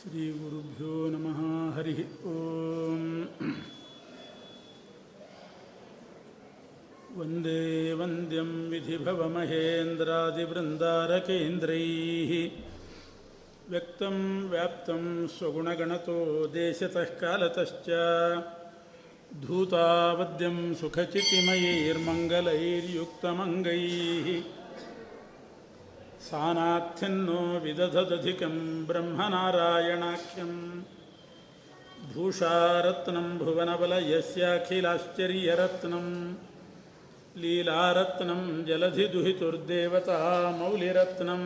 श्रीगुरुभ्यो नमः हरिः ॐ वन्दे वन्द्यं विधिभवमहेन्द्रादिवृन्दारकेन्द्रैः। व्यक्तं व्याप्तं स्वगुणगणतो देशतः कालतश्च। धूतावद्यं सुखचितिमयैर्मङ्गलैर्युक्तमङ्गैः सानाथ्यन्नो विदधदधिकं ब्रह्मनारायणाख्यं भूषारत्नं भुवनबलयस्याखिलाश्चर्यरत्नं लीलारत्नं जलधिदुहितुर्देवता मौलिरत्नं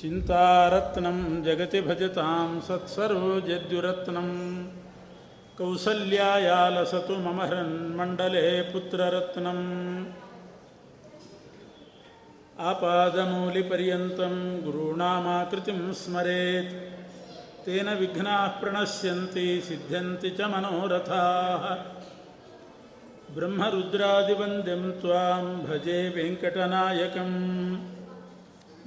चिन्तारत्नं जगति भजतां सत्सरोजद्युरत्नं कौसल्यायालसतु मम हृन्मण्डले पुत्ररत्नम् आपादमूलिपर्यन्तं गुरूणामाकृतिं स्मरेत् तेन विघ्नाः प्रणश्यन्ति सिद्ध्यन्ति च मनोरथाः ब्रह्मरुद्रादिवन्द्यं त्वां भजे वेङ्कटनायकं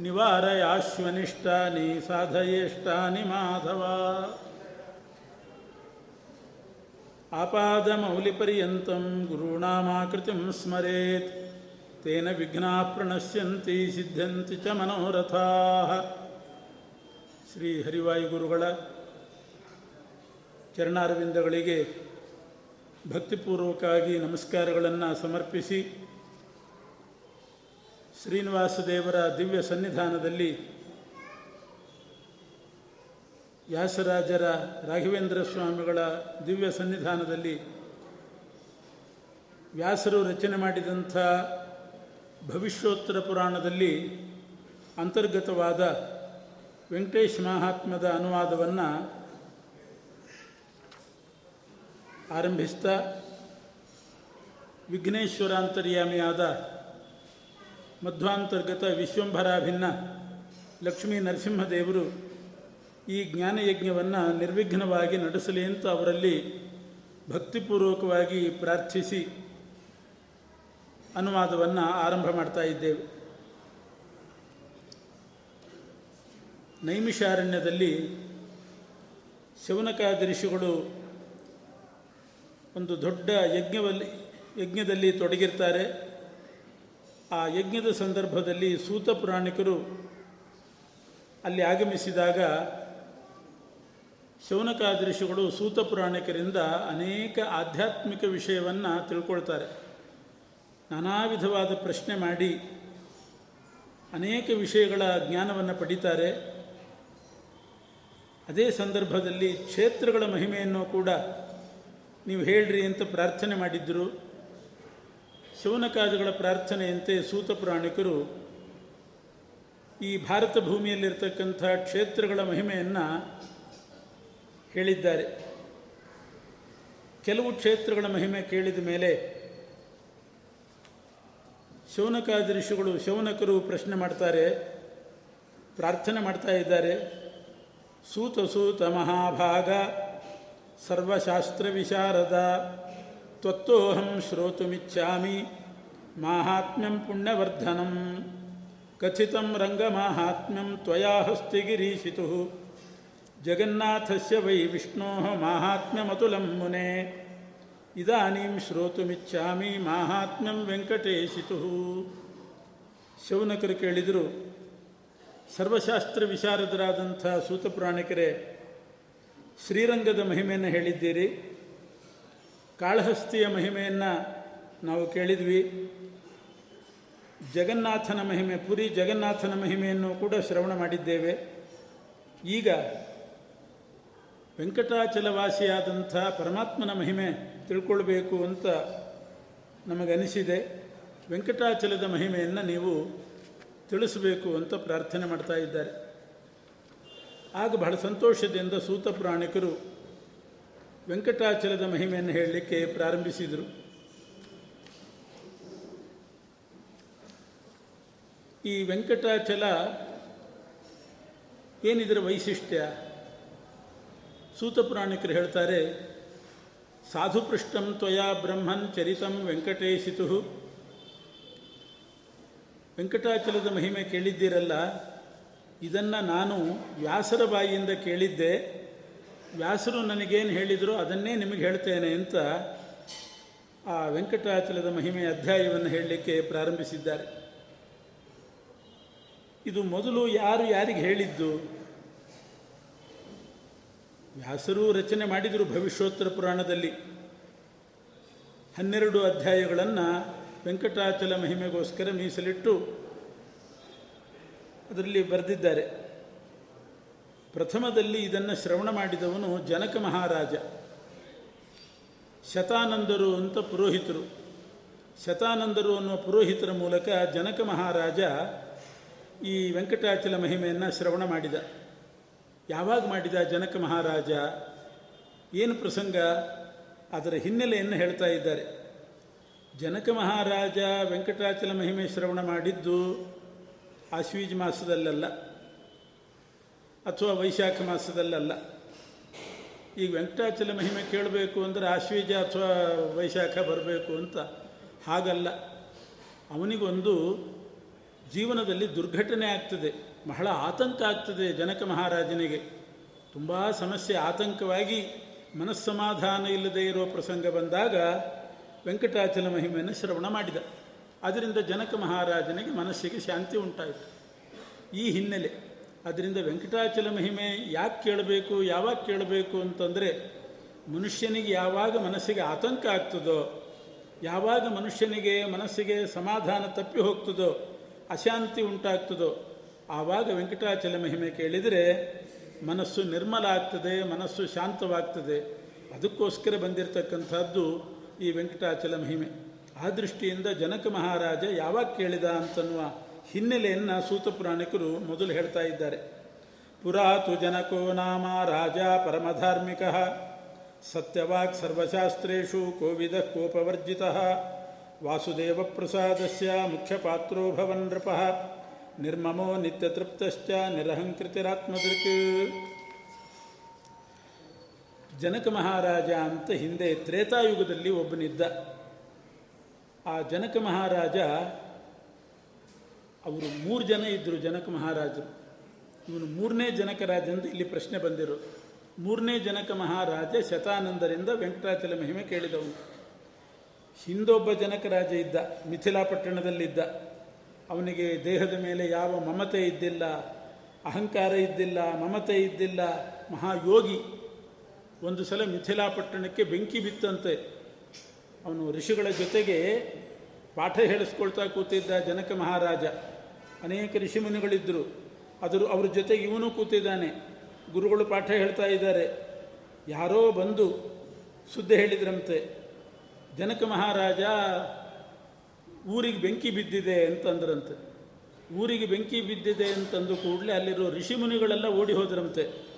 निवारयाश्वनिष्टानि साधयेष्टानि माधव आपादमौलिपर्यन्तं गुरूणामाकृतिं स्मरेत् ತೇನ ವಿಘ್ನಾ ಪ್ರಣಶ್ಯಂತಿ ಸಿದ್ಧಂತಿ ಚ ಮನೋರಥಾ. ಶ್ರೀ ಹರಿವಾಯುಗುರುಗಳ ಚರಣಾರವಿಂದಗಳಿಗೆ ಭಕ್ತಿಪೂರ್ವಕವಾಗಿ ನಮಸ್ಕಾರಗಳನ್ನು ಸಮರ್ಪಿಸಿ ಶ್ರೀನಿವಾಸ ದೇವರ ದಿವ್ಯ ಸನ್ನಿಧಾನದಲ್ಲಿ ವ್ಯಾಸರಾಜರ ರಾಘವೇಂದ್ರ ಸ್ವಾಮಿಗಳ ದಿವ್ಯ ಸನ್ನಿಧಾನದಲ್ಲಿ ವ್ಯಾಸರು ರಚನೆ ಮಾಡಿದಂಥ ಭವಿಷ್ಯೋತ್ತರ ಪುರಾಣದಲ್ಲಿ ಅಂತರ್ಗತವಾದ ವೆಂಕಟೇಶ್ ಮಹಾತ್ಮದ ಅನುವಾದವನ್ನು ಆರಂಭಿಸ್ತಾ ವಿಘ್ನೇಶ್ವರಾಂತರ್ಯಾಮಿಯಾದ ಮಧ್ವಾಂತರ್ಗತ ವಿಶ್ವಂಭರಾಭಿನ್ನ ಲಕ್ಷ್ಮೀ ನರಸಿಂಹದೇವರು ಈ ಜ್ಞಾನಯಜ್ಞವನ್ನು ನಿರ್ವಿಘ್ನವಾಗಿ ನಡೆಸಲಿ ಅಂತ ಅವರಲ್ಲಿ ಭಕ್ತಿಪೂರ್ವಕವಾಗಿ ಪ್ರಾರ್ಥಿಸಿ ಅನುವಾದವನ್ನು ಆರಂಭ ಮಾಡ್ತಾ ಇದ್ದೇವೆ. ನೈಮಿಷಾರಣ್ಯದಲ್ಲಿ ಶಿವನಕಾಯ ಋಷಿಗಳು ಒಂದು ದೊಡ್ಡ ಯಜ್ಞವಲ್ಲಿ, ಯಜ್ಞದಲ್ಲಿ ತೊಡಗಿರ್ತಾರೆ. ಆ ಯಜ್ಞದ ಸಂದರ್ಭದಲ್ಲಿ ಸೂತ ಪುರಾಣಿಕರು ಅಲ್ಲಿ ಆಗಮಿಸಿದಾಗ ಶೌನಕಾದ ಋಷಿಗಳು ಸೂತ ಪುರಾಣಿಕರಿಂದ ಅನೇಕ ಆಧ್ಯಾತ್ಮಿಕ ವಿಷಯವನ್ನು ತಿಳ್ಕೊಳ್ತಾರೆ. ನಾನಾ ವಿಧವಾದ ಪ್ರಶ್ನೆ ಮಾಡಿ ಅನೇಕ ವಿಷಯಗಳ ಜ್ಞಾನವನ್ನು ಪಡಿತಾರೆ. ಅದೇ ಸಂದರ್ಭದಲ್ಲಿ ಕ್ಷೇತ್ರಗಳ ಮಹಿಮೆಯನ್ನು ಕೂಡ ನೀವು ಹೇಳ್ರಿ ಅಂತ ಪ್ರಾರ್ಥನೆ ಮಾಡಿದ್ದರು ಶಿವನಕಾಜಗಳ ಪ್ರಾರ್ಥನೆಯಂತೆ ಸೂತ ಪುರಾಣಿಕರು ಈ ಭಾರತ ಭೂಮಿಯಲ್ಲಿರ್ತಕ್ಕಂಥ ಕ್ಷೇತ್ರಗಳ ಮಹಿಮೆಯನ್ನು ಹೇಳಿದ್ದಾರೆ. ಕೆಲವು ಕ್ಷೇತ್ರಗಳ ಮಹಿಮೆ ಕೇಳಿದ ಮೇಲೆ ಶೌನಕಾದಿ ಋಷಿಗಳು ಶೌನಕರು ಪ್ರಶ್ನೆ ಮಾಡ್ತಾರೆ, ಪ್ರಾರ್ಥನೆ ಮಾಡ್ತಾ ಇದ್ದಾರೆ. ಸೂತ ಸೂತ ಮಹಾಭಾಗ ಸರ್ವಶಾಸ್ತ್ರ ವಿಶಾರದ ತ್ವತ್ತೋಹಂ ಶ್ರೋತುಮಿಚ್ಛಾಮಿ, ಮಾಹಾತ್ಮ್ಯಂ ಪುಣ್ಯವರ್ಧನಂ, ಕಥಿತಂ ರಂಗಮಾಹಾತ್ಮ್ಯಂ ತ್ವಯಾ ಹಸ್ತಿಗಿರೀಶಿತು, ಜಗನ್ನಾಥಸ್ಯ ವೈ ವಿಷ್ಣೋ ಮಾಹಾತ್ಮ್ಯಮತುಲಂ ಮುನೆ। ಇದಾನೀಂ ಶ್ರೋತುಮಿಚ್ಛಾಮಿ ಮಾಹಾತ್ಮ್ಯಂ ವೆಂಕಟೇಶಿತು. ಶೌನಕರು ಕೇಳಿದರು, ಸರ್ವಶಾಸ್ತ್ರ ವಿಶಾರದರಾದಂಥ ಸೂತಪುರಾಣಿಕರೇ, ಶ್ರೀರಂಗದ ಮಹಿಮೆಯನ್ನು ಹೇಳಿದ್ದೀರಿ. ಕಾಳಹಸ್ತಿಯ ಮಹಿಮೆಯನ್ನು ನಾವು ಕೇಳಿದ್ವಿ. ಜಗನ್ನಾಥನ ಮಹಿಮೆ, ಪುರಿ ಜಗನ್ನಾಥನ ಮಹಿಮೆಯನ್ನು ಕೂಡ ಶ್ರವಣ ಮಾಡಿದ್ದೇವೆ. ಈಗ ವೆಂಕಟಾಚಲವಾಸಿಯಾದಂಥ ಪರಮಾತ್ಮನ ಮಹಿಮೆ ತಿಳ್ಕೊಳ್ಬೇಕು ಅಂತ ನಮಗನಿಸಿದೆ. ವೆಂಕಟಾಚಲದ ಮಹಿಮೆಯನ್ನು ನೀವು ತಿಳಿಸಬೇಕು ಅಂತ ಪ್ರಾರ್ಥನೆ ಮಾಡ್ತಾ ಇದ್ದಾರೆ. ಆಗ ಬಹಳ ಸಂತೋಷದಿಂದ ಸೂತ ಪುರಾಣಿಕರು ವೆಂಕಟಾಚಲದ ಮಹಿಮೆಯನ್ನು ಹೇಳಲಿಕ್ಕೆ ಪ್ರಾರಂಭಿಸಿದರು. ಈ ವೆಂಕಟಾಚಲ ಏನಿದರ ವೈಶಿಷ್ಟ್ಯ? ಸೂತ ಪುರಾಣಿಕರು ಹೇಳ್ತಾರೆ ಸಾಧುಪೃಷ್ಟಂ ತ್ವಯಾ ಬ್ರಹ್ಮನ್ ಚರಿತಂ ವೆಂಕಟೇಶಿತು. ವೆಂಕಟಾಚಲದ ಮಹಿಮೆ ಕೇಳಿದ್ದೀರಲ್ಲ, ಇದನ್ನು ನಾನು ವ್ಯಾಸರ ಬಾಯಿಯಿಂದ ಕೇಳಿದ್ದೆ. ವ್ಯಾಸರು ನನಗೇನು ಹೇಳಿದರು ಅದನ್ನೇ ನಿಮಗೆ ಹೇಳ್ತೇನೆ ಅಂತ ಆ ವೆಂಕಟಾಚಲದ ಮಹಿಮೆ ಅಧ್ಯಾಯವನ್ನು ಹೇಳಲಿಕ್ಕೆ ಪ್ರಾರಂಭಿಸಿದ್ದಾರೆ. ಇದು ಮೊದಲು ಯಾರು ಯಾರಿಗೆ ಹೇಳಿದ್ದು? ವ್ಯಾಸರು ರಚನೆ ಮಾಡಿದರು ಭವಿಷ್ಯೋತ್ತರ ಪುರಾಣದಲ್ಲಿ. ಹನ್ನೆರಡು ಅಧ್ಯಾಯಗಳನ್ನು ವೆಂಕಟಾಚಲ ಮಹಿಮೆಗೋಸ್ಕರ ಮೀಸಲಿಟ್ಟು ಅದರಲ್ಲಿ ಬರೆದಿದ್ದಾರೆ. ಪ್ರಥಮದಲ್ಲಿ ಇದನ್ನು ಶ್ರವಣ ಮಾಡಿದವನು ಜನಕ ಮಹಾರಾಜ. ಶತಾನಂದರು ಅಂತ ಪುರೋಹಿತರು. ಶತಾನಂದರು ಅನ್ನುವ ಪುರೋಹಿತರ ಮೂಲಕ ಜನಕ ಮಹಾರಾಜ ಈ ವೆಂಕಟಾಚಲ ಮಹಿಮೆಯನ್ನು ಶ್ರವಣ ಮಾಡಿದ. ಯಾವಾಗ ಮಾಡಿದ ಜನಕ ಮಹಾರಾಜ? ಏನು ಪ್ರಸಂಗ? ಅದರ ಹಿನ್ನೆಲೆಯನ್ನು ಹೇಳ್ತಾ ಇದ್ದಾರೆ. ಜನಕ ಮಹಾರಾಜ ವೆಂಕಟಾಚಲ ಮಹಿಮೆ ಶ್ರವಣ ಮಾಡಿದ್ದು ಆಶ್ವೀಜ ಮಾಸದಲ್ಲಲ್ಲ, ಅಥವಾ ವೈಶಾಖ ಮಾಸದಲ್ಲಲ್ಲ. ಈಗ ವೆಂಕಟಾಚಲ ಮಹಿಮೆ ಕೇಳಬೇಕು ಅಂದರೆ ಆಶ್ವೀಜ ಅಥವಾ ವೈಶಾಖ ಬರಬೇಕು ಅಂತ. ಹಾಗಲ್ಲ. ಅವನಿಗೊಂದು ಜೀವನದಲ್ಲಿ ದುರ್ಘಟನೆ ಆಗ್ತದೆ. ಬಹಳ ಆತಂಕ ಆಗ್ತದೆ ಜನಕ ಮಹಾರಾಜನಿಗೆ. ತುಂಬ ಸಮಸ್ಯೆ ಆತಂಕವಾಗಿ ಮನಸ್ಸಮಾಧಾನ ಇಲ್ಲದೆ ಇರುವ ಪ್ರಸಂಗ ಬಂದಾಗ ವೆಂಕಟಾಚಲ ಮಹಿಮೆಯನ್ನು ಶ್ರವಣ ಮಾಡಿದ. ಅದರಿಂದ ಜನಕ ಮಹಾರಾಜನಿಗೆ ಮನಸ್ಸಿಗೆ ಶಾಂತಿ ಉಂಟಾಯಿತು. ಈ ಹಿನ್ನೆಲೆ ಅದರಿಂದ ವೆಂಕಟಾಚಲ ಮಹಿಮೆ ಯಾಕೆ ಕೇಳಬೇಕು, ಯಾವಾಗ ಕೇಳಬೇಕು ಅಂತಂದರೆ, ಮನುಷ್ಯನಿಗೆ ಯಾವಾಗ ಮನಸ್ಸಿಗೆ ಆತಂಕ ಆಗ್ತದೋ, ಯಾವಾಗ ಮನುಷ್ಯನಿಗೆ ಮನಸ್ಸಿಗೆ ಸಮಾಧಾನ ತಪ್ಪಿ ಹೋಗ್ತದೋ, ಅಶಾಂತಿ ಉಂಟಾಗ್ತದೋ ಆವಾಗ ವೆಂಕಟಾಚಲ ಮಹಿಮೆ ಕೇಳಿದರೆ ಮನಸ್ಸು ನಿರ್ಮಲ ಆಗ್ತದೆ, ಮನಸ್ಸು ಶಾಂತವಾಗ್ತದೆ. ಅದಕ್ಕೋಸ್ಕರ ಬಂದಿರತಕ್ಕಂಥದ್ದು ಈ ವೆಂಕಟಾಚಲ ಮಹಿಮೆ. ಆ ದೃಷ್ಟಿಯಿಂದ ಜನಕ ಮಹಾರಾಜ ಯಾವಾಗ ಕೇಳಿದ ಅಂತನ್ನುವ ಹಿನ್ನೆಲೆಯನ್ನು ಸೂತ ಪುರಾಣಿಕರು ಮೊದಲು ಹೇಳ್ತಾ ಇದ್ದಾರೆ. ಪುರಾತು ಜನಕೋ ನಾಮ ರಾಜ ಪರಮಧಾರ್ಮಿಕ. ಸತ್ಯವಾಕ್ ಸರ್ವಶಾಸ್ತ್ರು ಕೋವಿದ ಕೋಪವರ್ಜಿತ. ವಾಸುದೇವ ಪ್ರಸಾದಸ್ಯ ಮುಖ್ಯ ಪಾತ್ರೋಭವನ್ ನೃಪ. ನಿರ್ಮಮೋ ನಿತ್ಯತೃಪ್ತಶ್ಚ ನಿರಹಂಕೃತಿರಾತ್ಮದೃಕ್ ಜನಕ ಮಹಾರಾಜ ಅಂತ ಹಿಂದೆ ತ್ರೇತಾಯುಗದಲ್ಲಿ ಒಬ್ಬನಿದ್ದ. ಆ ಜನಕ ಮಹಾರಾಜ, ಅವರು ಮೂರು ಜನ ಇದ್ದರು ಜನಕ ಮಹಾರಾಜರು. ಇವನು ಮೂರನೇ ಜನಕ ರಾಜ ಅಂತ ಇಲ್ಲಿ ಪ್ರಶ್ನೆ ಬಂದಿರು. ಮೂರನೇ ಜನಕ ಮಹಾರಾಜ ಶತಾನಂದರಿಂದ ವೆಂಕಟಾಚಲ ಮಹಿಮೆ ಕೇಳಿದವನು. ಹಿಂದೊಬ್ಬ ಜನಕ ರಾಜ ಇದ್ದ ಮಿಥಿಲಾ ಪಟ್ಟಣದಲ್ಲಿದ್ದ ಅವನಿಗೆ ದೇಹದ ಮೇಲೆ ಯಾವ ಮಮತೆ ಇದ್ದಿಲ್ಲ, ಅಹಂಕಾರ ಇದ್ದಿಲ್ಲ, ಮಮತೆ ಇದ್ದಿಲ್ಲ, ಮಹಾಯೋಗಿ. ಒಂದು ಸಲ ಮಿಥಿಲಾಪಟ್ಟಣಕ್ಕೆ ಬೆಂಕಿ ಬಿತ್ತಂತೆ. ಅವನು ಋಷಿಗಳ ಜೊತೆಗೆ ಪಾಠ ಹೇಳಿಸ್ಕೊಳ್ತಾ ಕೂತಿದ್ದ ಜನಕ ಮಹಾರಾಜ. ಅನೇಕ ಋಷಿಮುನಿಗಳಿದ್ದರು ಅದರ ಅವ್ರ ಜೊತೆಗೆ ಇವನು ಕೂತಿದ್ದಾನೆ. ಗುರುಗಳು ಪಾಠ ಹೇಳ್ತಾ ಇದ್ದಾರೆ. ಯಾರೋ ಬಂದು ಸುದ್ದಿ ಹೇಳಿದ್ರಂತೆ. ಜನಕ ಮಹಾರಾಜ ಊರಿಗೆ ಬೆಂಕಿ ಬಿದ್ದಿದೆ ಅಂತಂದ್ರಂತೆ. ಊರಿಗೆ ಬೆಂಕಿ ಬಿದ್ದಿದೆ ಅಂತಂದು ಕೂಡಲೇ ಅಲ್ಲಿರೋ ಋಷಿಮುನಿಗಳೆಲ್ಲ ಓಡಿ ಹೋದ್ರಂತೆ.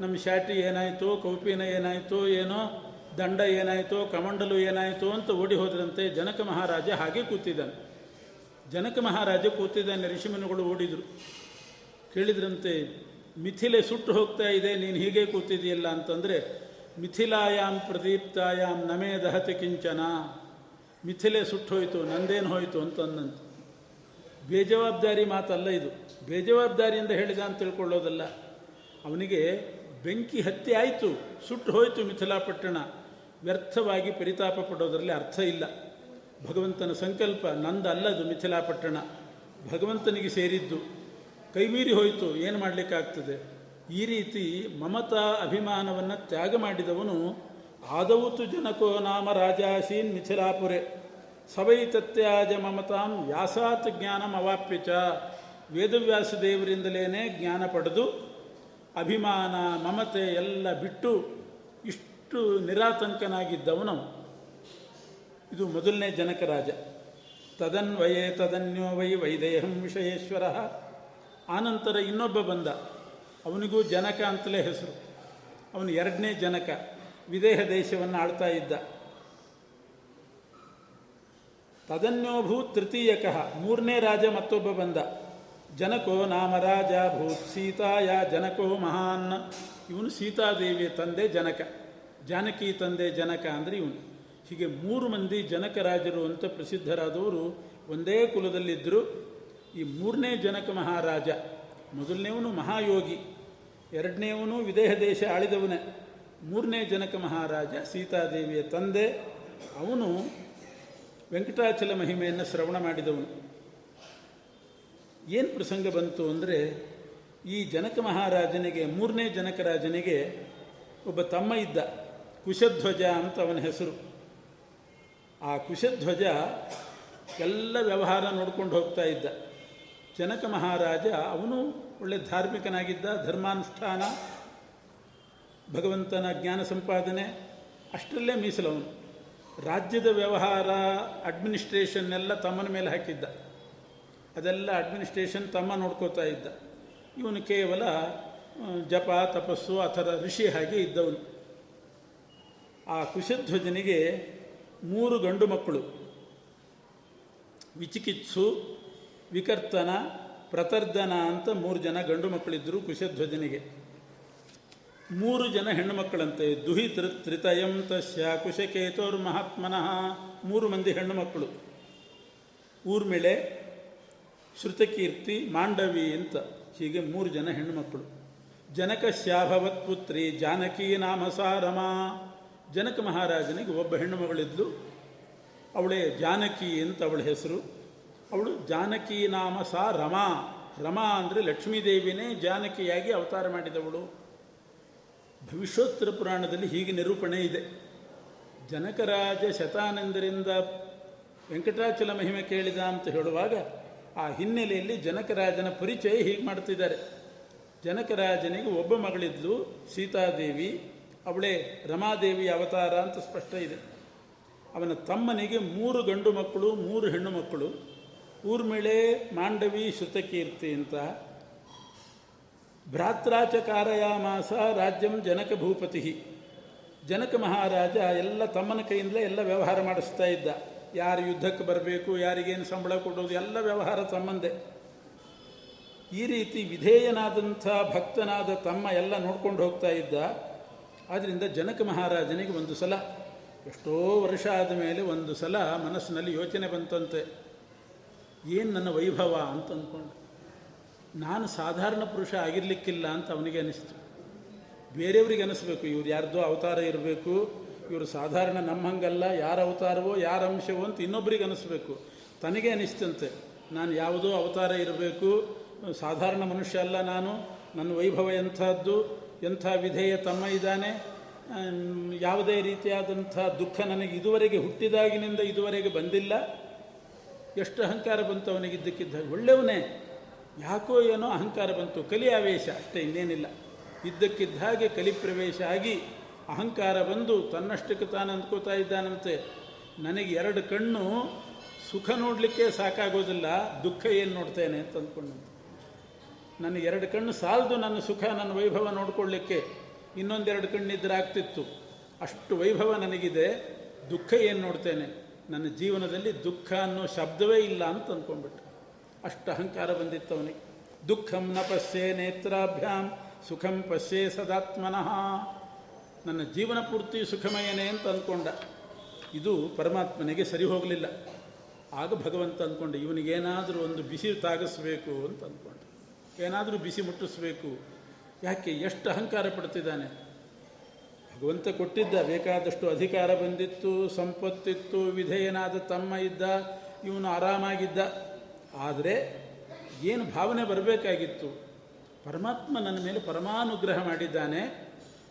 ನಮ್ಮ ಶಾಟಿ ಏನಾಯಿತು, ಕೌಪಿನ ಏನಾಯಿತು, ಏನೋ ದಂಡ ಏನಾಯಿತು, ಕಮಂಡಲು ಏನಾಯಿತು ಅಂತ ಓಡಿ ಹೋದ್ರಂತೆ. ಜನಕ ಮಹಾರಾಜ ಹಾಗೆ ಕೂತಿದ್ದಾನೆ. ಜನಕ ಮಹಾರಾಜ ಕೂತಿದ್ದಾನೆ ಋಷಿಮುನಿಗಳು ಓಡಿದರು. ಕೇಳಿದ್ರಂತೆ, ಮಿಥಿಲೆ ಸುಟ್ಟು ಹೋಗ್ತಾ ಇದೆ, ನೀನು ಹೀಗೆ ಕೂತಿದೆಯಲ್ಲ ಅಂತಂದರೆ ಮಿಥಿಲಾಯಾಮ್ ಪ್ರದೀಪ್ತಾಯಾಮ್ ನಮೇ ದಹತಿ ಕಿಂಚನ. ಮಿಥಿಲೆ ಸುಟ್ಟು ಹೋಯಿತು ನಂದೇನು ಹೋಯಿತು ಅಂತಂದಂತೆ ಬೇಜವಾಬ್ದಾರಿ ಮಾತಲ್ಲ ಇದು. ಬೇಜವಾಬ್ದಾರಿಯಿಂದ ಹೇಳಿದ ಅಂತ ತಿಳ್ಕೊಳ್ಳೋದಲ್ಲ. ಅವನಿಗೆ ಬೆಂಕಿ ಹತ್ತಿ ಆಯಿತು, ಸುಟ್ಟು ಹೋಯಿತು ಮಿಥಿಲಾಪಟ್ಟಣ. ವ್ಯರ್ಥವಾಗಿ ಪರಿತಾಪ ಪಡೋದರಲ್ಲಿ ಅರ್ಥ ಇಲ್ಲ. ಭಗವಂತನ ಸಂಕಲ್ಪ ನಂದಲ್ಲದು ಮಿಥಿಲಾಪಟ್ಟಣ. ಭಗವಂತನಿಗೆ ಸೇರಿದ್ದು. ಕೈಮೀರಿ ಹೋಯಿತು, ಏನು ಮಾಡಲಿಕ್ಕಾಗ್ತದೆ? ಈ ರೀತಿ ಮಮತಾ ಅಭಿಮಾನವನ್ನು ತ್ಯಾಗ ಮಾಡಿದವನು ಆದೌತು ಜನಕೋ ನಾಮ ರಾಜಾಸೀನ್ ಮಿಥಿಲಾಪುರೆ. ಸವೈ ತತ್ಯಾಜ ಮಮತಾಂ ವ್ಯಾಸಾತ್ ಜ್ಞಾನಂ ಅವಾಪ್ಯ ಚ. ವೇದವ್ಯಾಸ ದೇವರಿಂದಲೇ ಜ್ಞಾನ ಪಡೆದು ಅಭಿಮಾನ, ಮಮತೆ ಎಲ್ಲ ಬಿಟ್ಟು ಇಷ್ಟು ನಿರಾತಂಕನಾಗಿದ್ದವನು. ಇದು ಮೊದಲನೇ ಜನಕರಾಜ ತದನ್ವಯೇ ತದನ್ಯೋ ವೈ ವೈದೇಹಂ ವಿಷಯೇಶ್ವರ. ಆನಂತರ ಇನ್ನೊಬ್ಬ ಬಂದ. ಅವನಿಗೂ ಜನಕ ಅಂತಲೇ ಹೆಸರು. ಅವನು ಎರಡನೇ ಜನಕ. ವಿದೇಹ ದೇಶವನ್ನು ಆಳ್ತಾ ಇದ್ದ. ತದನ್ಯೋಭೂ ತೃತೀಯಕಃ ಮೂರನೇ ರಾಜ ಮತ್ತೊಬ್ಬ ಬಂದ. ಜನಕೋ ನಾಮ ರಾಜ ಭೂತ್ ಸೀತಾಯ, ಜನಕೋ ಮಹಾನ್. ಇವನು ಸೀತಾದೇವಿಯ ತಂದೆ ಜನಕ. ಜಾನಕಿ ತಂದೆ ಜನಕ ಅಂದರೆ ಇವನು. ಹೀಗೆ ಮೂರು ಮಂದಿ ಜನಕ ರಾಜರು ಅಂತ ಪ್ರಸಿದ್ಧರಾದವರು ಒಂದೇ ಕುಲದಲ್ಲಿದ್ದರು. ಈ ಮೂರನೇ ಜನಕ ಮಹಾರಾಜ ಮೊದಲನೇವನು ಮಹಾಯೋಗಿ, ಎರಡನೇವನು ವಿದೇಹ ದೇಶ ಆಳಿದವನೇ. ಮೂರನೇ ಜನಕ ಮಹಾರಾಜ ಸೀತಾದೇವಿಯ ತಂದೆ. ಅವನು ವೆಂಕಟಾಚಲ ಮಹಿಮೆಯನ್ನು ಶ್ರವಣ ಮಾಡಿದವನು. ಏನು ಪ್ರಸಂಗ ಬಂತು ಅಂದರೆ, ಈ ಜನಕ ಮಹಾರಾಜನಿಗೆ, ಮೂರನೇ ಜನಕರಾಜನಿಗೆ ಒಬ್ಬ ತಮ್ಮ ಇದ್ದ ಕುಶಧ್ವಜ ಅಂತ ಅವನ ಹೆಸರು. ಆ ಕುಶಧ್ವಜ ಎಲ್ಲ ವ್ಯವಹಾರ ನೋಡ್ಕೊಂಡು ಹೋಗ್ತಾ ಇದ್ದ. ಜನಕ ಮಹಾರಾಜ ಅವನು ಒಳ್ಳೆ ಧಾರ್ಮಿಕನಾಗಿದ್ದ, ಧರ್ಮಾನುಷ್ಠಾನ ಭಗವಂತನ ಜ್ಞಾನ ಸಂಪಾದನೆ ಅಷ್ಟರಲ್ಲೇ ಮೀಸಲವನು. ರಾಜ್ಯದ ವ್ಯವಹಾರ ಅಡ್ಮಿನಿಸ್ಟ್ರೇಷನ್ ಎಲ್ಲ ತಮ್ಮನ ಮೇಲೆ ಹಾಕಿದ್ದ. ಅದೆಲ್ಲ ಅಡ್ಮಿನಿಸ್ಟ್ರೇಷನ್ ತಮ್ಮ ನೋಡ್ಕೋತಾ ಇದ್ದ. ಇವನು ಕೇವಲ ಜಪ, ತಪಸ್ಸು, ಆ ಋಷಿ ಹಾಗೆ ಇದ್ದವನು. ಆ ಕುಶಧ್ವಜನಿಗೆ ಮೂರು ಗಂಡು ಮಕ್ಕಳು. ವಿಚಿಕಿತ್ಸು, ವಿಕರ್ತನ ಪ್ರತರ್ಧನ ಅಂತ ಮೂರು ಜನ ಗಂಡು ಮಕ್ಕಳಿದ್ದರು ಕುಶಧ್ವಜನಿಗೆ. ಮೂರು ಜನ ಹೆಣ್ಣುಮಕ್ಕಳಂತೆ, ದುಹಿ ತೃ ತ್ರಿತಯಂ ತಸ್ಯ ಕುಶಕೇತೋರ್ ಮಹಾತ್ಮನಃ ಮೂರು ಮಂದಿ ಹೆಣ್ಣುಮಕ್ಕಳು. ಊರ್ಮಿಳೆ ಶ್ರುತಕೀರ್ತಿ, ಮಾಂಡವಿ ಅಂತ ಹೀಗೆ ಮೂರು ಜನ ಹೆಣ್ಣುಮಕ್ಕಳು. ಜನಕ ಶ್ಯಾಭವತ್ ಪುತ್ರಿ ಜಾನಕಿ ನಾಮ ಸಾರಮ. ಜನಕ ಮಹಾರಾಜನಿಗೆ ಒಬ್ಬ ಹೆಣ್ಣು ಮಗಳಿದ್ಲು ಅವಳೇ ಜಾನಕಿ ಅಂತ ಅವಳ ಹೆಸರು. ಅವಳು ಜಾನಕಿ ನಾಮ ಸಾ ರಮಾ. ರಮಾ ಅಂದರೆ ಲಕ್ಷ್ಮೀದೇವಿನೇ ಜಾನಕಿಯಾಗಿ ಅವತಾರ ಮಾಡಿದವಳು. ಭವಿಷ್ಯೋತ್ತರ ಪುರಾಣದಲ್ಲಿ ಹೀಗೆ ನಿರೂಪಣೆ ಇದೆ. ಜನಕರಾಜ ಶತಾನಂದರಿಂದ ವೆಂಕಟಾಚಲ ಮಹಿಮೆ ಕೇಳಿದ ಅಂತ ಹೇಳುವಾಗ ಆ ಹಿನ್ನೆಲೆಯಲ್ಲಿ ಜನಕರಾಜನ ಪರಿಚಯ ಹೀಗೆ ಮಾಡ್ತಿದ್ದಾರೆ. ಜನಕರಾಜನಿಗೆ ಒಬ್ಬ ಮಗಳಿದ್ಲು ಸೀತಾದೇವಿ, ಅವಳೇ ರಮಾದೇವಿ ಅವತಾರ ಅಂತ ಸ್ಪಷ್ಟ ಇದೆ. ಅವನ ತಮ್ಮನಿಗೆ ಮೂರು ಗಂಡು ಮಕ್ಕಳು, ಮೂರು ಹೆಣ್ಣು ಮಕ್ಕಳು. ಊರ್ಮಿಳೆ, ಮಾಂಡವಿ ಶ್ರುತಕೀರ್ತಿ ಅಂತ ಭ್ರಾತ್ರಾಚ ಕಾರಯಾಮಾಸ ರಾಜ್ಯಂ ಜನಕ ಭೂಪತಿ. ಜನಕ ಮಹಾರಾಜ ಎಲ್ಲ ತಮ್ಮನ ಕೈಯಿಂದಲೇ ಎಲ್ಲ ವ್ಯವಹಾರ ಮಾಡಿಸ್ತಾ ಇದ್ದ. ಯಾರು ಯುದ್ಧಕ್ಕೆ ಬರಬೇಕು, ಯಾರಿಗೇನು ಸಂಬಳ ಕೊಡೋದು, ಎಲ್ಲ ವ್ಯವಹಾರ ತಮ್ಮಂದೆ. ಈ ರೀತಿ ವಿಧೇಯನಾದಂಥ ಭಕ್ತನಾದ ತಮ್ಮ ಎಲ್ಲ ನೋಡ್ಕೊಂಡು ಹೋಗ್ತಾ ಇದ್ದ. ಆದ್ದರಿಂದ ಜನಕ ಮಹಾರಾಜನಿಗೆ ಒಂದು ಸಲ, ಎಷ್ಟೋ ವರ್ಷ ಆದ ಮೇಲೆ ಒಂದು ಸಲ ಮನಸ್ಸಿನಲ್ಲಿ ಯೋಚನೆ ಬಂತಂತೆ. ಏನು ನನ್ನ ವೈಭವ ಅಂತ ಅಂದ್ಕೊಂಡು. ನಾನು ಸಾಧಾರಣ ಪುರುಷ ಆಗಿರಲಿಕ್ಕಿಲ್ಲ ಅಂತ ಅವನಿಗೆ ಅನಿಸ್ತು. ಬೇರೆಯವ್ರಿಗೆ ಅನಿಸ್ಬೇಕು, ಇವ್ರು ಯಾರ್ದೋ ಅವತಾರ ಇರಬೇಕು, ಇವರು ಸಾಧಾರಣ ನಮ್ಮ ಹಂಗಲ್ಲ, ಯಾರ ಅವತಾರವೋ, ಯಾರ ಅಂಶವೋ ಅಂತ ಇನ್ನೊಬ್ಬರಿಗೆ ಅನಿಸ್ಬೇಕು. ತನಗೆ ಅನಿಸ್ತಂತೆ, ನಾನು ಯಾವುದೋ ಅವತಾರ ಇರಬೇಕು, ಸಾಧಾರಣ ಮನುಷ್ಯ ಅಲ್ಲ ನಾನು, ನನ್ನ ವೈಭವ ಎಂಥದ್ದು, ಎಂಥ ವಿಧೇಯ ತಮ್ಮ ಇದ್ದಾನೆ ಯಾವುದೇ ರೀತಿಯಾದಂಥ ದುಃಖ ನನಗೆ ಇದುವರೆಗೆ ಹುಟ್ಟಿದಾಗಿನಿಂದ ಇದುವರೆಗೆ ಬಂದಿಲ್ಲ. ಎಷ್ಟು ಅಹಂಕಾರ ಬಂತು ಅವನಿಗಿದ್ದಕ್ಕಿದ್ದ ಒಳ್ಳೆಯವನೇ ಯಾಕೋ ಏನೋ ಅಹಂಕಾರ ಬಂತು. ಕಲಿ ಆವೇಶ, ಅಷ್ಟೇ ಇನ್ನೇನಿಲ್ಲ. ಇದ್ದಕ್ಕಿದ್ದ ಹಾಗೆ ಕಲಿ ಪ್ರವೇಶ ಆಗಿ ಅಹಂಕಾರ ಬಂದು ತನ್ನಷ್ಟಕ್ಕೆ ತಾನು ಅಂದ್ಕೋತಾ ಇದ್ದಾನಂತೆ. ನನಗೆ ಎರಡು ಕಣ್ಣು ಸುಖ ನೋಡಲಿಕ್ಕೆ ಸಾಕಾಗೋದಿಲ್ಲ, ದುಃಖ ಏನು ನೋಡ್ತೇನೆ ಅಂತ ಅಂದ್ಕೊಂಡಂತೆ. ನನಗೆ ಎರಡು ಕಣ್ಣು ಸಾಲದು ನನ್ನ ಸುಖ, ನನ್ನ ವೈಭವ ನೋಡ್ಕೊಳ್ಳಿಕ್ಕೆ. ಇನ್ನೊಂದೆರಡು ಕಣ್ಣಿದ್ರೆ ಆಗ್ತಿತ್ತು. ಅಷ್ಟು ವೈಭವ ನನಗಿದೆ, ದುಃಖ ಏನು ನೋಡ್ತೇನೆ? ನನ್ನ ಜೀವನದಲ್ಲಿ ದುಃಖ ಅನ್ನೋ ಶಬ್ದವೇ ಇಲ್ಲ ಅಂತ ಅಂದ್ಕೊಂಡ್ಬಿಟ್ಟು ಅಷ್ಟು ಅಹಂಕಾರ ಬಂದಿತ್ತು ದುಃಖಂ ನ ಪಶ್ಯೆ ನೇತ್ರಾಭ್ಯಾಂ, ಸುಖಂ ಪಶ್ಯೆ ಸದಾತ್ಮನಃ. ನನ್ನ ಜೀವನ ಪೂರ್ತಿ ಸುಖಮಯನೇ ಅಂತ ಅಂದ್ಕೊಂಡ. ಇದು ಪರಮಾತ್ಮನಿಗೆ ಸರಿ ಹೋಗಲಿಲ್ಲ. ಆಗ ಭಗವಂತ ಅಂದ್ಕೊಂಡೆ, ಇವನಿಗೇನಾದರೂ ಒಂದು ಬಿಸಿ ತಾಗಿಸ್ಬೇಕು ಅಂತ ಅಂದ್ಕೊಂಡ. ಏನಾದರೂ ಬಿಸಿ ಮುಟ್ಟಿಸ್ಬೇಕು. ಯಾಕೆ ಎಷ್ಟು ಅಹಂಕಾರ ಪಡ್ತಿದ್ದಾನೆ? ಭಗವಂತ ಕೊಟ್ಟಿದ್ದ, ಬೇಕಾದಷ್ಟು ಅಧಿಕಾರ ಬಂದಿತ್ತು, ಸಂಪತ್ತಿತ್ತು, ವಿಧೇಯನಾದ ತಮ್ಮ ಇದ್ದ, ಇವನು ಆರಾಮಾಗಿದ್ದ. ಆದರೆ ಏನು ಭಾವನೆ ಬರಬೇಕಾಗಿತ್ತು? ಪರಮಾತ್ಮ ನನ್ನ ಮೇಲೆ ಪರಮಾನುಗ್ರಹ ಮಾಡಿದ್ದಾನೆ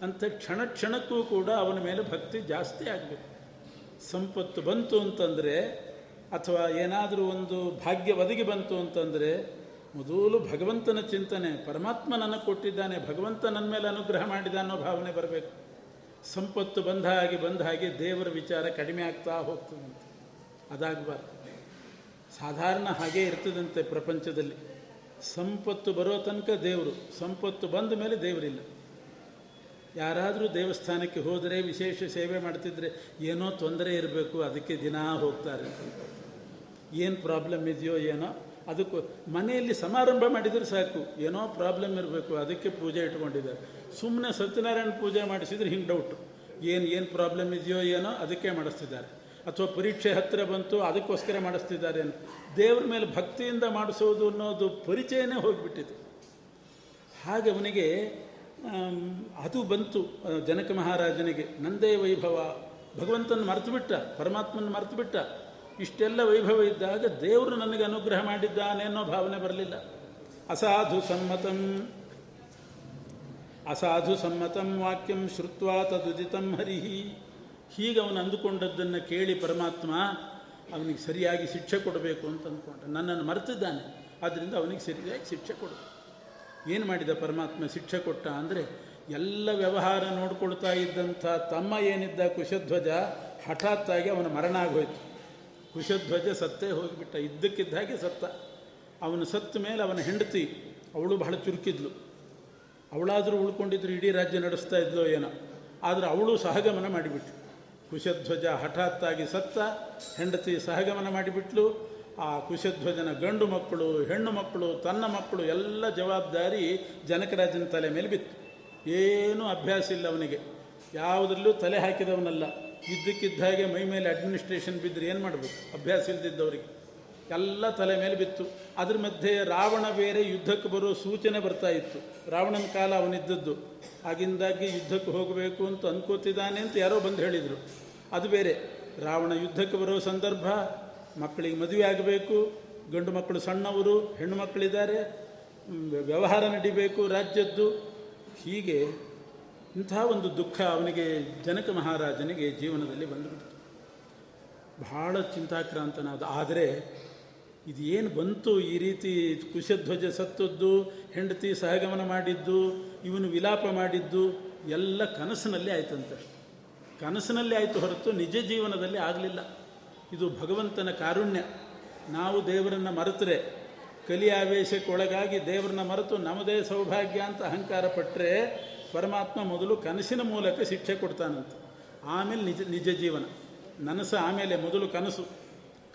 ಅಂತ ಕ್ಷಣ ಕ್ಷಣಕ್ಕೂ ಕೂಡ ಅವನ ಮೇಲೆ ಭಕ್ತಿ ಜಾಸ್ತಿ ಆಗಬೇಕು. ಸಂಪತ್ತು ಬಂತು ಅಂತಂದರೆ ಅಥವಾ ಏನಾದರೂ ಒಂದು ಭಾಗ್ಯ ಒದಗಿ ಬಂತು ಅಂತಂದರೆ ಮೊದಲು ಭಗವಂತನ ಚಿಂತನೆ, ಪರಮಾತ್ಮ ನನಗೆ ಕೊಟ್ಟಿದ್ದಾನೆ, ಭಗವಂತ ನನ್ನ ಮೇಲೆ ಅನುಗ್ರಹ ಮಾಡಿದ ಅನ್ನೋ ಭಾವನೆ ಬರಬೇಕು. ಸಂಪತ್ತು ಬಂದ ಹಾಗೆ ಬಂದ ಹಾಗೆ ದೇವರ ವಿಚಾರ ಕಡಿಮೆ ಆಗ್ತಾ ಹೋಗ್ತದಂತೆ ಅದಾಗಬಾರ್ದು. ಸಾಧಾರಣ ಹಾಗೇ ಇರ್ತದಂತೆ ಪ್ರಪಂಚದಲ್ಲಿ. ಸಂಪತ್ತು ಬರೋ ತನಕ ದೇವರು, ಸಂಪತ್ತು ಬಂದ ಮೇಲೆ ದೇವರಿಲ್ಲ. ಯಾರಾದರೂ ದೇವಸ್ಥಾನಕ್ಕೆ ಹೋದರೆ ವಿಶೇಷ ಸೇವೆ ಮಾಡ್ತಿದ್ರೆ ಏನೋ ತೊಂದರೆ ಇರಬೇಕು, ಅದಕ್ಕೆ ದಿನ ಹೋಗ್ತಾರೆ. ಏನು ಪ್ರಾಬ್ಲಮ್ ಇದೆಯೋ ಏನೋ, ಅದಕ್ಕೂ ಮನೆಯಲ್ಲಿ ಸಮಾರಂಭ ಮಾಡಿದರೆ ಸಾಕು, ಏನೋ ಪ್ರಾಬ್ಲಮ್ ಇರಬೇಕು, ಅದಕ್ಕೆ ಪೂಜೆ ಇಟ್ಕೊಂಡಿದ್ದಾರೆ. ಸುಮ್ಮನೆ ಸತ್ಯನಾರಾಯಣ ಪೂಜೆ ಮಾಡಿಸಿದ್ರೆ ಹಿಂಗೆ ಡೌಟು ಏನು ಏನು ಪ್ರಾಬ್ಲಮ್ ಇದೆಯೋ ಏನೋ, ಅದಕ್ಕೆ ಮಾಡಿಸ್ತಿದ್ದಾರೆ. ಅಥವಾ ಪರೀಕ್ಷೆ ಹತ್ತಿರ ಬಂತು, ಅದಕ್ಕೋಸ್ಕರ ಮಾಡಿಸ್ತಿದ್ದಾರೆ ದೇವ್ರ ಮೇಲೆ ಭಕ್ತಿಯಿಂದ ಮಾಡಿಸೋದು ಅನ್ನೋದು ಪರಿಚಯನೇ ಹೋಗಿಬಿಟ್ಟಿದೆ. ಹಾಗೆ ಅವನಿಗೆ ಅದು ಬಂತು ಜನಕ ಮಹಾರಾಜನಿಗೆ. ನಂದೇ ವೈಭವ. ಭಗವಂತನ ಮರೆತು ಬಿಟ್ಟ ಪರಮಾತ್ಮನ ಮರೆತು ಬಿಟ್ಟ ಇಷ್ಟೆಲ್ಲ ವೈಭವ ಇದ್ದಾಗ ದೇವರು ನನಗೆ ಅನುಗ್ರಹ ಮಾಡಿದ್ದಾನೆ ಅನ್ನೋ ಭಾವನೆ ಬರಲಿಲ್ಲ. ಅಸಾಧು ಸಮ್ಮತಂ. ಅಸಾಧು ಸಮ್ಮತಂ ವಾಕ್ಯಂ ಶ್ರುತ್ವಾ ತದುದಿತಂ ಹರಿಹಿ ಹೀಗೆ ಅವನು ಅಂದುಕೊಂಡದ್ದನ್ನು ಕೇಳಿ ಪರಮಾತ್ಮ ಅವನಿಗೆ ಸರಿಯಾಗಿ ಶಿಕ್ಷೆ ಕೊಡಬೇಕು ಅಂತ ಅಂದ್ಕೊಂಡ. ನನ್ನನ್ನು ಮರೆತಿದ್ದಾನೆ. ಆದ್ದರಿಂದ ಅವನಿಗೆ ಸರಿಯಾಗಿ ಶಿಕ್ಷೆ ಕೊಡು. ಏನು ಮಾಡಿದ ಪರಮಾತ್ಮ ಶಿಕ್ಷೆ ಕೊಟ್ಟ ಅಂದರೆ ಎಲ್ಲ ವ್ಯವಹಾರ ನೋಡ್ಕೊಳ್ತಾ ಇದ್ದಂಥ ತಮ್ಮ ಏನಿದ್ದ ಕುಶಧ್ವಜ ಹಠಾತ್ತಾಗಿ ಅವನ ಮರಣ ಆಗೋಯ್ತು. ಕುಶಧ್ವಜ ಸತ್ತೇ ಹೋಗಿಬಿಟ್ಟ. ಇದ್ದಕ್ಕಿದ್ದ ಹಾಗೆ ಸತ್ತ. ಅವನು ಸತ್ತ ಮೇಲೆ ಅವನ ಹೆಂಡತಿ, ಅವಳು ಬಹಳ ಚುರುಕಿದ್ಲು. ಅವಳಾದರೂ ಉಳ್ಕೊಂಡಿದ್ರು, ಇಡೀ ರಾಜ್ಯ ನಡೆಸ್ತಾ ಇದ್ಲೋ ಏನೋ. ಆದರೆ ಅವಳು ಸಹಗಮನ ಮಾಡಿಬಿಟ್ಲು. ಕುಶಧ್ವಜ ಹಠಾತ್ತಾಗಿ ಸತ್ತ ಹೆಂಡತಿ ಸಹಗಮನ ಮಾಡಿಬಿಟ್ಲು. ಆ ಕುಶಧ್ವಜನ ಗಂಡು ಮಕ್ಕಳು, ಹೆಣ್ಣು ಮಕ್ಕಳು, ತನ್ನ ಮಕ್ಕಳು ಎಲ್ಲ ಜವಾಬ್ದಾರಿ ಜನಕರಾಜನ ತಲೆ ಮೇಲೆ ಬಿತ್ತು. ಏನೂ ಅಭ್ಯಾಸ ಇಲ್ಲ ಅವನಿಗೆ. ಯಾವುದರಲ್ಲೂ ತಲೆ ಹಾಕಿದವನಲ್ಲ. ಇದ್ದಕ್ಕಿದ್ದ ಹಾಗೆ ಮೈ ಮೇಲೆ ಅಡ್ಮಿನಿಸ್ಟ್ರೇಷನ್ ಬಿದ್ದರೆ ಏನು ಮಾಡಬೇಕು? ಅಭ್ಯಾಸ ಎಲ್ಲ ತಲೆ ಮೇಲೆ ಬಿತ್ತು. ಅದ್ರ ಮಧ್ಯೆ ರಾವಣ ಬೇರೆ ಯುದ್ಧಕ್ಕೆ ಬರೋ ಸೂಚನೆ ಬರ್ತಾ ಇತ್ತು. ರಾವಣನ ಕಾಲ ಅವನಿದ್ದದ್ದು. ಆಗಿಂದಾಗಿ ಯುದ್ಧಕ್ಕೆ ಹೋಗಬೇಕು ಅಂತ ಅನ್ಕೋತಿದ್ದಾನೆ ಅಂತ ಯಾರೋ ಬಂದು ಹೇಳಿದರು. ಅದು ಬೇರೆ. ರಾವಣ ಯುದ್ಧಕ್ಕೆ ಬರೋ ಸಂದರ್ಭ, ಮಕ್ಕಳಿಗೆ ಮದುವೆ ಆಗಬೇಕು, ಗಂಡು ಮಕ್ಕಳು ಸಣ್ಣವರು, ಹೆಣ್ಣು ಮಕ್ಕಳಿದ್ದಾರೆ ವ್ಯವಹಾರ ನಡಿಬೇಕು ರಾಜ್ಯದ್ದು. ಹೀಗೆ ಇಂಥ ಒಂದು ದುಃಖ ಅವನಿಗೆ, ಜನಕ ಮಹಾರಾಜನಿಗೆ ಜೀವನದಲ್ಲಿ ಬಂದುಬಿಡ್ತು ಬಹಳ ಚಿಂತಾಕ್ರಾಂತನಾದ. ಆದರೆ ಇದು ಏನು ಬಂತು ಈ ರೀತಿ ಕುಶಧ್ವಜ ಸತ್ತದ್ದು, ಹೆಂಡತಿ ಸಹಗಮನ ಮಾಡಿದ್ದು, ಇವನು ವಿಲಾಪ ಮಾಡಿದ್ದು, ಎಲ್ಲ ಕನಸಿನಲ್ಲಿ ಆಯ್ತಂತೆ ಕನಸಿನಲ್ಲಿ ಆಯಿತು ಹೊರತು ನಿಜ ಜೀವನದಲ್ಲಿ ಆಗಲಿಲ್ಲ. ಇದು ಭಗವಂತನ ಕಾರುಣ್ಯ. ನಾವು ದೇವರನ್ನು ಮರೆತರೆ ಕಲಿಯಾವೇಶಕ್ಕೊಳಗಾಗಿ ದೇವರನ್ನ ಮರೆತು ನಮ್ಮದೇ ಸೌಭಾಗ್ಯ ಅಂತ ಅಹಂಕಾರ ಪಟ್ಟರೆ ಪರಮಾತ್ಮ ಮೊದಲು ಕನಸಿನ ಮೂಲಕ ಶಿಕ್ಷೆ ಕೊಡ್ತಾನಂತ. ಆಮೇಲೆ ನಿಜ ನಿಜ ಜೀವನ. ನನಸು ಆಮೇಲೆ ಮೊದಲು ಕನಸು.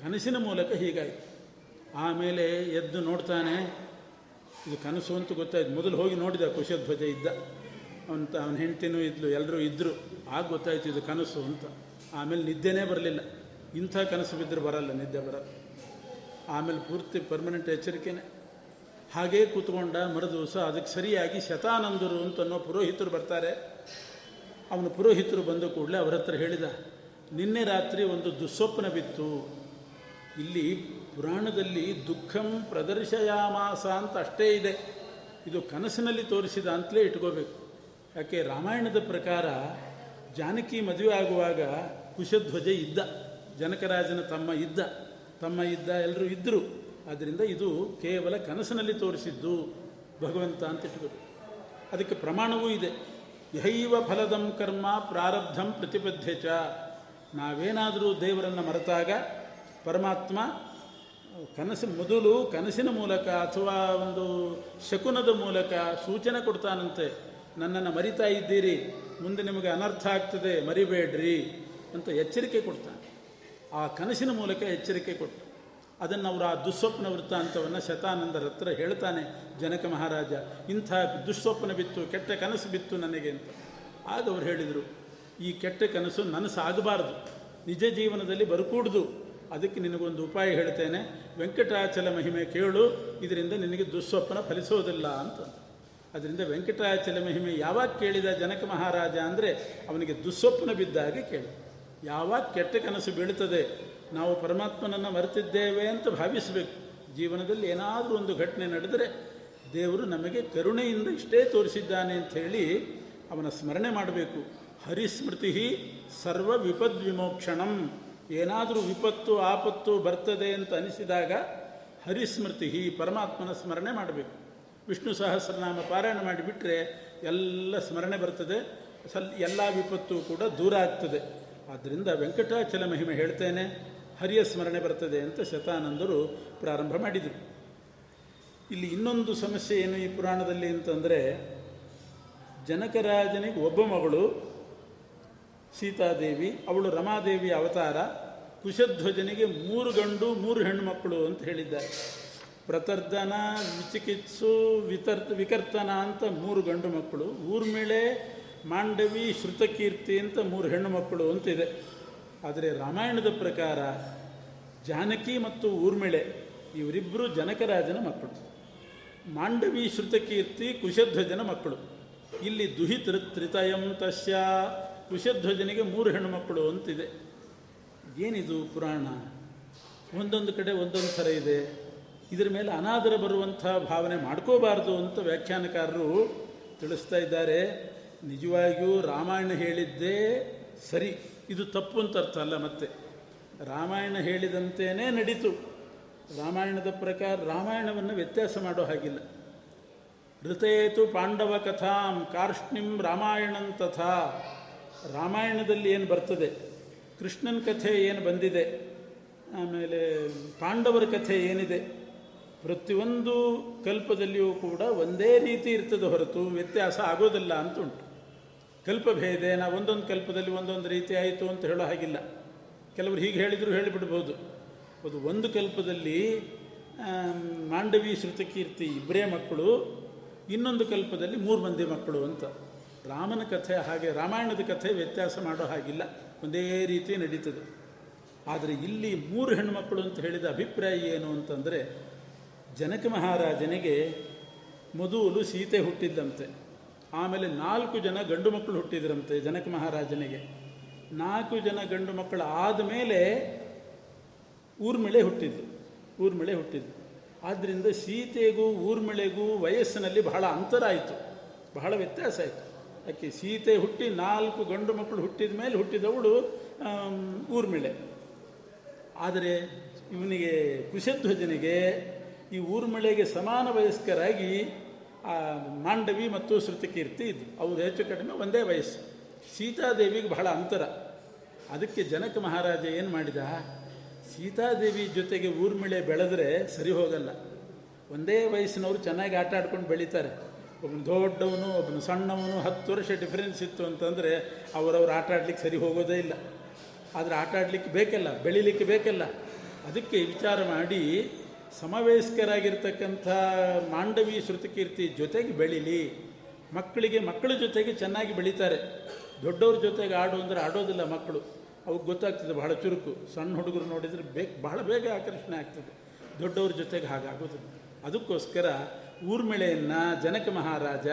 ಕನಸಿನ ಮೂಲಕ ಹೀಗಾಯಿತು. ಆಮೇಲೆ ಎದ್ದು ನೋಡ್ತಾನೆ, ಇದು ಕನಸು ಅಂತ ಗೊತ್ತಾಯ್ತು. ಮೊದಲು ಹೋಗಿ ನೋಡಿದ ಕುಶಧ್ವಜ ಇದ್ದ. ಅಂತ ಅವನ ಹೆಂಡ್ತಿನೂ ಇದ್ಲು ಎಲ್ಲರೂ ಇದ್ದರು ಆಗ ಗೊತ್ತಾಯ್ತು ಇದು ಕನಸು ಅಂತ. ಆಮೇಲೆ ನಿದ್ದೆನೇ ಬರಲಿಲ್ಲ. ಇಂಥ ಕನಸು ಬಿದ್ದರೂ ಬರಲ್ಲ, ನಿದ್ದೆ ಬರಲ್ಲ. ಆಮೇಲೆ ಪೂರ್ತಿ ಪರ್ಮನೆಂಟ್ ಎಚ್ಚರಿಕೆನೇ. ಹಾಗೇ ಕೂತ್ಕೊಂಡ ಮರುದಿವಸ ಅದಕ್ಕೆ ಸರಿಯಾಗಿ ಶತಾನಂದರು ಅಂತ ಅನ್ನೋ ಪುರೋಹಿತರು ಬರ್ತಾರೆ. ಅವನು ಪುರೋಹಿತರು ಬಂದ ಕೂಡಲೇ ಅವರ ಹತ್ರ ಹೇಳಿದ, ನಿನ್ನೆ ರಾತ್ರಿ ಒಂದು ದುಸ್ವಪ್ನ ಬಿತ್ತು. ಇಲ್ಲಿ ಪುರಾಣದಲ್ಲಿ ದುಃಖಂ ಪ್ರದರ್ಶಯಾಮಾಸ ಅಂತ ಅಷ್ಟೇ ಇದೆ. ಇದು ಕನಸಿನಲ್ಲಿ ತೋರಿಸಿದ ಅಂತಲೇ ಇಟ್ಕೋಬೇಕು. ಯಾಕೆ? ರಾಮಾಯಣದ ಪ್ರಕಾರ ಜಾನಕಿ ಮದುವೆ ಆಗುವಾಗ ಕುಶಧ್ವಜ ಇದ್ದ, ಜನಕರಾಜನ ತಮ್ಮ ಇದ್ದ ತಮ್ಮ ಇದ್ದ ಎಲ್ಲರೂ ಇದ್ದರು ಆದ್ದರಿಂದ ಇದು ಕೇವಲ ಕನಸಿನಲ್ಲಿ ತೋರಿಸಿದ್ದು ಭಗವಂತ ಅಂತ ಇಟ್ಕೋಬೇಕು. ಅದಕ್ಕೆ ಪ್ರಮಾಣವೂ ಇದೆ. ಯಹೈವ ಫಲದಂ ಕರ್ಮ ಪ್ರಾರಬ್ಧಂ ಪ್ರತಿಪದ್ಯ ಚ ನಾವೇನಾದರೂ ದೇವರನ್ನು ಮರೆತಾಗ ಪರಮಾತ್ಮ ಕನಸು ಮೊದಲು ಕನಸಿನ ಮೂಲಕ ಅಥವಾ ಒಂದು ಶಕುನದ ಮೂಲಕ ಸೂಚನೆ ಕೊಡ್ತಾನಂತೆ. ನನ್ನನ್ನು ಮರಿತಾ ಇದ್ದೀರಿ, ಮುಂದೆ ನಿಮಗೆ ಅನರ್ಥ ಆಗ್ತದೆ, ಮರಿಬೇಡ್ರಿ ಅಂತ ಎಚ್ಚರಿಕೆ ಕೊಡ್ತಾನೆ. ಆ ಕನಸಿನ ಮೂಲಕ ಎಚ್ಚರಿಕೆ ಕೊಟ್ಟು ಅದನ್ನು ಅವರು ಆ ದುಸ್ವಪ್ನ ವೃತ್ತಾಂತವನ್ನು ಶತಾನಂದರ ಹತ್ರ ಹೇಳ್ತಾನೆ ಜನಕ ಮಹಾರಾಜ, ಇಂಥ ದುಸ್ವಪ್ನ ಬಿತ್ತು, ಕೆಟ್ಟ ಕನಸು ಬಿತ್ತು ನನಗೆ ಅಂತ. ಆಗ ಅವರು ಹೇಳಿದರು, ಈ ಕೆಟ್ಟ ಕನಸು ನನಸಾಗಬಾರ್ದು, ನಿಜ ಜೀವನದಲ್ಲಿ ಬರಕೂಡ್ದು. ಅದಕ್ಕೆ ನಿನಗೊಂದು ಉಪಾಯ ಹೇಳ್ತೇನೆ. ವೆಂಕಟಾಚಲ ಮಹಿಮೆ ಕೇಳು, ಇದರಿಂದ ನಿನಗೆ ದುಸ್ವಪ್ನ ಫಲಿಸೋದಿಲ್ಲ ಅಂತ. ಅದರಿಂದ ವೆಂಕಟಾಚಲ ಮಹಿಮೆ ಯಾವಾಗ ಕೇಳಿದ ಜನಕ ಮಹಾರಾಜ ಅಂದರೆ ಅವನಿಗೆ ದುಸ್ವಪ್ನ ಬಿದ್ದಾಗ ಕೇಳಿ. ಯಾವಾಗ ಕೆಟ್ಟ ಕನಸು ಬೀಳುತ್ತದೆ, ನಾವು ಪರಮಾತ್ಮನನ್ನು ಮರೆತಿದ್ದೇವೆ ಅಂತ ಭಾವಿಸಬೇಕು. ಜೀವನದಲ್ಲಿ ಏನಾದರೂ ಒಂದು ಘಟನೆ ನಡೆದರೆ ದೇವರು ನಮಗೆ ಕರುಣೆಯಿಂದ ಇಷ್ಟೇ ತೋರಿಸಿದ್ದಾನೆ ಅಂತ ಹೇಳಿ ಅವನ ಸ್ಮರಣೆ ಮಾಡಬೇಕು. ಹರಿಸ್ಮೃತಿ ಸರ್ವ ವಿಪದ್ ವಿಮೋಕ್ಷಣಂ ಏನಾದರೂ ವಿಪತ್ತು, ಆಪತ್ತು ಬರ್ತದೆ ಅಂತ ಅನಿಸಿದಾಗ ಹರಿಸ್ಮೃತಿ ಪರಮಾತ್ಮನ ಸ್ಮರಣೆ ಮಾಡಬೇಕು. ವಿಷ್ಣು ಸಹಸ್ರನಾಮ ಪಾರಾಯಣ ಮಾಡಿಬಿಟ್ರೆ ಎಲ್ಲ ಸ್ಮರಣೆ ಬರ್ತದೆ, ಸಲ್ ಎಲ್ಲ ವಿಪತ್ತು ಕೂಡ ದೂರ ಆಗ್ತದೆ. ಆದ್ದರಿಂದ ವೆಂಕಟಾಚಲ ಮಹಿಮೆ ಹೇಳ್ತೇನೆ, ಹರಿಯ ಸ್ಮರಣೆ ಬರ್ತದೆ ಅಂತ ಶತಾನಂದರು ಪ್ರಾರಂಭ ಮಾಡಿದರು. ಇಲ್ಲಿ ಇನ್ನೊಂದು ಸಮಸ್ಯೆ ಏನು ಈ ಪುರಾಣದಲ್ಲಿ ಅಂತಂದರೆ, ಜನಕರಾಜನಿಗೆ ಒಬ್ಬ ಮಗಳು ಸೀತಾದೇವಿ, ಅವಳು ರಮಾದೇವಿ ಅವತಾರ, ಕುಶಧ್ವಜನಿಗೆ ಮೂರು ಗಂಡು, ಮೂರು ಹೆಣ್ಣು ಮಕ್ಕಳು ಅಂತ ಹೇಳಿದ್ದಾರೆ. ಪ್ರತರ್ದನ ವಿಚಿಕಿತ್ಸು ವಿತರ್ ವಿಕರ್ತನ ಅಂತ ಮೂರು ಗಂಡು ಮಕ್ಕಳು ಊರ್ಮಿಳೆ ಮಾಂಡವಿ, ಶ್ರುತಕೀರ್ತಿ ಅಂತ ಮೂರು ಹೆಣ್ಣು ಮಕ್ಕಳು ಅಂತಿದೆ ಆದರೆ ರಾಮಾಯಣದ ಪ್ರಕಾರ ಜಾನಕಿ ಮತ್ತು ಊರ್ಮಿಳೆ ಇವರಿಬ್ಬರು ಜನಕರಾಜನ ಮಕ್ಕಳು. ಮಾಂಡವಿ, ಶ್ರುತಕೀರ್ತಿ, ಕುಶಧ್ವಜನ ಮಕ್ಕಳು. ಇಲ್ಲಿ ದುಹಿತೃ ತ್ರಿತಯಂ ತಸ್ಯ ಕುಶಧ್ವಜನಿಗೆ ಮೂರು ಹೆಣ್ಣುಮಕ್ಕಳು ಅಂತಿದೆ. ಏನಿದು ಪುರಾಣ? ಒಂದೊಂದು ಕಡೆ ಒಂದೊಂದು ಥರ ಇದೆ. ಇದರ ಮೇಲೆ ಅನಾದರ ಬರುವಂಥ ಭಾವನೆ ಮಾಡ್ಕೋಬಾರ್ದು ಅಂತ ವ್ಯಾಖ್ಯಾನಕಾರರು ತಿಳಿಸ್ತಾ ಇದ್ದಾರೆ. ನಿಜವಾಗಿಯೂ ರಾಮಾಯಣ ಹೇಳಿದ್ದೇ ಸರಿ. ಇದು ತಪ್ಪು ಅಂತ ಅರ್ಥ ಅಲ್ಲ ಮತ್ತೆ. ರಾಮಾಯಣ ಹೇಳಿದಂತೆಯೇ ನಡೀತು. ರಾಮಾಯಣದ ಪ್ರಕಾರ ರಾಮಾಯಣವನ್ನು ವ್ಯತ್ಯಾಸ ಮಾಡೋ ಹಾಗಿಲ್ಲ. ಋತೇತು ಪಾಂಡವ ಕಥಾಂ ಕಾರ್ಷ್ಣಿಂ ರಾಮಾಯಣಂ ತಥಾ. ರಾಮಾಯಣದಲ್ಲಿ ಏನು ಬರ್ತದೆ? ಕೃಷ್ಣನ ಕಥೆ ಏನು ಬಂದಿದೆ? ಆಮೇಲೆ ಪಾಂಡವರ ಕಥೆ ಏನಿದೆ? ಪ್ರತಿಯೊಂದು ಕಲ್ಪದಲ್ಲಿಯೂ ಕೂಡ ಒಂದೇ ರೀತಿ ಇರ್ತದೆ ಹೊರತು ವ್ಯತ್ಯಾಸ ಆಗೋದಿಲ್ಲ ಅಂತ ಉಂಟು ನಾವು ಒಂದೊಂದು ಕಲ್ಪದಲ್ಲಿ ಒಂದೊಂದು ರೀತಿ ಆಯಿತು ಅಂತ ಹೇಳೋ ಹಾಗಿಲ್ಲ. ಕೆಲವರು ಹೀಗೆ ಹೇಳಿದರೂ ಹೇಳಿಬಿಡ್ಬೋದು. ಅದು ಒಂದು ಕಲ್ಪದಲ್ಲಿ ಮಾಂಡವಿ, ಶ್ರುತಕೀರ್ತಿ ಇಬ್ಬರೇ ಮಕ್ಕಳು, ಇನ್ನೊಂದು ಕಲ್ಪದಲ್ಲಿ ಮೂರು ಮಂದಿ ಮಕ್ಕಳು ಅಂತ. ರಾಮನ ಕಥೆ ಹಾಗೆ ರಾಮಾಯಣದ ಕಥೆ ವ್ಯತ್ಯಾಸ ಮಾಡೋ ಹಾಗಿಲ್ಲ. ಒಂದೇ ರೀತಿ ನಡೀತದೆ. ಆದರೆ ಇಲ್ಲಿ ಮೂರು ಹೆಣ್ಣುಮಕ್ಕಳು ಅಂತ ಹೇಳಿದ ಅಭಿಪ್ರಾಯ ಏನು ಅಂತಂದರೆ, ಜನಕ ಮಹಾರಾಜನಿಗೆ ಮೊದಲು ಸೀತೆ ಹುಟ್ಟಿದ್ದಂತೆ ಆಮೇಲೆ ನಾಲ್ಕು ಜನ ಗಂಡು ಮಕ್ಕಳು ಹುಟ್ಟಿದ್ರಂತೆ ಜನಕ ಮಹಾರಾಜನಿಗೆ. ನಾಲ್ಕು ಜನ ಗಂಡು ಮಕ್ಕಳು ಆದಮೇಲೆ ಊರ್ಮಿಳೆ ಹುಟ್ಟಿದ್ದು ಊರ್ಮಿಳೆ ಹುಟ್ಟಿದ್ದು. ಆದ್ದರಿಂದ ಸೀತೆಗೂ ಊರ್ಮಿಳೆಗೂ ವಯಸ್ಸಿನಲ್ಲಿ ಬಹಳ ಅಂತರ ಆಯಿತು. ಬಹಳ ವ್ಯತ್ಯಾಸ ಆಯಿತು. ಯಾಕೆ ಸೀತೆ ಹುಟ್ಟಿ ನಾಲ್ಕು ಗಂಡು ಮಕ್ಕಳು ಹುಟ್ಟಿದ ಮೇಲೆ ಹುಟ್ಟಿದವಳು ಊರ್ಮಿಳೆ. ಆದರೆ ಇವನಿಗೆ ಕುಶಧ್ವಜನಿಗೆ ಈ ಊರ್ಮಿಳೆಗೆ ಸಮಾನ ವಯಸ್ಕರಾಗಿ, ಆ, ಮಾಂಡವಿ ಮತ್ತು ಶ್ರುತಿಕೀರ್ತಿ ಇದ್ದು ಅವರು ಹೆಚ್ಚು ಕಡಿಮೆ ಒಂದೇ ವಯಸ್ಸು. ಸೀತಾದೇವಿಗೆ ಬಹಳ ಅಂತರ. ಅದಕ್ಕೆ ಜನಕ ಮಹಾರಾಜ ಏನು ಮಾಡಿದ? ಸೀತಾದೇವಿ ಜೊತೆಗೆ ಊರ್ಮಿಳೆ ಬೆಳೆದ್ರೆ ಸರಿ ಹೋಗಲ್ಲ. ಒಂದೇ ವಯಸ್ಸಿನವರು ಚೆನ್ನಾಗಿ ಆಟ ಆಡ್ಕೊಂಡು ಬೆಳೀತಾರೆ. ಒಬ್ಬನು ದೊಡ್ಡವನು, ಒಬ್ಬನು ಸಣ್ಣವನು, ಹತ್ತು ವರ್ಷ ಡಿಫ್ರೆನ್ಸ್ ಇತ್ತು ಅಂತಂದರೆ ಅವರವ್ರು ಆಟ ಆಡ್ಲಿಕ್ಕೆ ಸರಿ ಹೋಗೋದೇ ಇಲ್ಲ. ಆದರೆ ಆಟ ಆಡಲಿಕ್ಕೆ ಬೇಕಲ್ಲ, ಬೆಳಿಲಿಕ್ಕೆ ಬೇಕಲ್ಲ. ಅದಕ್ಕೆ ವಿಚಾರ ಮಾಡಿ ಸಮವಯಸ್ಕರಾಗಿರ್ತಕ್ಕಂಥ ಮಾಂಡವಿ ಶ್ರುತಿಕೀರ್ತಿ ಜೊತೆಗೆ ಬೆಳೀಲಿ. ಮಕ್ಕಳಿಗೆ, ಮಕ್ಕಳ ಜೊತೆಗೆ ಚೆನ್ನಾಗಿ ಬೆಳೀತಾರೆ. ದೊಡ್ಡವ್ರ ಜೊತೆಗೆ ಆಡು ಅಂದರೆ ಆಡೋದಿಲ್ಲ ಮಕ್ಕಳು. ಅವ್ರಿಗೆ ಗೊತ್ತಾಗ್ತದೆ ಬಹಳ ಚುರುಕು. ಸಣ್ಣ ಹುಡುಗರು ನೋಡಿದರೆ ಬೇಕು, ಬಹಳ ಬೇಗ ಆಕರ್ಷಣೆ ಆಗ್ತದೆ. ದೊಡ್ಡವ್ರ ಜೊತೆಗೆ ಹಾಗಾಗೋದಿಲ್ಲ. ಅದಕ್ಕೋಸ್ಕರ ಊರ್ಮಿಳೆಯನ್ನು ಜನಕ ಮಹಾರಾಜ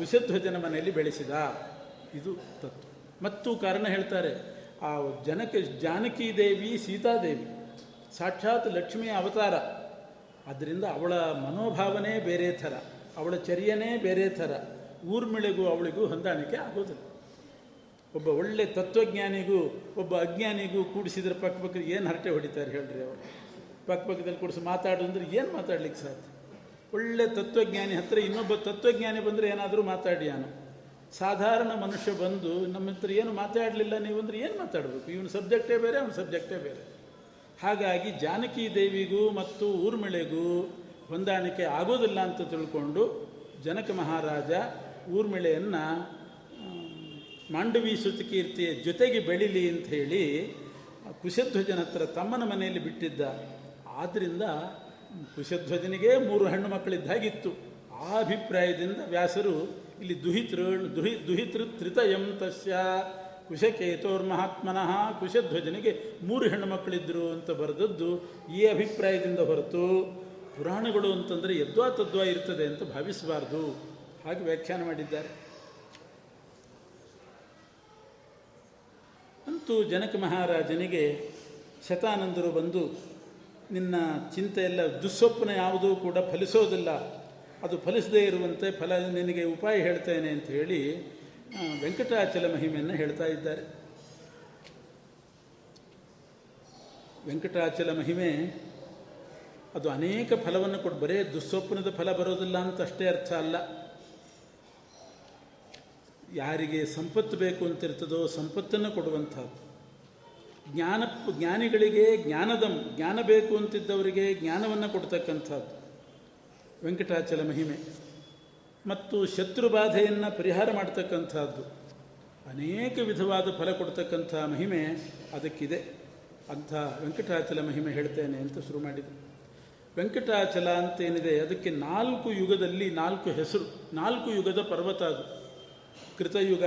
ವಿಶುದ್ಧಜನ ಮನೆಯಲ್ಲಿ ಬೆಳೆಸಿದ. ಇದು ತತ್ವ. ಮತ್ತು ಕಾರಣ ಹೇಳ್ತಾರೆ, ಆ ಜನಕ ಜಾನಕಿ ದೇವಿ ಸೀತಾದೇವಿ ಸಾಕ್ಷಾತ್ ಲಕ್ಷ್ಮಿಯ ಅವತಾರ. ಆದ್ದರಿಂದ ಅವಳ ಮನೋಭಾವನೆ ಬೇರೆ ಥರ, ಅವಳ ಚರ್ಯನೇ ಬೇರೆ ಥರ. ಊರ್ಮಿಳೆಗೂ ಅವಳಿಗೂ ಹೊಂದಾಣಿಕೆ ಆಗೋದಿಲ್ಲ. ಒಬ್ಬ ಒಳ್ಳೆ ತತ್ವಜ್ಞಾನಿಗೂ, ಒಬ್ಬ ಅಜ್ಞಾನಿಗೂ ಕೂಡಿಸಿದ್ರೆ ಪಕ್ಕ ಪಕ್ಕ ಏನು ಹರಟೆ ಹೊಡಿತಾರೆ ಹೇಳ್ರಿ ಅವರು. ಪಕ್ಕ ಪಕ್ಕದಲ್ಲಿ ಕೂಡಿಸಿ ಮಾತಾಡು ಅಂದ್ರೆ ಏನು ಮಾತಾಡ್ಲಿಕ್ಕೆ ಸಾಧ್ಯ? ಒಳ್ಳೆ ತತ್ವಜ್ಞಾನಿ ಹತ್ತಿರ ಇನ್ನೊಬ್ಬ ತತ್ವಜ್ಞಾನಿ ಬಂದರೆ ಏನಾದರೂ ಮಾತಾಡಿ ನಾನು ಸಾಧಾರಣ ಮನುಷ್ಯ ಬಂದು ನಮ್ಮ ಹತ್ರ ಏನು ಮಾತಾಡಲಿಲ್ಲ ನೀವು ಅಂದರೆ ಏನು ಮಾತಾಡಬೇಕು? ಇವನ ಸಬ್ಜೆಕ್ಟೇ ಬೇರೆ, ಅವನ ಸಬ್ಜೆಕ್ಟೇ ಬೇರೆ. ಹಾಗಾಗಿ ಜಾನಕಿ ದೇವಿಗೂ ಮತ್ತು ಊರ್ಮಿಳೆಗೂ ಹೊಂದಾಣಿಕೆ ಆಗೋದಿಲ್ಲ ಅಂತ ತಿಳ್ಕೊಂಡು ಜನಕ ಮಹಾರಾಜ ಊರ್ಮಿಳೆಯನ್ನು ಮಾಂಡವಿ ಸುತಕೀರ್ತಿಯ ಜೊತೆಗೆ ಬೆಳಿಲಿ ಅಂತ ಹೇಳಿ ಕುಶಧ್ವಜನ ಹತ್ರ ತಮ್ಮನ ಮನೆಯಲ್ಲಿ ಬಿಟ್ಟಿದ್ದ. ಆದ್ದರಿಂದ ಕುಶಧ್ವಜನಿಗೆ ಮೂರು ಹೆಣ್ಣು ಮಕ್ಕಳಿದ್ದಾಗಿತ್ತು. ಆ ಅಭಿಪ್ರಾಯದಿಂದ ವ್ಯಾಸರು ಇಲ್ಲಿ ದುಹಿತೃ, ದುಹಿ ದುಹಿತೃ ತ್ರಿತಯಂ ತಸ್ಯ, ಕುಶಕೇತೋರ್ಮಹಾತ್ಮನಃ ಕುಶಧ್ವಜನಿಗೆ ಮೂರು ಹೆಣ್ಣು ಮಕ್ಕಳಿದ್ದರು ಅಂತ ಬರೆದದ್ದು ಈ ಅಭಿಪ್ರಾಯದಿಂದ ಹೊರತು ಪುರಾಣಗಳು ಅಂತಂದರೆ ಯದ್ವಾ ತದ್ವಾ ಇರ್ತದೆ ಅಂತ ಭಾವಿಸಬಾರ್ದು. ಹಾಗೆ ವ್ಯಾಖ್ಯಾನ ಮಾಡಿದ್ದಾರೆ. ಅಂತೂ ಜನಕ ಮಹಾರಾಜನಿಗೆ ಶತಾನಂದರು ಬಂದು ನಿನ್ನ ಚಿಂತೆ ಎಲ್ಲ ದುಸ್ವಪ್ನ ಯಾವುದೂ ಕೂಡ ಫಲಿಸೋದಿಲ್ಲ. ಅದು ಫಲಿಸದೇ ಇರುವಂತೆ ಫಲ ನಿನಗೆ ಉಪಾಯ ಹೇಳ್ತೇನೆ ಅಂತ ಹೇಳಿ ವೆಂಕಟಾಚಲ ಮಹಿಮೆಯನ್ನು ಹೇಳ್ತಾ ಇದ್ದಾರೆ. ವೆಂಕಟಾಚಲ ಮಹಿಮೆ, ಅದು ಅನೇಕ ಫಲವನ್ನು ಕೊಟ್ಟು ಬರೇ ದುಸ್ವಪ್ನದ ಫಲ ಬರೋದಿಲ್ಲ ಅಂತ ಅಷ್ಟೇ ಅರ್ಥ ಅಲ್ಲ. ಯಾರಿಗೆ ಸಂಪತ್ತು ಬೇಕು ಅಂತಿರ್ತದೋ ಸಂಪತ್ತನ್ನು ಕೊಡುವಂಥದ್ದು. ಜ್ಞಾನ ಜ್ಞಾನಿಗಳಿಗೆ ಜ್ಞಾನದಂ, ಜ್ಞಾನ ಬೇಕು ಅಂತಿದ್ದವರಿಗೆ ಜ್ಞಾನವನ್ನು ಕೊಡ್ತಕ್ಕಂಥದ್ದು. ವೆಂಕಟಾಚಲ ಮಹಿಮೆ. ಮತ್ತು ಶತ್ರು ಬಾಧೆಯನ್ನು ಪರಿಹಾರ ಮಾಡ್ತಕ್ಕಂಥದ್ದು. ಅನೇಕ ವಿಧವಾದ ಫಲ ಕೊಡ್ತಕ್ಕಂಥ ಮಹಿಮೆ ಅದಕ್ಕಿದೆ. ಅಂಥ ವೆಂಕಟಾಚಲ ಮಹಿಮೆ ಹೇಳ್ತೇನೆ ಅಂತ ಶುರು ಮಾಡಿದೆ. ವೆಂಕಟಾಚಲ ಅಂತೇನಿದೆ, ಅದಕ್ಕೆ ನಾಲ್ಕು ಯುಗದಲ್ಲಿ ನಾಲ್ಕು ಹೆಸರು, ನಾಲ್ಕು ಯುಗದ ಪರ್ವತ ಅದು. ಕೃತಯುಗ,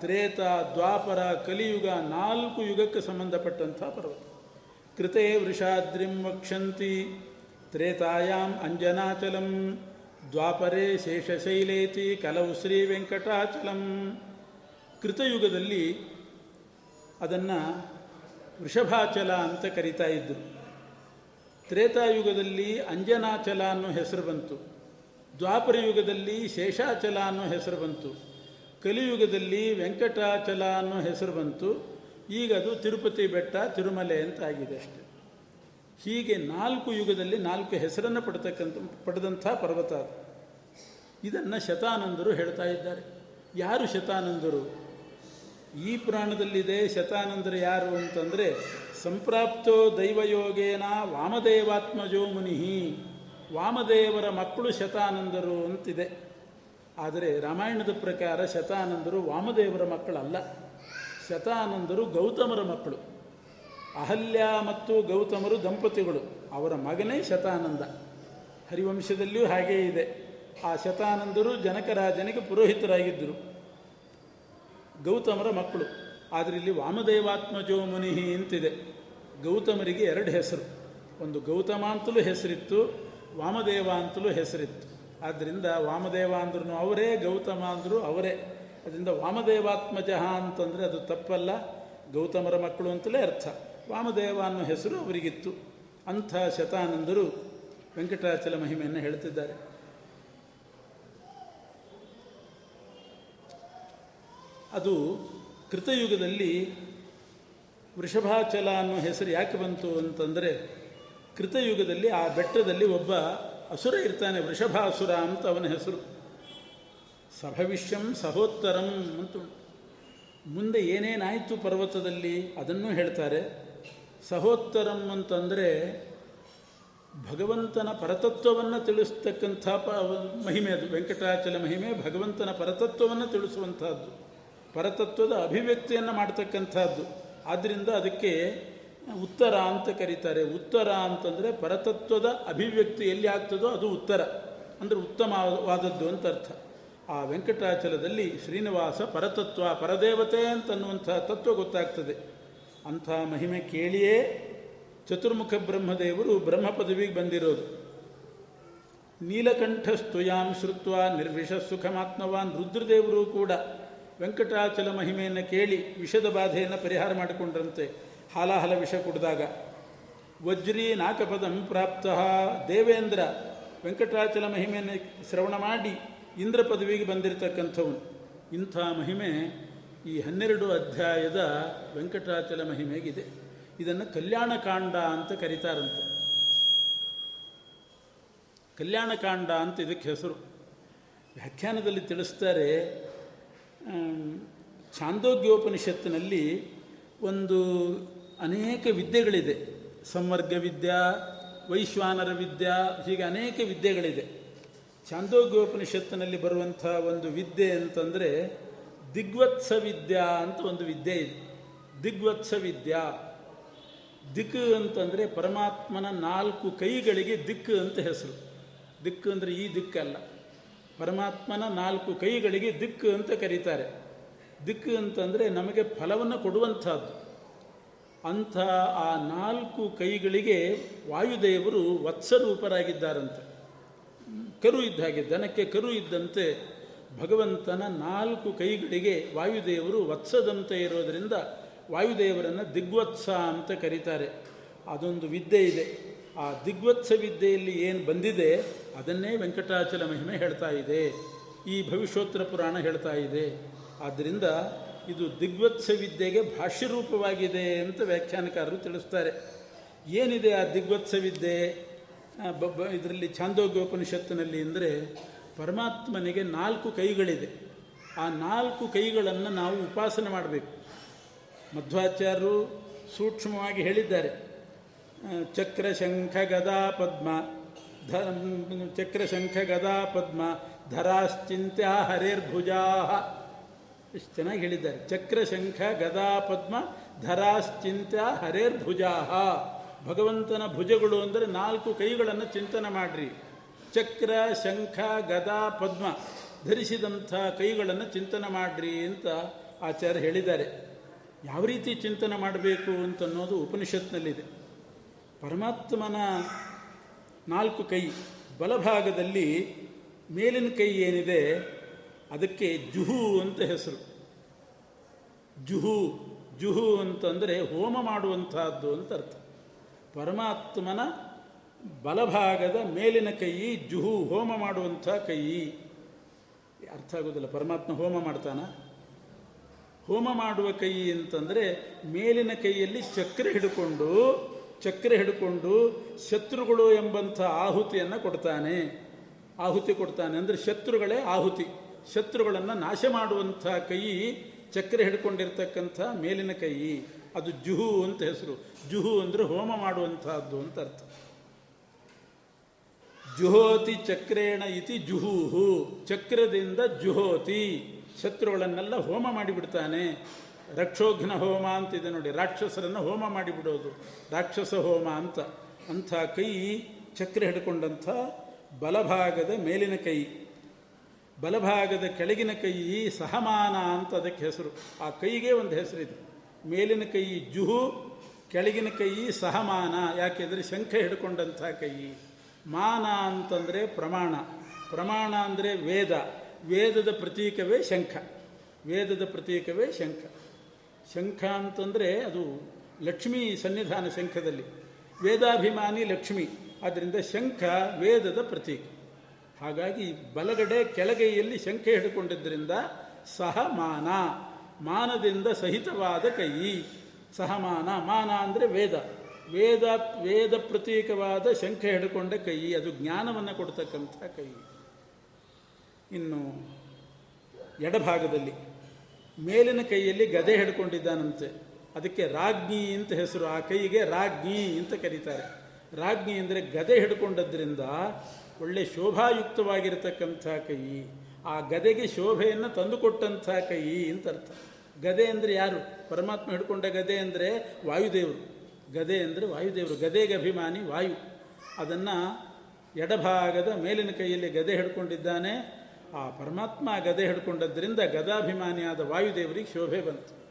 ತ್ರೇತ, ದ್ವಾಪರ, ಕಲಿಯುಗ ನಾಲ್ಕು ಯುಗಕ್ಕೆ ಸಂಬಂಧಪಟ್ಟಂಥ ಪರ್ವತ. ಕೃತೇ ವೃಷಾದ್ರಿಂ ವಕ್ಷಂತಿ ತ್ರೇತಾಯಾಮ್ ಅಂಜನಾಚಲಂ, ದ್ವಾಪರೇ ಶೇಷಶೈಲೇತಿ, ಕಲವು ಶ್ರೀ ವೆಂಕಟಾಚಲಂ. ಕೃತಯುಗದಲ್ಲಿ ಅದನ್ನು ವೃಷಭಾಚಲ ಅಂತ ಕರಿತಾ ಇದ್ದರು ತ್ರೇತಾಯುಗದಲ್ಲಿ ಅಂಜನಾಚಲ ಅನ್ನೋ ಹೆಸರು ಬಂತು. ದ್ವಾಪರ ಯುಗದಲ್ಲಿ ಶೇಷಾಚಲ ಅನ್ನೋ ಹೆಸರು ಬಂತು. ಕಲಿಯುಗದಲ್ಲಿ ವೆಂಕಟಾಚಲ ಅನ್ನೋ ಹೆಸರು ಬಂತು. ಈಗ ಅದು ತಿರುಪತಿ ಬೆಟ್ಟ, ತಿರುಮಲೆ ಅಂತ ಆಗಿದೆ ಅಷ್ಟೆ. ಹೀಗೆ ನಾಲ್ಕು ಯುಗದಲ್ಲಿ ನಾಲ್ಕು ಹೆಸರನ್ನು ಪಡ್ತಕ್ಕಂಥ, ಪಡೆದಂಥ ಪರ್ವತ ಅದು. ಇದನ್ನು ಶತಾನಂದರು ಹೇಳ್ತಾ ಇದ್ದಾರೆ. ಯಾರು ಶತಾನಂದರು? ಈ ಪುರಾಣದಲ್ಲಿದೆ ಶತಾನಂದರು ಯಾರು ಅಂತಂದರೆ, ಸಂಪ್ರಾಪ್ತೋ ದೈವಯೋಗೇನ ವಾಮದೇವಾತ್ಮಜೋ ಮುನಿ ವಾಮದೇವರ ಮಕ್ಕಳು ಶತಾನಂದರು ಅಂತಿದೆ. ಆದರೆ ರಾಮಾಯಣದ ಪ್ರಕಾರ ಶತಾನಂದರು ವಾಮದೇವರ ಮಕ್ಕಳಲ್ಲ. ಶತಾನಂದರು ಗೌತಮರ ಮಕ್ಕಳು. ಅಹಲ್ಯ ಮತ್ತು ಗೌತಮರು ದಂಪತಿಗಳು. ಅವರ ಮಗನೇ ಶತಾನಂದ. ಹರಿವಂಶದಲ್ಲಿಯೂ ಹಾಗೇ ಇದೆ. ಆ ಶತಾನಂದರು ಜನಕರಾಜನಿಗೆ ಪುರೋಹಿತರಾಗಿದ್ದರು. ಗೌತಮರ ಮಕ್ಕಳು. ಆದರೆ ಇಲ್ಲಿ ವಾಮದೇವಾತ್ಮಜೋ ಮುನಿಹಿ ಅಂತಿದೆ. ಗೌತಮರಿಗೆ ಎರಡು ಹೆಸರು. ಒಂದು ಗೌತಮ ಅಂತಲೂ ಹೆಸರಿತ್ತು ವಾಮದೇವ ಅಂತಲೂ ಹೆಸರಿತ್ತು. ಆದ್ದರಿಂದ ವಾಮದೇವ ಅಂದ್ರೂ ಅವರೇ ಗೌತಮ ಅಂದರು ಅವರೇ. ಅದರಿಂದ ವಾಮದೇವಾತ್ಮಜ ಅಂತಂದರೆ ಅದು ತಪ್ಪಲ್ಲ, ಗೌತಮರ ಮಕ್ಕಳು ಅಂತಲೇ ಅರ್ಥ. ವಾಮದೇವ ಅನ್ನೋ ಹೆಸರು ಅವರಿಗಿತ್ತು. ಅಂಥ ಶತಾನಂದರು ವೆಂಕಟಾಚಲ ಮಹಿಮೆಯನ್ನು ಹೇಳ್ತಿದ್ದಾರೆ. ಅದು ಕೃತಯುಗದಲ್ಲಿ ವೃಷಭಾಚಲ ಅನ್ನೋ ಹೆಸರು ಯಾಕೆ ಬಂತು ಅಂತಂದರೆ ಕೃತಯುಗದಲ್ಲಿ ಆ ಬೆಟ್ಟದಲ್ಲಿ ಒಬ್ಬ ಅಸುರ ಇರ್ತಾನೆ, ವೃಷಭಾಸುರ ಅಂತ ಅವನ ಹೆಸರು. ಸಭವಿಷ್ಯಂ ಸಹೋತ್ತರಂ ಅಂತ ಮುಂದೆ ಏನೇನಾಯಿತು ಪರ್ವತದಲ್ಲಿ ಅದನ್ನು ಹೇಳ್ತಾರೆ. ಸಹೋತ್ತರಂ ಅಂತಂದರೆ ಭಗವಂತನ ಪರತತ್ವವನ್ನು ತಿಳಿಸ್ತಕ್ಕಂಥ ಪ ಮಹಿಮೆ ಅದು. ವೆಂಕಟಾಚಲ ಮಹಿಮೆ ಭಗವಂತನ ಪರತತ್ವವನ್ನು ತಿಳಿಸುವಂಥದ್ದು. ಪರತತ್ವದ ಅಭಿವ್ಯಕ್ತಿಯನ್ನು ಮಾಡ್ತಕ್ಕಂಥದ್ದು. ಆದ್ದರಿಂದ ಅದಕ್ಕೆ ಉತ್ತರ ಅಂತ ಕರೀತಾರೆ. ಉತ್ತರ ಅಂತಂದರೆ ಪರತತ್ವದ ಅಭಿವ್ಯಕ್ತಿ ಎಲ್ಲಿ ಆಗ್ತದೋ ಅದು ಉತ್ತರ. ಅಂದರೆ ಉತ್ತಮವಾದದ್ದು ಅಂತ ಅರ್ಥ. ಆ ವೆಂಕಟಾಚಲದಲ್ಲಿ ಶ್ರೀನಿವಾಸ ಪರತತ್ವ, ಪರದೇವತೆ ಅಂತನ್ನುವಂಥ ತತ್ವ ಗೊತ್ತಾಗ್ತದೆ. ಅಂಥ ಮಹಿಮೆ ಕೇಳಿಯೇ ಚತುರ್ಮುಖ ಬ್ರಹ್ಮದೇವರು ಬ್ರಹ್ಮ ಪದವಿಗೆ ಬಂದಿರೋದು. ನೀಲಕಂಠ ಸ್ತುಯಾಂ ಶ್ರುತ್ವ ನಿರ್ವಿಷ ಸುಖಮಾತ್ಮವಾನ್ ರುದ್ರದೇವರು ಕೂಡ ವೆಂಕಟಾಚಲ ಮಹಿಮೆಯನ್ನು ಕೇಳಿ ವಿಷದ ಬಾಧೆಯನ್ನು ಪರಿಹಾರ ಮಾಡಿಕೊಂಡ್ರಂತೆ. ಹಾಲಾಹಲ ವಿಷ ಕುಡಿದಾಗ, ವಜ್ರಿ ನಾಕಪದಂ ಪ್ರಾಪ್ತ ದೇವೇಂದ್ರ ವೆಂಕಟಾಚಲ ಮಹಿಮೆಯನ್ನು ಶ್ರವಣ ಮಾಡಿ ಇಂದ್ರ ಪದವಿಗೆ ಬಂದಿರತಕ್ಕಂಥವನು. ಇಂಥ ಮಹಿಮೆ ಈ ಹನ್ನೆರಡು ಅಧ್ಯಾಯದ ವೆಂಕಟಾಚಲ ಮಹಿಮೆಗಿದೆ. ಇದನ್ನು ಕಲ್ಯಾಣಕಾಂಡ ಅಂತ ಕರೀತಾರಂತೆ. ಕಲ್ಯಾಣಕಾಂಡ ಅಂತ ಇದಕ್ಕೆ ಹೆಸರು. ವ್ಯಾಖ್ಯಾನದಲ್ಲಿ ತಿಳಿಸ್ತಾರೆ ಛಾಂದೋಗ್ಯೋಪನಿಷತ್ತಿನಲ್ಲಿ ಒಂದು ಅನೇಕ ವಿದ್ಯೆಗಳಿದೆ. ಸಂವರ್ಗ ವಿದ್ಯಾ, ವೈಶ್ವಾನರ ವಿದ್ಯಾ, ಹೀಗೆ ಅನೇಕ ವಿದ್ಯೆಗಳಿದೆ. ಛಾಂದೋಗ್ಯೋಪನಿಷತ್ತಿನಲ್ಲಿ ಬರುವಂಥ ಒಂದು ವಿದ್ಯೆ ಅಂತಂದರೆ ದಿಗ್ವತ್ಸ ವಿದ್ಯಾ ಅಂತ ಒಂದು ವಿದ್ಯೆ ಇದೆ. ದಿಗ್ವತ್ಸ ವಿದ್ಯಾ. ದಿಕ್ಕು ಅಂತಂದರೆ ಪರಮಾತ್ಮನ ನಾಲ್ಕು ಕೈಗಳಿಗೆ ದಿಕ್ಕು ಅಂತ ಹೆಸರು. ದಿಕ್ಕು ಅಂದರೆ ಈ ದಿಕ್ಕಲ್ಲ ಪರಮಾತ್ಮನ ನಾಲ್ಕು ಕೈಗಳಿಗೆ ದಿಕ್ಕು ಅಂತ ಕರೀತಾರೆ. ದಿಕ್ಕು ಅಂತಂದರೆ ನಮಗೆ ಫಲವನ್ನು ಕೊಡುವಂಥದ್ದು. ಅಂಥ ಆ ನಾಲ್ಕು ಕೈಗಳಿಗೆ ವಾಯುದೇವರು ವತ್ಸರೂಪರಾಗಿದ್ದಾರಂತೆ. ಕರು ಇದ್ದ ಹಾಗೆ, ದನಕ್ಕೆ ಕರು ಇದ್ದಂತೆ ಭಗವಂತನ ನಾಲ್ಕು ಕೈಗಳಿಗೆ ವಾಯುದೇವರು ವತ್ಸದಂತೆ ಇರೋದರಿಂದ ವಾಯುದೇವರನ್ನು ದಿಗ್ವತ್ಸ ಅಂತ ಕರೀತಾರೆ. ಅದೊಂದು ವಿದ್ಯೆ ಇದೆ. ಆ ದಿಗ್ವತ್ಸ ವಿದ್ಯೆಯಲ್ಲಿ ಏನು ಬಂದಿದೆ, ಅದನ್ನೇ ವೆಂಕಟಾಚಲ ಮಹಿಮೆ ಹೇಳ್ತಾ ಇದೆ. ಈ ಭವಿಷ್ಯೋತ್ತರ ಪುರಾಣ ಹೇಳ್ತಾ ಇದೆ. ಆದ್ದರಿಂದ ಇದು ದಿಗ್ವತ್ಸ ವಿದ್ಯೆಗೆ ಭಾಷ್ಯರೂಪವಾಗಿದೆ ಅಂತ ವ್ಯಾಖ್ಯಾನಕಾರರು ತಿಳಿಸ್ತಾರೆ. ಏನಿದೆ ಆ ದಿಗ್ವತ್ಸ ವಿದ್ಯೆ ಇದರಲ್ಲಿ ಛಾಂದೋಗ್ಯೋಪನಿಷತ್ತಿನಲ್ಲಿ ಅಂದರೆ ಪರಮಾತ್ಮನಿಗೆ ನಾಲ್ಕು ಕೈಗಳಿದೆ. ಆ ನಾಲ್ಕು ಕೈಗಳನ್ನು ನಾವು ಉಪಾಸನೆ ಮಾಡಬೇಕು. ಮಧ್ವಾಚಾರ್ಯರು ಸೂಕ್ಷ್ಮವಾಗಿ ಹೇಳಿದ್ದಾರೆ. ಚಕ್ರ ಶಂಖ ಗದಾ ಪದ್ಮ ಧ ಚಕ್ರ ಶಂಖ ಗದಾ ಪದ್ಮ, ಧರಾಶ್ಚಿಂತ್ಯ ಹರೇರ್ಭುಜಾ ಎಷ್ಟು ಚೆನ್ನಾಗಿ ಹೇಳಿದ್ದಾರೆ. ಚಕ್ರ ಶಂಖ ಗದಾ, ಪದ್ಮ ಧರಾಶ್ಚಿಂತ ಹರೇರ್ಭುಜಾಹ. ಭಗವಂತನ ಭುಜಗಳು ಅಂದರೆ ನಾಲ್ಕು ಕೈಗಳನ್ನು ಚಿಂತನೆ ಮಾಡ್ರಿ. ಚಕ್ರ, ಶಂಖ, ಗದಾ, ಪದ್ಮ ಧರಿಸಿದಂಥ ಕೈಗಳನ್ನು ಚಿಂತನೆ ಮಾಡ್ರಿ ಅಂತ ಆಚಾರ್ಯ ಹೇಳಿದ್ದಾರೆ. ಯಾವ ರೀತಿ ಚಿಂತನೆ ಮಾಡಬೇಕು ಅಂತನ್ನೋದು ಉಪನಿಷತ್ನಲ್ಲಿದೆ. ಪರಮಾತ್ಮನ ನಾಲ್ಕು ಕೈ ಬಲಭಾಗದಲ್ಲಿ ಮೇಲಿನ ಕೈ ಏನಿದೆ? ಅದಕ್ಕೆ ಜುಹು ಅಂತ ಹೆಸರು. ಜುಹು ಜುಹು ಅಂತಂದರೆ ಹೋಮ ಮಾಡುವಂತಹದ್ದು ಅಂತ ಅರ್ಥ. ಪರಮಾತ್ಮನ ಬಲಭಾಗದ ಮೇಲಿನ ಕೈಯಿ ಜುಹು ಹೋಮ ಮಾಡುವಂಥ ಕೈ ಅರ್ಥ ಆಗೋದಿಲ್ಲ, ಪರಮಾತ್ಮ ಹೋಮ ಮಾಡ್ತಾನ? ಹೋಮ ಮಾಡುವ ಕೈ ಅಂತಂದರೆ ಮೇಲಿನ ಕೈಯಲ್ಲಿ ಚಕ್ರ ಹಿಡ್ಕೊಂಡು ಚಕ್ರ ಹಿಡ್ಕೊಂಡು ಶತ್ರುಗಳು ಎಂಬಂಥ ಆಹುತಿಯನ್ನು ಕೊಡ್ತಾನೆ. ಆಹುತಿ ಕೊಡ್ತಾನೆ ಅಂದರೆ ಶತ್ರುಗಳೇ ಆಹುತಿ. ಶತ್ರುಗಳನ್ನು ನಾಶ ಮಾಡುವಂಥ ಕೈ ಚಕ್ರ ಹಿಡ್ಕೊಂಡಿರ್ತಕ್ಕಂಥ ಮೇಲಿನ ಕೈ. ಅದು ಜುಹು ಅಂತ ಹೆಸರು. ಜುಹು ಅಂದರೆ ಹೋಮ ಮಾಡುವಂಥದ್ದು ಅಂತ ಅರ್ಥ. ಜುಹೋತಿ ಚಕ್ರೇಣ ಇತಿ ಜುಹೂಹು. ಚಕ್ರದಿಂದ ಜುಹೋತಿ. ಶತ್ರುಗಳನ್ನೆಲ್ಲ ಹೋಮ ಮಾಡಿಬಿಡ್ತಾನೆ. ರಕ್ಷೋಘ್ನ ಹೋಮ ಅಂತಿದೆ ನೋಡಿ. ರಾಕ್ಷಸರನ್ನು ಹೋಮ ಮಾಡಿಬಿಡೋದು. ರಾಕ್ಷಸ ಹೋಮ ಅಂತ. ಅಂಥ ಕೈ ಚಕ್ರ ಹಿಡ್ಕೊಂಡಂಥ ಬಲಭಾಗದ ಮೇಲಿನ ಕೈ. ಬಲಭಾಗದ ಕೆಳಗಿನ ಕೈ ಸಹಮಾನ ಅಂತ ಅದಕ್ಕೆ ಹೆಸರು. ಆ ಕೈಗೆ ಒಂದು ಹೆಸರಿದೆ. ಮೇಲಿನ ಕೈ ಜುಹು, ಕೆಳಗಿನ ಕೈ ಸಹಮಾನ. ಯಾಕೆಂದರೆ ಶಂಖ ಹಿಡ್ಕೊಂಡಂಥ ಕೈ. ಮಾನ ಅಂತಂದರೆ ಪ್ರಮಾಣ. ಪ್ರಮಾಣ ಅಂದರೆ ವೇದ. ವೇದದ ಪ್ರತೀಕವೇ ಶಂಖ. ವೇದದ ಪ್ರತೀಕವೇ ಶಂಖ. ಶಂಖ ಅಂತಂದರೆ ಅದು ಲಕ್ಷ್ಮೀ ಸನ್ನಿಧಾನ ಶಂಖದಲ್ಲಿ. ವೇದಾಭಿಮಾನಿ ಲಕ್ಷ್ಮಿ. ಆದ್ದರಿಂದ ಶಂಖ ವೇದದ ಪ್ರತೀಕ. ಹಾಗಾಗಿ ಬಲಗಡೆ ಕೆಳಗೈಯಲ್ಲಿ ಶಂಖೆ ಹಿಡ್ಕೊಂಡಿದ್ದರಿಂದ ಸಹಮಾನ, ಮಾನದಿಂದ ಸಹಿತವಾದ ಕೈ ಸಹಮಾನ, ಮಾನ ಅಂದರೆ ವೇದ. ವೇದ ವೇದ ಪ್ರತೀಕವಾದ ಶಂಖೆ ಹಿಡ್ಕೊಂಡ ಕೈ ಅದು ಜ್ಞಾನವನ್ನು ಕೊಡ್ತಕ್ಕಂಥ ಕೈ ಇನ್ನು ಎಡಭಾಗದಲ್ಲಿ ಮೇಲಿನ ಕೈಯಲ್ಲಿ ಗದೆ ಹಿಡ್ಕೊಂಡಿದ್ದಾನಂತೆ. ಅದಕ್ಕೆ ರಾಜ್ಞಿ ಅಂತ ಹೆಸರು. ಆ ಕೈಗೆ ರಾಜ್ಞಿ ಅಂತ ಕರೀತಾರೆ. ರಾಜ್ಞಿ ಅಂದರೆ ಗದೆ ಹಿಡ್ಕೊಂಡದ್ರಿಂದ ಒಳ್ಳೆ ಶೋಭಾಯುಕ್ತವಾಗಿರತಕ್ಕಂಥ ಕೈ. ಆ ಗದೆಗೆ ಶೋಭೆಯನ್ನು ತಂದುಕೊಟ್ಟಂಥ ಕೈ ಅಂತ ಅರ್ಥ. ಗದೆ ಅಂದರೆ ಯಾರು? ಪರಮಾತ್ಮ ಹಿಡ್ಕೊಂಡ ಗದೆ ಅಂದರೆ ವಾಯುದೇವರು. ಗದೆ ಅಂದರೆ ವಾಯುದೇವರು. ಗದೆಗೆ ಅಭಿಮಾನಿ ವಾಯು. ಅದನ್ನು ಎಡಭಾಗದ ಮೇಲಿನ ಕೈಯಲ್ಲಿ ಗದೆ ಹಿಡ್ಕೊಂಡಿದ್ದಾನೆ. ಆ ಪರಮಾತ್ಮ ಗದೆ ಹಿಡ್ಕೊಂಡದ್ರಿಂದ ಗದಾಭಿಮಾನಿಯಾದ ವಾಯುದೇವರಿಗೆ ಶೋಭೆ ಬಂತು.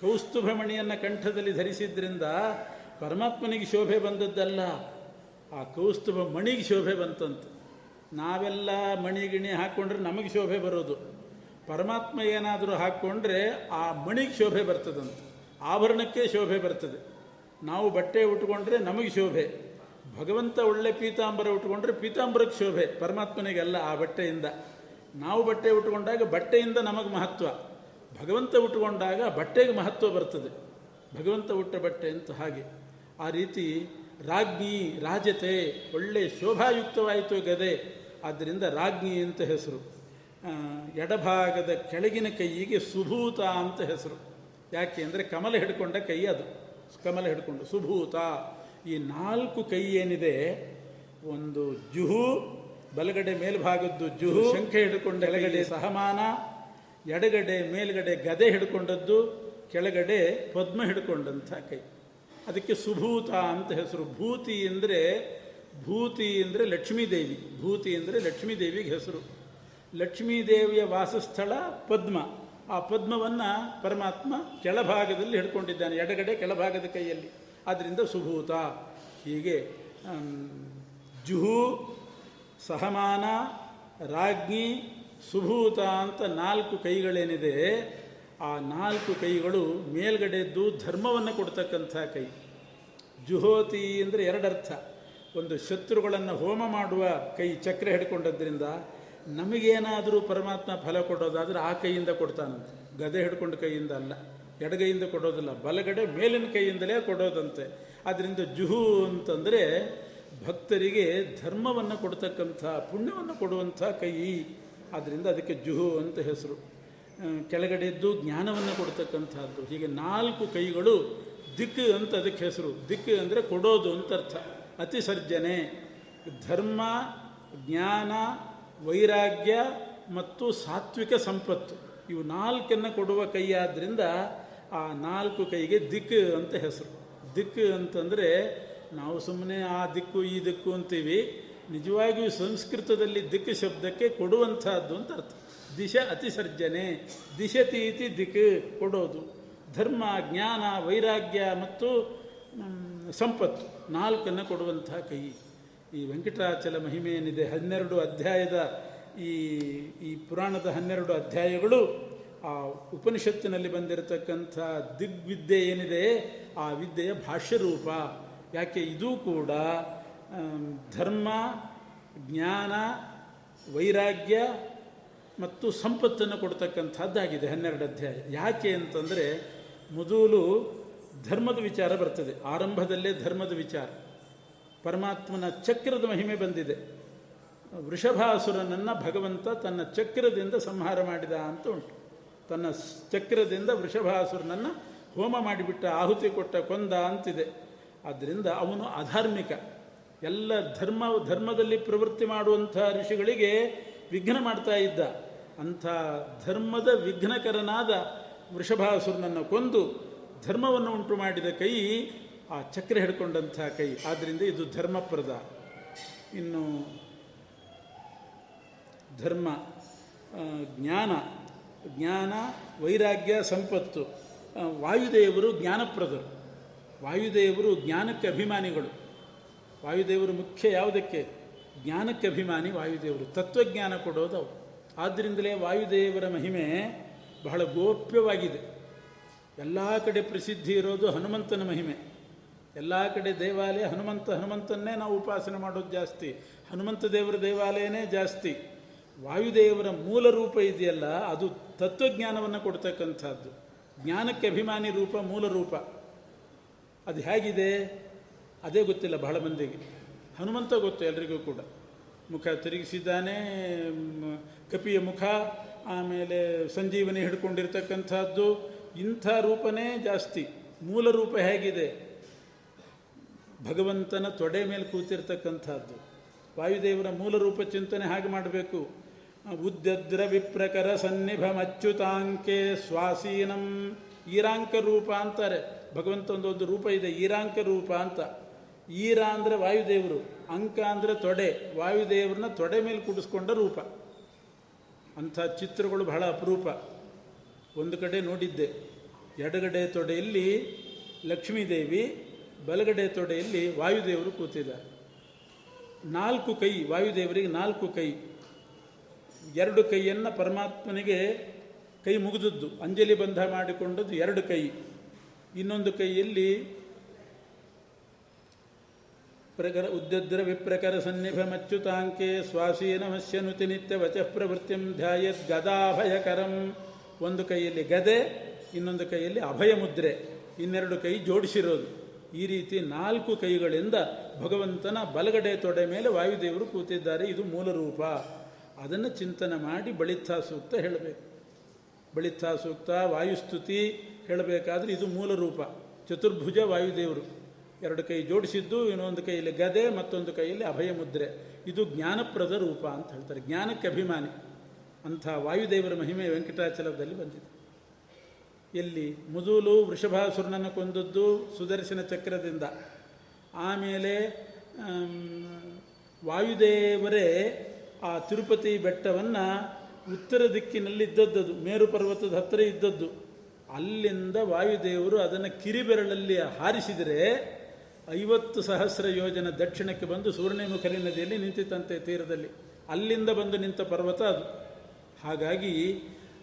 ಕೌಸ್ತುಭಮಣಿಯನ್ನು ಕಂಠದಲ್ಲಿ ಧರಿಸಿದ್ರಿಂದ ಪರಮಾತ್ಮನಿಗೆ ಶೋಭೆ ಬಂದದ್ದಲ್ಲ. ಆ ಕೌಸ್ತುಭ ಮಣಿಗೆ ಶೋಭೆ ಬಂತಂತೆ. ನಾವೆಲ್ಲ ಮಣಿ ಗಿಣಿ ಹಾಕ್ಕೊಂಡ್ರೆ ನಮಗೆ ಶೋಭೆ ಬರೋದು. ಪರಮಾತ್ಮ ಏನಾದರೂ ಹಾಕ್ಕೊಂಡ್ರೆ ಆ ಮಣಿಗೆ ಶೋಭೆ ಬರ್ತದಂತ. ಆಭರಣಕ್ಕೆ ಶೋಭೆ ಬರ್ತದೆ. ನಾವು ಬಟ್ಟೆ ಉಟ್ಕೊಂಡ್ರೆ ನಮಗೆ ಶೋಭೆ. ಭಗವಂತ ಒಳ್ಳೆ ಪೀತಾಂಬರ ಉಟ್ಕೊಂಡ್ರೆ ಪೀತಾಂಬರಕ್ಕೆ ಶೋಭೆ ಪರಮಾತ್ಮನಿಗೆಲ್ಲ ಆ ಬಟ್ಟೆಯಿಂದ. ನಾವು ಬಟ್ಟೆ ಉಟ್ಕೊಂಡಾಗ ಬಟ್ಟೆಯಿಂದ ನಮಗೆ ಮಹತ್ವ. ಭಗವಂತ ಉಟ್ಕೊಂಡಾಗ ಬಟ್ಟೆಗೆ ಮಹತ್ವ ಬರ್ತದೆ. ಭಗವಂತ ಉಟ್ಟ ಬಟ್ಟೆ ಅಂತ ಹಾಗೆ. ಆ ರೀತಿ ರಾಜ್ಞಿ ರಾಜತೆ ಒಳ್ಳೆ ಶೋಭಾಯುಕ್ತವಾಯಿತು ಗದೆ. ಆದ್ದರಿಂದ ರಾಜ್ಞಿ ಅಂತ ಹೆಸರು. ಎಡಭಾಗದ ಕೆಳಗಿನ ಕೈಯಿಗೆ ಸುಭೂತ ಅಂತ ಹೆಸರು. ಯಾಕೆ ಅಂದರೆ ಕಮಲ ಹಿಡ್ಕೊಂಡ ಕೈ ಅದು. ಕಮಲ ಹಿಡ್ಕೊಂಡು ಸುಭೂತ. ಈ ನಾಲ್ಕು ಕೈ ಏನಿದೆ? ಒಂದು ಜುಹು ಬಲಗಡೆ ಮೇಲ್ಭಾಗದ್ದು ಜುಹು ಶಂಖೆ ಹಿಡ್ಕೊಂಡ ಎಳಗಡೆ ಸಹಮಾನ ಎಡಗಡೆ ಮೇಲ್ಗಡೆ ಗದೆ ಹಿಡ್ಕೊಂಡದ್ದು ಕೆಳಗಡೆ ಪದ್ಮ ಹಿಡ್ಕೊಂಡಂಥ ಕೈ. ಅದಕ್ಕೆ ಸುಭೂತ ಅಂತ ಹೆಸರು. ಭೂತಿ ಅಂದರೆ ಭೂತಿ ಅಂದರೆ ಲಕ್ಷ್ಮೀದೇವಿ. ಭೂತಿ ಅಂದರೆ ಲಕ್ಷ್ಮೀದೇವಿಗೆ ಹೆಸರು. ಲಕ್ಷ್ಮೀದೇವಿಯ ವಾಸಸ್ಥಳ ಪದ್ಮ. ಆ ಪದ್ಮವನ್ನು ಪರಮಾತ್ಮ ಕೆಳಭಾಗದಲ್ಲಿ ಹಿಡ್ಕೊಂಡಿದ್ದಾನೆ. ಎಡಗಡೆ ಕೆಳಭಾಗದ ಕೈಯಲ್ಲಿ. ಆದ್ದರಿಂದ ಸುಭೂತ. ಹೀಗೆ ಜುಹು, ಸಹಮಾನ, ರಾಜ್ಞಿ, ಸುಭೂತ ಅಂತ ನಾಲ್ಕು ಕೈಗಳೇನಿದೆ ಆ ನಾಲ್ಕು ಕೈಗಳು ಮೇಲ್ಗಡೆದ್ದು ಧರ್ಮವನ್ನು ಕೊಡ್ತಕ್ಕಂಥ ಕೈ. ಜುಹೋತಿ ಅಂದರೆ ಎರಡರ್ಥ. ಒಂದು ಶತ್ರುಗಳನ್ನು ಹೋಮ ಮಾಡುವ ಕೈ ಚಕ್ರ ಹಿಡ್ಕೊಂಡದ್ರಿಂದ ನಮಗೇನಾದರೂ ಪರಮಾತ್ಮ ಫಲ ಕೊಡೋದಾದರೆ ಆ ಕೈಯಿಂದ ಕೊಡ್ತಾನಂತೆ. ಗದೆ ಹಿಡ್ಕೊಂಡು ಕೈಯಿಂದ ಅಲ್ಲ, ಎಡಗೈಯಿಂದ ಕೊಡೋದಿಲ್ಲ, ಬಲಗಡೆ ಮೇಲಿನ ಕೈಯಿಂದಲೇ ಕೊಡೋದಂತೆ. ಆದ್ದರಿಂದ ಜುಹು ಅಂತಂದರೆ ಭಕ್ತರಿಗೆ ಧರ್ಮವನ್ನು ಕೊಡ್ತಕ್ಕಂಥ, ಪುಣ್ಯವನ್ನು ಕೊಡುವಂಥ ಕೈ. ಆದ್ದರಿಂದ ಅದಕ್ಕೆ ಜುಹು ಅಂತ ಹೆಸರು. ಕೆಳಗಡೆದ್ದು ಜ್ಞಾನವನ್ನು ಕೊಡ್ತಕ್ಕಂಥದ್ದು. ಹೀಗೆ ನಾಲ್ಕು ಕೈಗಳು ದಿಕ್ಕು ಅಂತ ಅದಕ್ಕೆ ಹೆಸರು. ದಿಕ್ಕು ಅಂದರೆ ಕೊಡೋದು ಅಂತ ಅರ್ಥ. ಅತಿಸರ್ಜನೆ, ಧರ್ಮ, ಜ್ಞಾನ, ವೈರಾಗ್ಯ ಮತ್ತು ಸಾತ್ವಿಕ ಸಂಪತ್ತು. ಇವು ನಾಲ್ಕನ್ನು ಕೊಡುವ ಕೈಯಾದ್ದರಿಂದ ಆ ನಾಲ್ಕು ಕೈಗೆ ದಿಕ್ಕು ಅಂತ ಹೆಸರು. ದಿಕ್ಕು ಅಂತಂದರೆ ನಾವು ಸುಮ್ಮನೆ ಆ ದಿಕ್ಕು ಈ ದಿಕ್ಕು ಅಂತೀವಿ. ನಿಜವಾಗಿಯೂ ಸಂಸ್ಕೃತದಲ್ಲಿ ದಿಕ್ಕು ಶಬ್ದಕ್ಕೆ ಕೊಡುವಂಥದ್ದು ಅಂತ ಅರ್ಥ. ದಿಶ ಅತಿಸರ್ಜನೆ ದಿಶತೀತಿ ದಿಕ್ ಕೊಡೋದು. ಧರ್ಮ, ಜ್ಞಾನ, ವೈರಾಗ್ಯ ಮತ್ತು ಸಂಪತ್ತು ನಾಲ್ಕನ್ನು ಕೊಡುವಂಥ ಕೈ. ಈ ವೆಂಕಟಾಚಲ ಮಹಿಮೆ ಏನಿದೆ ಹನ್ನೆರಡು ಅಧ್ಯಾಯದ ಈ ಈ ಪುರಾಣದ ಹನ್ನೆರಡು ಅಧ್ಯಾಯಗಳು ಆ ಉಪನಿಷತ್ತಿನಲ್ಲಿ ಬಂದಿರತಕ್ಕಂಥ ದಿಗ್ವಿದ್ಯೆ ಏನಿದೆ, ಆ ವಿದ್ಯೆಯ ಭಾಷ್ಯರೂಪ. ಯಾಕೆ? ಇದೂ ಕೂಡ ಧರ್ಮ, ಜ್ಞಾನ, ವೈರಾಗ್ಯ ಮತ್ತು ಸಂಪತ್ತನ್ನು ಕೊಡ್ತಕ್ಕಂಥದ್ದಾಗಿದೆ. ಹನ್ನೆರಡು ಅಧ್ಯಾಯ. ಯಾಕೆ ಅಂತಂದರೆ ಮೊದಲು ಧರ್ಮದ ವಿಚಾರ ಬರ್ತದೆ. ಆರಂಭದಲ್ಲೇ ಧರ್ಮದ ವಿಚಾರ. ಪರಮಾತ್ಮನ ಚಕ್ರದ ಮಹಿಮೆ ಬಂದಿದೆ. ವೃಷಭಾಸುರನನ್ನು ಭಗವಂತ ತನ್ನ ಚಕ್ರದಿಂದ ಸಂಹಾರ ಮಾಡಿದ ಅಂತ ಉಂಟು. ತನ್ನ ಚಕ್ರದಿಂದ ವೃಷಭಾಸುರನನ್ನು ಹೋಮ ಮಾಡಿಬಿಟ್ಟ, ಆಹುತಿ ಕೊಟ್ಟ, ಕೊಂದ ಅಂತಿದೆ. ಆದ್ದರಿಂದ ಅವನು ಅಧಾರ್ಮಿಕ. ಎಲ್ಲ ಧರ್ಮ, ಧರ್ಮದಲ್ಲಿ ಪ್ರವೃತ್ತಿ ಮಾಡುವಂಥ ಋಷಿಗಳಿಗೆ ವಿಘ್ನ ಮಾಡ್ತಾ ಇದ್ದ. ಅಂಥ ಧರ್ಮದ ವಿಘ್ನಕರನಾದ ವೃಷಭಾಸುರನನ್ನು ಕೊಂದು ಧರ್ಮವನ್ನು ಉಂಟು ಮಾಡಿದ ಕೈ ಆ ಚಕ್ರ ಹಿಡ್ಕೊಂಡಂಥ ಕೈ. ಆದ್ದರಿಂದ ಇದು ಧರ್ಮಪ್ರದ. ಇನ್ನು ಧರ್ಮ ಜ್ಞಾನ ಜ್ಞಾನ ವೈರಾಗ್ಯ ಸಂಪತ್ತು. ವಾಯುದೇವರು ಜ್ಞಾನಪ್ರದರು. ವಾಯುದೇವರು ಜ್ಞಾನಕ್ಕೆ ಅಭಿಮಾನಿಗಳು. ವಾಯುದೇವರು ಮುಖ್ಯ ಯಾವುದಕ್ಕೆ? ಜ್ಞಾನಕ್ಕೆ ಅಭಿಮಾನಿ ವಾಯುದೇವರು. ತತ್ವಜ್ಞಾನ ಕೊಡೋದು ಆದ್ದರಿಂದಲೇ ವಾಯುದೇವರ ಮಹಿಮೆ ಬಹಳ ಗೋಪ್ಯವಾಗಿದೆ. ಎಲ್ಲ ಕಡೆ ಪ್ರಸಿದ್ಧಿ ಇರೋದು ಹನುಮಂತನ ಮಹಿಮೆ. ಎಲ್ಲ ಕಡೆ ದೇವಾಲಯ ಹನುಮಂತ ಹನುಮಂತನ್ನೇ ನಾವು ಉಪಾಸನೆ ಮಾಡೋದು ಜಾಸ್ತಿ. ಹನುಮಂತ ದೇವರ ದೇವಾಲಯನೇ ಜಾಸ್ತಿ. ವಾಯುದೇವರ ಮೂಲ ರೂಪ ಇದೆಯಲ್ಲ, ಅದು ತತ್ವಜ್ಞಾನವನ್ನು ಕೊಡ್ತಕ್ಕಂಥದ್ದು. ಜ್ಞಾನಕ್ಕೆ ಅಭಿಮಾನಿ ರೂಪ ಮೂಲ ರೂಪ. ಅದು ಹೇಗಿದೆ? ಅದೇ ಗೊತ್ತಿಲ್ಲ ಬಹಳ ಮಂದಿಗೆ. ಹನುಮಂತ ಗೊತ್ತು ಎಲ್ರಿಗೂ ಕೂಡ. ಮುಖ ತಿರುಗಿಸಿದ್ದಾನೆ ಕಪಿಯ ಮುಖ, ಆಮೇಲೆ ಸಂಜೀವನಿ ಹಿಡ್ಕೊಂಡಿರ್ತಕ್ಕಂಥದ್ದು. ಇಂಥ ರೂಪನೇ ಜಾಸ್ತಿ. ಮೂಲ ರೂಪ ಹೇಗಿದೆ? ಭಗವಂತನ ತೊಡೆ ಮೇಲೆ ಕೂತಿರ್ತಕ್ಕಂಥದ್ದು. ವಾಯುದೇವರ ಮೂಲ ರೂಪ ಚಿಂತನೆ ಹಾಗೆ ಮಾಡಬೇಕು. ಉದ್ಯದ್ರ ವಿಪ್ರಕರ ಸನ್ನಿಭಮಚ್ಯುತಾಂಕೆ ಸ್ವಾಸೀನಂ ಈರಾಂಕ ರೂಪ ಅಂತಾರೆ. ಭಗವಂತ ಒಂದೊಂದು ರೂಪ ಇದೆ, ಈರಾಂಕ ರೂಪ ಅಂತ. ಈರ ಅಂದರೆ ವಾಯುದೇವರು, ಅಂಕ ಅಂದರೆ ತೊಡೆ, ವಾಯುದೇವರನ್ನ ತೊಡೆ ಮೇಲೆ ಕೂಡಿಸ್ಕೊಂಡ ರೂಪ. ಅಂಥ ಚಿತ್ರಗಳು ಬಹಳ ಅಪರೂಪ. ಒಂದು ಕಡೆ ನೋಡಿದ್ದೆ, ಎಡಗಡೆ ತೊಡೆಯಲ್ಲಿ ಲಕ್ಷ್ಮೀದೇವಿ, ಬಲಗಡೆ ತೊಡೆಯಲ್ಲಿ ವಾಯುದೇವರು ಕೂತಿದ್ದಾರೆ. ನಾಲ್ಕು ಕೈ, ವಾಯುದೇವರಿಗೆ ನಾಲ್ಕು ಕೈ. ಎರಡು ಕೈಯನ್ನು ಪರಮಾತ್ಮನಿಗೆ ಕೈ ಮುಗಿದದ್ದು, ಅಂಜಲಿ ಬಂಧ ಮಾಡಿಕೊಂಡದ್ದು ಎರಡು ಕೈ. ಇನ್ನೊಂದು ಕೈಯಲ್ಲಿ ಪ್ರಕರ ಉದ್ಯದ್ರ ವಿಪ್ರಕರ ಸನ್ನಿಭಮಚ್ಯುತಾಂಕೆ ಸ್ವಾಸೀನ ಮಸ್ಯನುತಿ ನಿತ್ಯ ವಚ ಪ್ರವೃತ್ತಿಂ ಧ್ಯಾಯದ್ ಗದಾಭಯಕರಂ. ಒಂದು ಕೈಯಲ್ಲಿ ಗದೆ, ಇನ್ನೊಂದು ಕೈಯಲ್ಲಿ ಅಭಯ ಮುದ್ರೆ ಇನ್ನೆರಡು ಕೈ ಜೋಡಿಸಿರೋದು. ಈ ರೀತಿ ನಾಲ್ಕು ಕೈಗಳಿಂದ ಭಗವಂತನ ಬಲಗಡೆ ತೊಡೆ ಮೇಲೆ ವಾಯುದೇವರು ಕೂತಿದ್ದಾರೆ. ಇದು ಮೂಲ ರೂಪ. ಅದನ್ನು ಚಿಂತನೆ ಮಾಡಿ ಬಳಿತ್ಥ ಸೂಕ್ತ ಹೇಳಬೇಕು. ಬಳಿತ್ಥ ಸೂಕ್ತ ವಾಯುಸ್ತುತಿ ಹೇಳಬೇಕಾದ್ರೆ ಇದು ಮೂಲ ರೂಪ. ಚತುರ್ಭುಜ ವಾಯುದೇವರು. ಎರಡು ಕೈ ಜೋಡಿಸಿದ್ದು, ಇನ್ನೊಂದು ಕೈಯಲ್ಲಿ ಗದೆ, ಮತ್ತೊಂದು ಕೈಯಲ್ಲಿ ಅಭಯ ಮುದ್ರೆ. ಇದು ಜ್ಞಾನಪ್ರದ ರೂಪ ಅಂತ ಹೇಳ್ತಾರೆ. ಜ್ಞಾನಕ್ಕೆ ಅಭಿಮಾನಿ. ಅಂಥ ವಾಯುದೇವರ ಮಹಿಮೆ ವೆಂಕಟಾಚಲದಲ್ಲಿ ಬಂದಿದೆ. ಎಲ್ಲಿ ಮುದುಲು ವೃಷಭಾಸುರನನ್ನು ಕೊಂದದ್ದು ಸುದರ್ಶನ ಚಕ್ರದಿಂದ. ಆಮೇಲೆ ವಾಯುದೇವರೇ ಆ ತಿರುಪತಿ ಬೆಟ್ಟವನ್ನು ಉತ್ತರ ದಿಕ್ಕಿನಲ್ಲಿ ಇದ್ದದ್ದು ಮೇರು ಪರ್ವತದ ಹತ್ತಿರ ಇದ್ದದ್ದು. ಅಲ್ಲಿಂದ ವಾಯುದೇವರು ಅದನ್ನು ಕಿರಿಬೆರಳಲ್ಲಿ ಹಾರಿಸಿದರೆ ಐವತ್ತು ಸಹಸ್ರ ಯೋಜನ ದಕ್ಷಿಣಕ್ಕೆ ಬಂದು ಸುವರ್ಣಮುಖರಿ ನದಿಯಲ್ಲಿ ನಿಂತಿತ್ತಂತೆ ತೀರದಲ್ಲಿ. ಅಲ್ಲಿಂದ ಬಂದು ನಿಂತ ಪರ್ವತ ಅದು. ಹಾಗಾಗಿ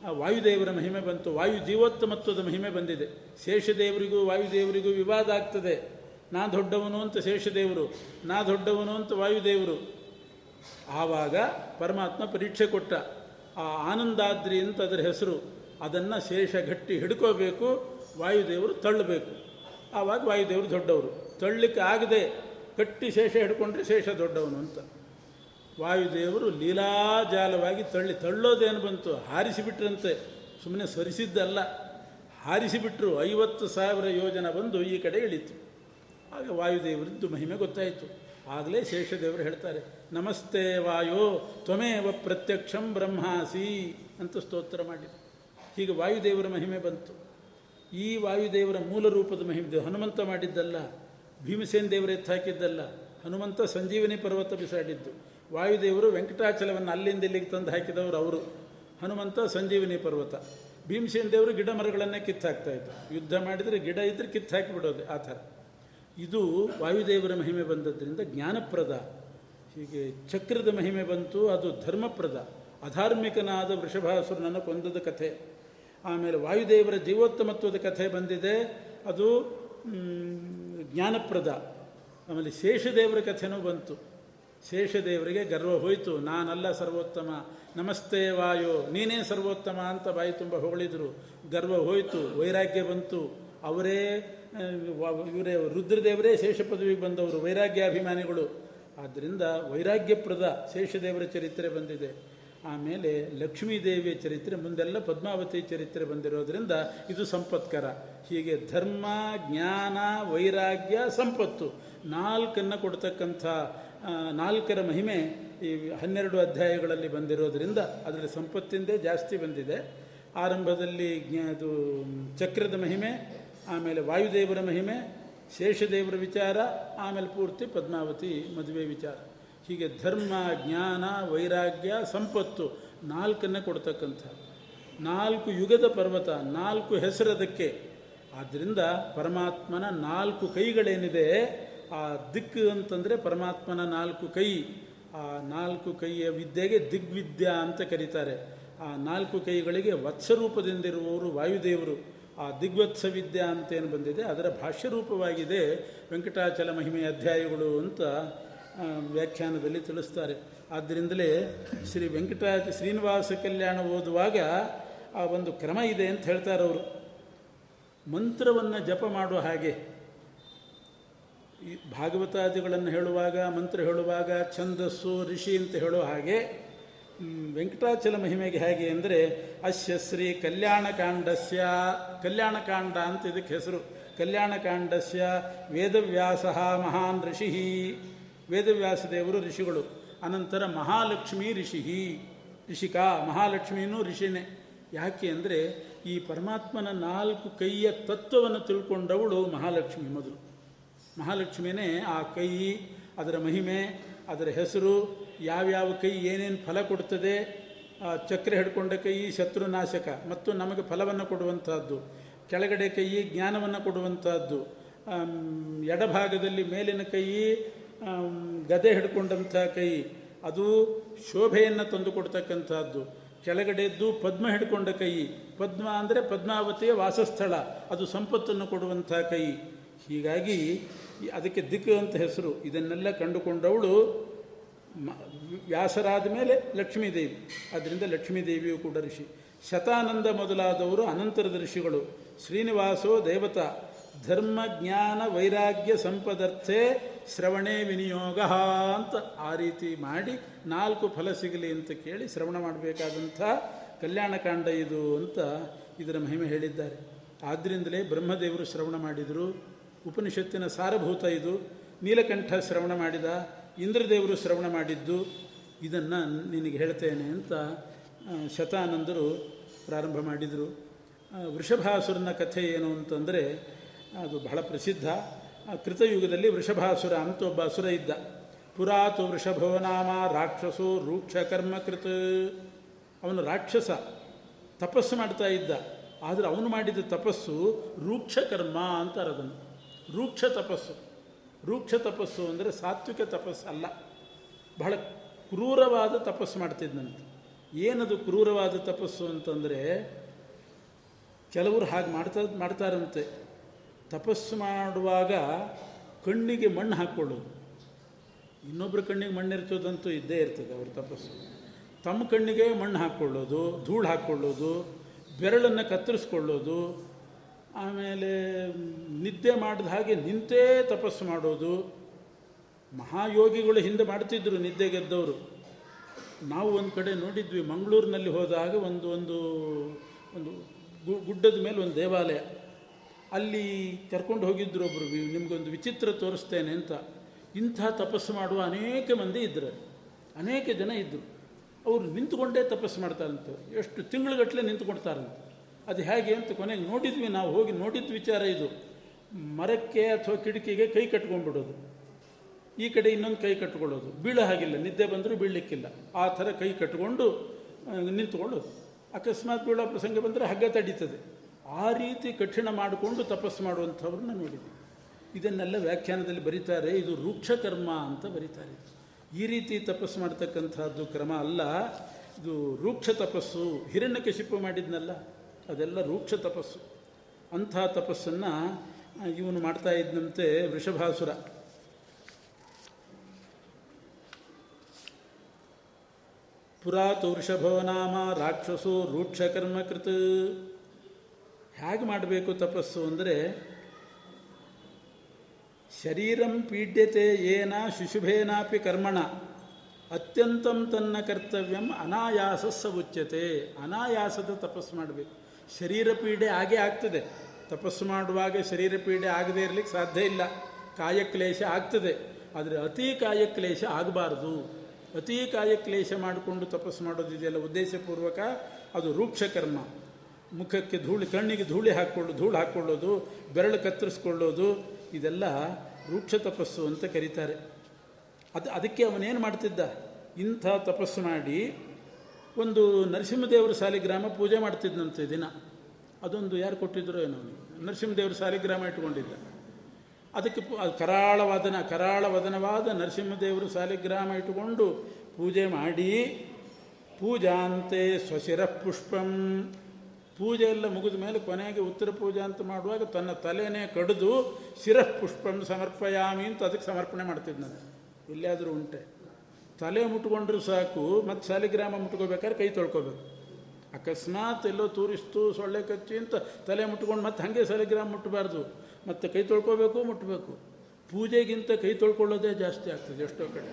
ಆ ವಾಯುದೇವರ ಮಹಿಮೆ ಬಂತು. ವಾಯು ಜೀವೋತ್ತಮತ್ವದ ಮಹಿಮೆ ಬಂದಿದೆ. ಶೇಷದೇವರಿಗೂ ವಾಯುದೇವರಿಗೂ ವಿವಾದ ಆಗ್ತದೆ. ನಾ ದೊಡ್ಡವನು ಅಂತ ಶೇಷದೇವರು, ನಾ ದೊಡ್ಡವನು ಅಂತ ವಾಯುದೇವರು. ಆವಾಗ ಪರಮಾತ್ಮ ಪರೀಕ್ಷೆ ಕೊಟ್ಟ. ಆ ಆನಂದಾದ್ರಿ ಅಂತ ಅದರ ಹೆಸರು. ಅದನ್ನು ಶೇಷ ಗಟ್ಟಿ ಹಿಡ್ಕೋಬೇಕು, ವಾಯುದೇವರು ತಳ್ಳಬೇಕು. ಆವಾಗ ವಾಯುದೇವರು ದೊಡ್ಡವರು. ತಳ್ಳಲಿಕ್ಕೆ ಆಗದೆ ಕಟ್ಟಿ ಶೇಷ ಹಿಡ್ಕೊಂಡ್ರೆ ಶೇಷ ದೊಡ್ಡವನು ಅಂತ. ವಾಯುದೇವರು ಲೀಲಾಜಾಲವಾಗಿ ತಳ್ಳಿ ತಳ್ಳೋದೇನು ಬಂತು? ಹಾರಿಸಿಬಿಟ್ರಂತೆ. ಸುಮ್ಮನೆ ಸರಿಸಿದ್ದಲ್ಲ. ಹಾರಿಸಿಬಿಟ್ರು. ಐವತ್ತು ಸಾವಿರ ಯೋಜನ ಬಂದು ಈ ಕಡೆ ಇಳಿತು. ಆಗ ವಾಯುದೇವರದ್ದು ಮಹಿಮೆ ಗೊತ್ತಾಯಿತು. ಆಗಲೇ ಶೇಷದೇವರು ಹೇಳ್ತಾರೆ, ನಮಸ್ತೆ ವಾಯೋ, ತ್ವಮೇವ ಪ್ರತ್ಯಕ್ಷಂ ಬ್ರಹ್ಮಾಸಿ ಅಂತ ಸ್ತೋತ್ರ ಮಾಡಿದರು. ಹೀಗೆ ವಾಯುದೇವರ ಮಹಿಮೆ ಬಂತು. ಈ ವಾಯುದೇವರ ಮೂಲ ರೂಪದ ಮಹಿಮೆ ಹನುಮಂತ ಮಾಡಿದ್ದಲ್ಲ. ಭೀಮಸೇನ್ ದೇವರು ಎತ್ತಾಕಿದ್ದಲ್ಲ ಹನುಮಂತ ಸಂಜೀವಿನಿ ಪರ್ವತ ಬಿಸಾಡಿದ್ದು. ವಾಯುದೇವರು ವೆಂಕಟಾಚಲವನ್ನು ಅಲ್ಲಿಂದ ಇಲ್ಲಿಗೆ ತಂದು ಹಾಕಿದವರು ಅವರು. ಹನುಮಂತ ಸಂಜೀವಿನಿ ಪರ್ವತ. ಭೀಮಸೇನ್ ದೇವರು ಗಿಡ ಮರಗಳನ್ನೇ ಕಿತ್ತಾಕ್ತಾ ಇತ್ತು ಯುದ್ಧ ಮಾಡಿದರೆ ಗಿಡ ಇದ್ದರೆ ಕಿತ್ತು ಬಿಡೋದು ಆ ಥರ. ಇದು ವಾಯುದೇವರ ಮಹಿಮೆ ಬಂದದ್ದರಿಂದ ಜ್ಞಾನಪ್ರದ, ಹೀಗೆ ಚಕ್ರದ ಮಹಿಮೆ ಬಂತು, ಅದು ಧರ್ಮಪ್ರದ. ಅಧಾರ್ಮಿಕನಾದ ವೃಷಭಾಸುರನನ್ನು ಕೊಂದದ ಕಥೆ. ಆಮೇಲೆ ವಾಯುದೇವರ ಜೀವೋತ್ತಮತ್ವದ ಕಥೆ ಬಂದಿದೆ. ಅದು ಜ್ಞಾನಪ್ರದ ಆಮೇಲೆ ಶೇಷದೇವರ ಕಥೆನೂ ಬಂತು. ಶೇಷದೇವರಿಗೆ ಗರ್ವ ಹೋಯಿತು. ನಾನಲ್ಲ ಸರ್ವೋತ್ತಮ. ನಮಸ್ತೆ ವಾಯೋ. ನೀನೇ ಸರ್ವೋತ್ತಮ ಅಂತ ಬಾಯಿ ತುಂಬ ಹೊಗಳಿದ್ರು. ಗರ್ವ ಹೋಯಿತು. ವೈರಾಗ್ಯ ಬಂತು. ಅವರೇ ಇವರೇ ರುದ್ರದೇವರೇ ಶೇಷ ಪದವಿಗೆ ಬಂದವರು. ವೈರಾಗ್ಯಾಭಿಮಾನಿಗಳು. ಆದ್ದರಿಂದ ವೈರಾಗ್ಯಪ್ರದ ಶೇಷದೇವರ ಚರಿತ್ರೆ ಬಂದಿದೆ. ಆಮೇಲೆ ಲಕ್ಷ್ಮೀದೇವಿಯ ಚರಿತ್ರೆ, ಮುಂದೆಲ್ಲ ಪದ್ಮಾವತಿ ಚರಿತ್ರೆ ಬಂದಿರೋದ್ರಿಂದ ಇದು ಸಂಪತ್ಕರ. ಹೀಗೆ ಧರ್ಮ, ಜ್ಞಾನ, ವೈರಾಗ್ಯ ಸಂಪತ್ತು. ನಾಲ್ಕನ್ನು ಕೊಡ್ತಕ್ಕಂಥ ನಾಲ್ಕರ ಮಹಿಮೆ ಈ ಹನ್ನೆರಡು ಅಧ್ಯಾಯಗಳಲ್ಲಿ ಬಂದಿರೋದರಿಂದ ಅದರಲ್ಲಿ ಸಂಪತ್ತಿಂದೇ ಜಾಸ್ತಿ ಬಂದಿದೆ. ಆರಂಭದಲ್ಲಿ ಅದು, ಚಕ್ರದ ಮಹಿಮೆ, ಆಮೇಲೆ ವಾಯುದೇವರ ಮಹಿಮೆ, ಶೇಷದೇವರ ವಿಚಾರ, ಆಮೇಲೆ ಪೂರ್ತಿ ಪದ್ಮಾವತಿ ಮದುವೆ ವಿಚಾರ. ಹೀಗೆ ಧರ್ಮ, ಜ್ಞಾನ, ವೈರಾಗ್ಯ, ಸಂಪತ್ತು ನಾಲ್ಕನ್ನೇ ಕೊಡ್ತಕ್ಕಂಥ ನಾಲ್ಕು ಯುಗದ ಪರ್ವತ, ನಾಲ್ಕು ಹೆಸರದಕ್ಕೆ. ಆದ್ದರಿಂದ ಪರಮಾತ್ಮನ ನಾಲ್ಕು ಕೈಗಳೇನಿದೆ, ಆ ದಿಕ್ಕು ಅಂತಂದರೆ ಪರಮಾತ್ಮನ ನಾಲ್ಕು ಕೈ. ಆ ನಾಲ್ಕು ಕೈಯ ವಿದ್ಯೆಗೆ ದಿಗ್ವಿದ್ಯಾ ಅಂತ ಕರೀತಾರೆ. ಆ ನಾಲ್ಕು ಕೈಗಳಿಗೆ ವತ್ಸರೂಪದಿಂದಿರುವವರು ವಾಯುದೇವರು. ಆ ದಿಗ್ವತ್ಸ ವಿದ್ಯಾ ಅಂತೇನು ಬಂದಿದೆ, ಅದರ ಭಾಷ್ಯರೂಪವಾಗಿದೆ ವೆಂಕಟಾಚಲ ಮಹಿಮೆಯ ಅಧ್ಯಾಯಗಳು ಅಂತ ವ್ಯಾಖ್ಯಾನದಲ್ಲಿ ತಿಳಿಸ್ತಾರೆ. ಆದ್ದರಿಂದಲೇ ಶ್ರೀ ವೆಂಕಟಾಚ ಶ್ರೀನಿವಾಸ ಕಲ್ಯಾಣ ಓದುವಾಗ ಆ ಒಂದು ಕ್ರಮ ಇದೆ ಅಂತ ಹೇಳ್ತಾರೆ ಅವರು. ಮಂತ್ರವನ್ನು ಜಪ ಮಾಡುವ ಹಾಗೆ. ಈ ಭಾಗವತಾದಿಗಳನ್ನು ಹೇಳುವಾಗ, ಮಂತ್ರ ಹೇಳುವಾಗ, ಛಂದಸ್ಸು, ಋಷಿ ಅಂತ ಹೇಳುವ ಹಾಗೆ ವೆಂಕಟಾಚಲ ಮಹಿಮೆಗೆ ಹೇಗೆ ಅಂದರೆ ಅಶ್ಯ ಶ್ರೀ ಕಲ್ಯಾಣಕಾಂಡಸ್ಯ, ಕಲ್ಯಾಣಕಾಂಡ ಅಂತ ಇದಕ್ಕೆ ಹೆಸರು. ಕಲ್ಯಾಣಕಾಂಡಸ್ಯ, ವೇದವ್ಯಾಸ ಮಹಾನ್ ಋಷಿ ವೇದವ್ಯಾಸ ದೇವರು ಋಷಿಗಳು. ಅನಂತರ ಮಹಾಲಕ್ಷ್ಮೀ ಋಷಿ ಋಷಿಕಾ ಮಹಾಲಕ್ಷ್ಮಿಯೂ ಋಷಿನೇ. ಯಾಕೆ ಅಂದರೆ ಈ ಪರಮಾತ್ಮನ ನಾಲ್ಕು ಕೈಯ ತತ್ವವನ್ನು ತಿಳ್ಕೊಂಡವಳು ಮಹಾಲಕ್ಷ್ಮಿ ಮೊದಲು. ಮಹಾಲಕ್ಷ್ಮಿನೇ ಆ ಕೈ, ಅದರ ಮಹಿಮೆ, ಅದರ ಹೆಸರು, ಯಾವ್ಯಾವ ಕೈ ಏನೇನು ಫಲ ಕೊಡ್ತದೆ ಚಕ್ರ ಹಿಡ್ಕೊಂಡ ಕೈ ಶತ್ರುನಾಶಕ ಮತ್ತು ನಮಗೆ ಫಲವನ್ನು ಕೊಡುವಂತಹದ್ದು. ಕೆಳಗಡೆ ಕೈ ಜ್ಞಾನವನ್ನು ಕೊಡುವಂತಹದ್ದು. ಎಡಭಾಗದಲ್ಲಿ ಮೇಲಿನ ಕೈ ಗದೆ ಹಿಡ್ಕೊಂಡಂಥ ಕೈ, ಅದು ಶೋಭೆಯನ್ನು ತಂದು ಕೊಡ್ತಕ್ಕಂಥದ್ದು ಕೆಳಗಡೆದ್ದು ಪದ್ಮ ಹಿಡ್ಕೊಂಡ ಕೈ, ಪದ್ಮ ಅಂದರೆ ಪದ್ಮಾವತಿಯ ವಾಸಸ್ಥಳ, ಅದು ಸಂಪತ್ತನ್ನು ಕೊಡುವಂಥ ಕೈ. ಹೀಗಾಗಿ ಅದಕ್ಕೆ ದಿಕ್ಕು ಅಂತ ಹೆಸರು. ಇದನ್ನೆಲ್ಲ ಕಂಡುಕೊಂಡವಳು ವ್ಯಾಸರಾದ ಮೇಲೆ ಲಕ್ಷ್ಮೀದೇವಿ. ಅದರಿಂದ ಲಕ್ಷ್ಮೀದೇವಿಯು ಕೂಡ ಋಷಿ. ಶತಾನಂದ ಮೊದಲಾದವರು ಅನಂತರದ ಋಷಿಗಳು. ಶ್ರೀನಿವಾಸೋ ದೇವತಾ. ಧರ್ಮ, ಜ್ಞಾನ, ವೈರಾಗ್ಯ, ಸಂಪದರ್ಥೆ ಶ್ರವಣೆ ವಿನಿಯೋಗ ಅಂತ ಆ ರೀತಿ ಮಾಡಿ ನಾಲ್ಕು ಫಲ ಸಿಗಲಿ ಅಂತ ಕೇಳಿ ಶ್ರವಣ ಮಾಡಬೇಕಾದಂಥ ಕಲ್ಯಾಣಕಾಂಡ ಇದು ಅಂತ ಇದರ ಮಹಿಮೆ ಹೇಳಿದ್ದಾರೆ. ಆದ್ದರಿಂದಲೇ ಬ್ರಹ್ಮದೇವರು ಶ್ರವಣ ಮಾಡಿದರು. ಉಪನಿಷತ್ತಿನ ಸಾರಭೂತ ಇದು. ನೀಲಕಂಠ ಶ್ರವಣ ಮಾಡಿದ. ಇಂದ್ರದೇವರು ಶ್ರವಣ ಮಾಡಿದ್ದು. ಇದನ್ನು ನಿನಗೆ ಹೇಳ್ತೇನೆ ಅಂತ ಶತಾನಂದರು ಪ್ರಾರಂಭ ಮಾಡಿದರು. ವೃಷಭಾಸುರನ ಕಥೆ ಏನು ಅಂತಂದರೆ, ಅದು ಬಹಳ ಪ್ರಸಿದ್ಧ. ಕೃತಯುಗದಲ್ಲಿ ವೃಷಭಾಸುರ ಅಂತ ಒಬ್ಬ ಅಸುರ ಇದ್ದ. ಪುರಾತು ವೃಷಭೋ ನಾಮ ರಾಕ್ಷಸೋ ರೂಕ್ಷ ಕರ್ಮಕೃತ. ಅವನು ರಾಕ್ಷಸ, ತಪಸ್ಸು ಮಾಡ್ತಾ ಇದ್ದ. ಆದರೆ ಅವನು ಮಾಡಿದ ತಪಸ್ಸು ರೂಕ್ಷ ಕರ್ಮ ಅಂತಾರೆ ಅದನ್ನು ರೂಕ್ಷ ತಪಸ್ಸು. ರೂಕ್ಷ ತಪಸ್ಸು ಅಂದರೆ ಸಾತ್ವಿಕ ತಪಸ್ಸು ಅಲ್ಲ. ಬಹಳ ಕ್ರೂರವಾದ ತಪಸ್ಸು ಮಾಡ್ತಿದ್ದಂತೆ ಏನದು ಕ್ರೂರವಾದ ತಪಸ್ಸು ಅಂತಂದರೆ ಕೆಲವರು ಹಾಗೆ ಮಾಡ್ತಾ, ಮಾಡ್ತಾರಂತೆ. ತಪಸ್ಸು ಮಾಡುವಾಗ ಕಣ್ಣಿಗೆ ಮಣ್ಣು ಹಾಕ್ಕೊಳ್ಳೋದು ಇನ್ನೊಬ್ಬರ ಕಣ್ಣಿಗೆ ಮಣ್ಣಿರ್ತದಂತೂ ಇದ್ದೇ ಇರ್ತದೆ ಅವ್ರ ತಪಸ್ಸು. ತಮ್ಮ ಕಣ್ಣಿಗೆ ಮಣ್ಣು ಹಾಕ್ಕೊಳ್ಳೋದು ಧೂಳು ಹಾಕ್ಕೊಳ್ಳೋದು ಬೆರಳನ್ನು ಕತ್ತರಿಸ್ಕೊಳ್ಳೋದು, ಆಮೇಲೆ ನಿದ್ದೆ ಮಾಡಿದ ಹಾಗೆ ನಿಂತೇ ತಪಸ್ಸು ಮಾಡೋದು. ಮಹಾಯೋಗಿಗಳು ಹಿಂದೆ ಮಾಡ್ತಿದ್ರು ನಿದ್ದೆ ಗೆದ್ದವರು. ನಾವು ಒಂದು ಕಡೆ ನೋಡಿದ್ವಿ, ಮಂಗಳೂರಿನಲ್ಲಿ ಹೋದಾಗ ಒಂದು ಒಂದು ಒಂದು ಗುಡ್ಡದ ಮೇಲೆ ಒಂದು ದೇವಾಲಯ. ಅಲ್ಲಿ ಕರ್ಕೊಂಡು ಹೋಗಿದ್ದರು ಒಬ್ಬರು ನಿಮಗೊಂದು ವಿಚಿತ್ರ ತೋರಿಸ್ತೇನೆ ಅಂತ. ಇಂಥ ತಪಸ್ಸು ಮಾಡುವ ಅನೇಕ ಮಂದಿ ಇದ್ದರು ಅನೇಕ ಜನ ಇದ್ದರು ಅವರು ನಿಂತುಕೊಂಡೇ ತಪಸ್ಸು ಮಾಡ್ತಾರಂತೆ ಎಷ್ಟು ತಿಂಗಳುಗಟ್ಟಲೆ ನಿಂತ್ಕೊಡ್ತಾರಂತೆ ಅದು ಹೇಗೆ ಅಂತ ಕೊನೆಗೆ ನೋಡಿದ್ವಿ. ನಾವು ಹೋಗಿ ನೋಡಿದ ವಿಚಾರ ಇದು. ಮರಕ್ಕೆ ಅಥವಾ ಕಿಟಕಿಗೆ ಕೈ ಕಟ್ಕೊಂಡ್ಬಿಡೋದು. ಈ ಕಡೆ ಇನ್ನೊಂದು ಕೈ ಕಟ್ಕೊಳ್ಳೋದು. ಬೀಳ ಹಾಗಿಲ್ಲ. ನಿದ್ದೆ ಬಂದರೂ ಬೀಳಲಿಕ್ಕಿಲ್ಲ. ಆ ಥರ ಕೈ ಕಟ್ಕೊಂಡು ನಿಂತ್ಕೊಳ್ಳೋದು. ಅಕಸ್ಮಾತ್ ಬೀಳೋ ಪ್ರಸಂಗ ಬಂದರೆ ಹಗ್ಗ ತಡೀತದೆ. ಆ ರೀತಿ ಕಠಿಣ ಮಾಡಿಕೊಂಡು ತಪಸ್ಸು ಮಾಡುವಂಥವ್ರನ್ನ ನೋಡಿದ್ವಿ. ಇದನ್ನೆಲ್ಲ ವ್ಯಾಖ್ಯಾನದಲ್ಲಿ ಬರೀತಾರೆ, ಇದು ರೂಕ್ಷಕರ್ಮ ಅಂತ ಬರೀತಾರೆ. ಈ ರೀತಿ ತಪಸ್ಸು ಮಾಡ್ತಕ್ಕಂಥದ್ದು ಕ್ರಮ ಅಲ್ಲ. ಇದು ರೂಕ್ಷ ತಪಸ್ಸು ಹಿರಣ್ಯಕಶಿಪು ಮಾಡಿದ್ನಲ್ಲ, ಅದೆಲ್ಲ ರೂಕ್ಷ ತಪಸ್ಸು. ಅಂಥ ತಪಸ್ಸನ್ನು ಇವನು ಮಾಡ್ತಾ ಇದ್ದಂತೆ ವೃಷಭಾಸುರ. ಪುರಾತು ವೃಷಭೋ ನಾಮ ರಾಕ್ಷಸೋ ರೂಕ್ಷ ಕರ್ಮಕೃತ ಹೇಗೆ ಮಾಡಬೇಕು ತಪಸ್ಸು ಅಂದರೆ, ಶರೀರಂ ಪೀಡ್ಯತೆ ಏನ ಶಿಶುಭೇನಾಪಿ ಕರ್ಮಣ, ಅತ್ಯಂತಂ ತನ್ನ ಕರ್ತವ್ಯಂ ಅನಾಯಾಸ ಉಚ್ಯತೆ. ಅನಾಯಾಸದ ತಪಸ್ಸು ಮಾಡಬೇಕು. ಶರೀರ ಪೀಡೆ ಆಗೇ ಆಗ್ತದೆ. ತಪಸ್ಸು ಮಾಡುವಾಗ ಶರೀರ ಪೀಡೆ ಆಗದೇ ಇರಲಿಕ್ಕೆ ಸಾಧ್ಯ ಇಲ್ಲ. ಕಾಯಕ್ಲೇಶ ಆಗ್ತದೆ. ಆದರೆ ಅತಿ ಕಾಯಕ್ಲೇಶ ಆಗಬಾರ್ದು. ಅತಿ ಕಾಯಕ್ಲೇಶ ಮಾಡಿಕೊಂಡು ತಪಸ್ಸು ಮಾಡೋದಿದೆಯಲ್ಲ ಉದ್ದೇಶಪೂರ್ವಕ? ಅದು ರೂಕ್ಷ ಕರ್ಮ. ಮುಖಕ್ಕೆ ಧೂಳಿ, ಕಣ್ಣಿಗೆ ಧೂಳಿ ಹಾಕ್ಕೊಳ್ಳೋದು ಧೂಳು ಹಾಕ್ಕೊಳ್ಳೋದು ಬೆರಳು ಕತ್ತರಿಸ್ಕೊಳ್ಳೋದು, ಇದೆಲ್ಲ ರೂಕ್ಷ ತಪಸ್ಸು ಅಂತ ಕರೀತಾರೆ. ಅದು, ಅದಕ್ಕೆ ಅವನೇನು ಮಾಡ್ತಿದ್ದ? ಇಂಥ ತಪಸ್ಸು ಮಾಡಿ ಒಂದು ನರಸಿಂಹದೇವರ ಸಾಲಿಗ್ರಾಮ ಪೂಜೆ ಮಾಡ್ತಿದ್ದಂತೆ ದಿನ. ಅದೊಂದು ಯಾರು ಕೊಟ್ಟಿದ್ರು ಏನೋ ನರಸಿಂಹದೇವರ ಸಾಲಿಗ್ರಾಮ ಇಟ್ಕೊಂಡಿದ್ದ ಅದಕ್ಕೆ ಕರಾಳ ವದನ, ಕರಾಳ ವದನವಾದ ನರಸಿಂಹದೇವರು ಸಾಲಿಗ್ರಾಮ ಇಟ್ಟುಕೊಂಡು ಪೂಜೆ ಮಾಡಿ, ಪೂಜಾಂತೆ ಸ್ವಶಿರ ಪುಷ್ಪಂ ಪೂಜೆ ಎಲ್ಲ ಮುಗಿದ ಮೇಲೆ ಕೊನೆಗೆ ಉತ್ತರ ಪೂಜೆ ಅಂತ ಮಾಡುವಾಗ ತನ್ನ ತಲೆನೇ ಕಡಿದು ಶಿರಃ ಪುಷ್ಪಂ ಸಮರ್ಪಯಾಮಿ ಅಂತ ಅದಕ್ಕೆ ಸಮರ್ಪಣೆ ಮಾಡ್ತಿದ್ನಂತೆ ಎಲ್ಲಿಯಾದರೂ ಉಂಟೆ. ತಲೆ ಮುಟ್ಕೊಂಡ್ರೂ ಸಾಕು, ಮತ್ತು ಸಾಲಿಗ್ರಾಮ ಮುಟ್ಕೋಬೇಕಾದ್ರೆ ಕೈ ತೊಳ್ಕೊಬೇಕು. ಅಕಸ್ಮಾತ್ ಎಲ್ಲೋ ತೂರಿಸ್ತು ಸೊಳ್ಳೆ ಕಚ್ಚಿ ಅಂತ ತಲೆ ಮುಟ್ಕೊಂಡು ಮತ್ತೆ ಹಾಗೆ ಸಾಲಿಗ್ರಾಮ ಮುಟ್ಟಬಾರ್ದು ಮತ್ತು ಕೈ ತೊಳ್ಕೋಬೇಕು ಮುಟ್ಟಬೇಕು ಪೂಜೆಗಿಂತ ಕೈ ತೊಳ್ಕೊಳ್ಳೋದೇ ಜಾಸ್ತಿ ಆಗ್ತದೆ ಎಷ್ಟೋ ಕಡೆ.